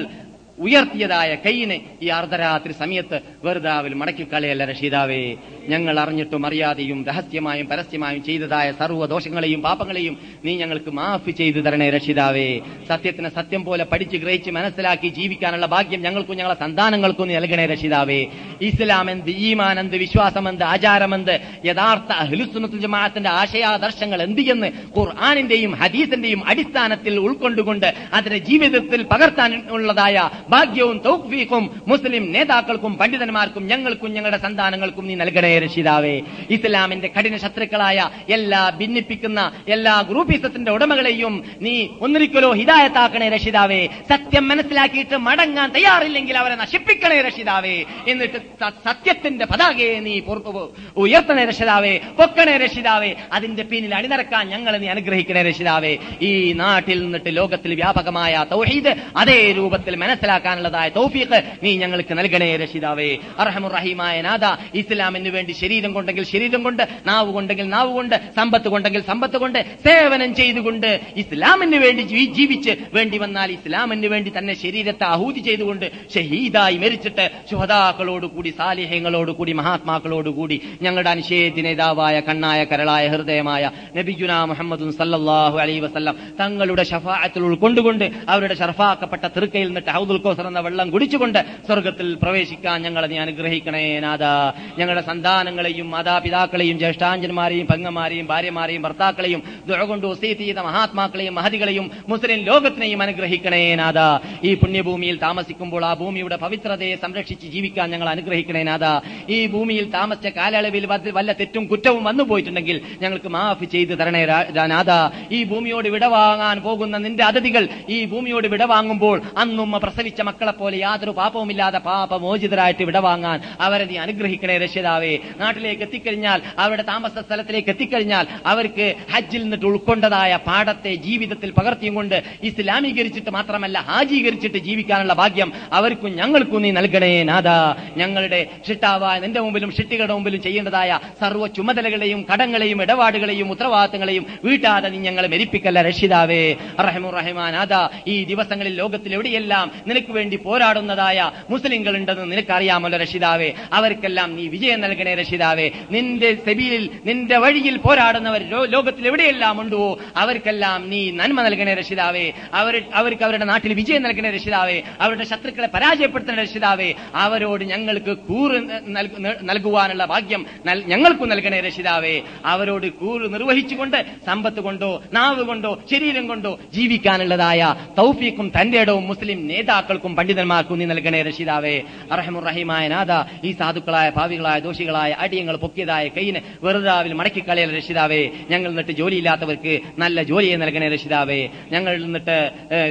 ഉയർത്തിയതായ കൈയിനെ ഈ അർദ്ധരാത്രി സമയത്ത് വെറുതാവിൽ മടക്കിക്കളയല്ല രക്ഷിതാവേ ഞങ്ങൾ അറിഞ്ഞിട്ടും അറിയാതെയും രഹസ്യമായും പരസ്യമായും ചെയ്തതായ സർവ ദോഷങ്ങളെയും പാപങ്ങളെയും നീ ഞങ്ങൾക്ക് മാഫ് ചെയ്തു തരണേ രക്ഷിതാവേ സത്യത്തിന് സത്യം പോലെ പഠിച്ച് ഗ്രഹിച്ച് മനസ്സിലാക്കി ജീവിക്കാനുള്ള ഭാഗ്യം ഞങ്ങൾക്കും ഞങ്ങളുടെ സന്താനങ്ങൾക്കും നൽകണേ രക്ഷിതാവേ ഇസ്ലാം എന്ത് ഈമാൻ എന്ത് വിശ്വാസം ആചാരമെന്ത് യഥാർത്ഥ അഹ്ലുസുന്നത്തുൽ ജമാഅത്തിന്റെ ആശയാദർശങ്ങൾ എന്ത് എന്ന് ഖുർആാനിന്റെയും ഹദീസിന്റെയും അടിസ്ഥാനത്തിൽ ഉൾക്കൊണ്ടുകൊണ്ട് അതിനെ ജീവിതത്തിൽ പകർത്താൻ ഉള്ളതായ ഭാഗ്യവും തൗഫീഖും മുസ്ലിം നേതാക്കൾക്കും പണ്ഡിതന്മാർക്കും ഞങ്ങൾക്കും ഞങ്ങളുടെ സന്താനങ്ങൾക്കും നീ നൽകണേ രക്ഷിതാവേ. ഇസ്ലാമിന്റെ കഠിന ശത്രുക്കളായ എല്ലാ ഭിന്നിപ്പിക്കുന്ന എല്ലാ ഗ്രൂപ്പിസത്തിന്റെ ഉടമകളെയും നീ ഒന്നിരിക്കലോ ഹിതായത്താക്കണേ രക്ഷിതാവേ. സത്യം മനസ്സിലാക്കിയിട്ട് മടങ്ങാൻ തയ്യാറില്ലെങ്കിൽ അവരെ നശിപ്പിക്കണേ രക്ഷിതാവേ. എന്നിട്ട് സത്യത്തിന്റെ പതാകയെ നീ ഉയർത്തണേ രക്ഷിതാവേ. പൊക്കണേ രക്ഷിതാവേ. അതിന്റെ പിന്നിൽ അണിനിരക്കാൻ ഞങ്ങൾ നീ അനുഗ്രഹിക്കണേ രക്ഷിതാവേ. ഈ നാട്ടിൽ നിന്നിട്ട് ലോകത്തിൽ വ്യാപകമായ തൗഹീദ് അതേ രൂപത്തിൽ മനസ്സിലാക്കാനുള്ളതായ തൗഫീഖ് നീ ഞങ്ങൾക്ക് നൽകണേ രക്ഷിതാവേ. അർഹമുറഹീമായ നാഥ ഇസ്ലാമിന് വേണ്ടി ശരീരം കൊണ്ടെങ്കിൽ ശരീരം കൊണ്ട് നാവ് കൊണ്ടെങ്കിൽ നാവ് കൊണ്ട് സമ്പത്ത് കൊണ്ടെങ്കിൽ സമ്പത്ത് കൊണ്ട് സേവനം ചെയ്തുകൊണ്ട് ഇസ്ലാമിന് വേണ്ടി ജീവിച്ച് വേണ്ടി വന്നാൽ ഇസ്ലാമിന് വേണ്ടി തന്നെ ശരീരത്തെ ആഹൂതി ചെയ്തുകൊണ്ട് ഷഹീദായി മരിച്ചിട്ട് ശുഹതാക്കളോടുകൂടി സാലിഹ്യങ്ങളോടുകൂടി മഹാത്മാക്കളോടുകൂടി ഞങ്ങളുടെ അനിഷേധ്യ നേതാവായ കണ്ണായ കരളായ ഹൃദയമായ നബിജുന മുഹമ്മദ് സല്ലാഹു അലൈഹി വസല്ലം തങ്ങളുടെ ഷഫായത്തിൽ ഉൾക്കൊണ്ടുകൊണ്ട് അവരുടെ ഷർഫാക്കപ്പെട്ട തൃക്കയിൽ നിന്നിട്ട് ഹൗദുൽ കോസർ എന്ന വെള്ളം കുടിച്ചുകൊണ്ട് സ്വർഗത്തിൽ പ്രവേശിക്കാൻ ഞങ്ങളെ നീ അനുഗ്രഹിക്കണേ നാഥ. ഞങ്ങളുടെ സന്താനങ്ങളെയും മാതാപിതാക്കളെയും ജ്യേഷ്ഠാഞ്ചന്മാരെയും പെങ്ങന്മാരെയും ഭാര്യമാരെയും ഭർത്താക്കളെയും ദുഴകൊണ്ടു കൊണ്ട് വസീത്ത് ചെയ്ത മഹാത്മാക്കളെയും മഹതികളെയും മുസ്ലിം ലോകത്തിനെയും അനുഗ്രഹിക്കണേ നാഥ. ഈ പുണ്യഭൂമിയിൽ താമസിക്കുമ്പോൾ ആ ഭൂമിയുടെ പവിത്രതയെ സംരക്ഷിച്ച് ജീവിക്കാൻ ഞങ്ങൾ അനുഗ്രഹിക്കണേ നാഥ. ഈ ഭൂമിയിൽ താമസിച്ച കാലയളവിൽ വല്ല- തെറ്റും കുറ്റവും വന്നു പോയിട്ടുണ്ടെങ്കിൽ ഞങ്ങൾക്ക് മാഫ് ചെയ്ത് തരണേ നാഥ. ഈ ഭൂമിയോട് വിടവാങ്ങാൻ പോകുന്ന നിന്റെ അതിഥികൾ ഈ ഭൂമിയോട് വിടവാങ്ങുമ്പോൾ അന്നുമ്മ പ്രസവിച്ച മക്കളെ പോലെ യാതൊരു പാപവുമില്ലാതെ പാപമോചിതരായിട്ട് വിടവാങ്ങാൻ അവരെ നീ അനുഗ്രഹിക്കണേ രക്ഷിതാവേ. നാട്ടിലേക്ക് എത്തിക്കഴിഞ്ഞാൽ അവരുടെ താമസ സ്ഥലത്തിലേക്ക് എത്തിക്കഴിഞ്ഞാൽ അവർക്ക് ഹജ്ജിൽ നിന്നിട്ട് ഉൾക്കൊണ്ടതായ പാഠത്തെ ജീവിതത്തിൽ പകർത്തിയും കൊണ്ട് ഇസ്ലാമീകരിച്ചിട്ട് മാത്രമല്ല ഹാജീകരിച്ചിട്ട് ജീവിക്കാനുള്ള ഭാഗ്യം അവർക്കും ഞങ്ങൾക്കും നീ നൽകണേ നാഥ. ഞങ്ങളുടെ ഷിട്ടാവായ നിന്റെ മുമ്പിലും ഷിട്ടികളുടെ മുമ്പിലും ചെയ്യേണ്ടതായ സർവ ചുമതലകളെയും കടങ്ങളെയും ഇടപാടുകളെയും ഉത്തരവാദിത്തങ്ങളെയും വീട്ടാതെ നീ ഞങ്ങളെ മരിപ്പിക്കല്ല രക്ഷിതാവേ. റഹമുറഹമാനാഥ ഈ ദിവസങ്ങളിൽ ലോകത്തിൽ എവിടെയെല്ലാം വേണ്ടി പോരാടുന്നതായ മുസ്ലിങ്ങൾ ഉണ്ടെന്ന് നിനക്കറിയാമല്ലോ രക്ഷിതാവേ. അവർക്കെല്ലാം നീ വിജയം നൽകണേ രക്ഷിതാവേ. നിന്റെ സെബിയിൽ നിന്റെ വഴിയിൽ പോരാടുന്നവർ ലോകത്തിൽ എവിടെയെല്ലാം ഉണ്ടോ അവർക്കെല്ലാം നീ നന്മ നൽകണേ രക്ഷിതാവേ. അവർ അവർക്ക് അവരുടെ നാട്ടിൽ വിജയം നൽകണേ രക്ഷിതാവേ. അവരുടെ ശത്രുക്കളെ പരാജയപ്പെടുത്തണ രക്ഷിതാവേ. അവരോട് ഞങ്ങൾക്ക് കൂറ് നൽക- നൽകുവാനുള്ള ഭാഗ്യം ഞങ്ങൾക്കും നൽകണേ രക്ഷിതാവേ. അവരോട് കൂറ് നിർവഹിച്ചുകൊണ്ട് സമ്പത്ത് കൊണ്ടോ നാവ് കൊണ്ടോ ശരീരം കൊണ്ടോ ജീവിക്കാനുള്ളതായ തൗഫീക്കും തന്റെ ഇടവും മുസ്ലിം മഹാത്മാക്കൾക്കും പണ്ഡിതന്മാർക്കും നീ നൽകണേ റഷീദാവേ അറഹമുറഹിമായ നാഥ ഈ സാധുക്കളായ ഭാവികളായ ദോഷികളായ അടിയങ്ങൾ പൊക്കിയതായ കൈയിന് വെറുതാവിൽ മടക്കിക്കളയൽ രക്ഷിതാവേ. ഞങ്ങൾ നിന്നിട്ട് ജോലിയില്ലാത്തവർക്ക് നല്ല ജോലിയെ നൽകണേ രക്ഷിതാവേ. ഞങ്ങൾ നിന്നിട്ട്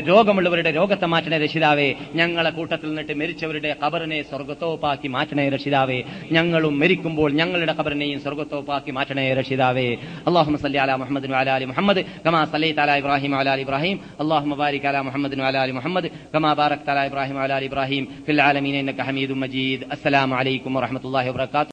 രോഗമുള്ളവരുടെ രോഗത്തെ മാറ്റണേ രക്ഷിതാവേ. ഞങ്ങളെ കൂട്ടത്തിൽ നിന്നിട്ട് മരിച്ചവരുടെ കബറിനെ സ്വർഗത്തോപ്പാക്കി മാറ്റണേ രക്ഷിതാവേ. ഞങ്ങളും മരിക്കുമ്പോൾ ഞങ്ങളുടെ കബറിനെയും സ്വർഗത്തോപ്പാക്കി മാറ്റണേ രക്ഷിതാവേ. അള്ളാഹു സല്ലി അല മുഹമ്മദ് അലാലി മുഹമ്മദ് കമാ സലൈ തല ഇബ്രാഹിം അലാലി ഇബ്രാഹിം. അള്ളാഹു മുബാരിക് അല മുഹമ്മദ് അലാലി മുഹമ്മദ് കമാ ബാറക് على إبراهيم وعلى آل إبراهيم في العالمين إنك حميد مجيد. السلام عليكم ورحمة الله وبركاته.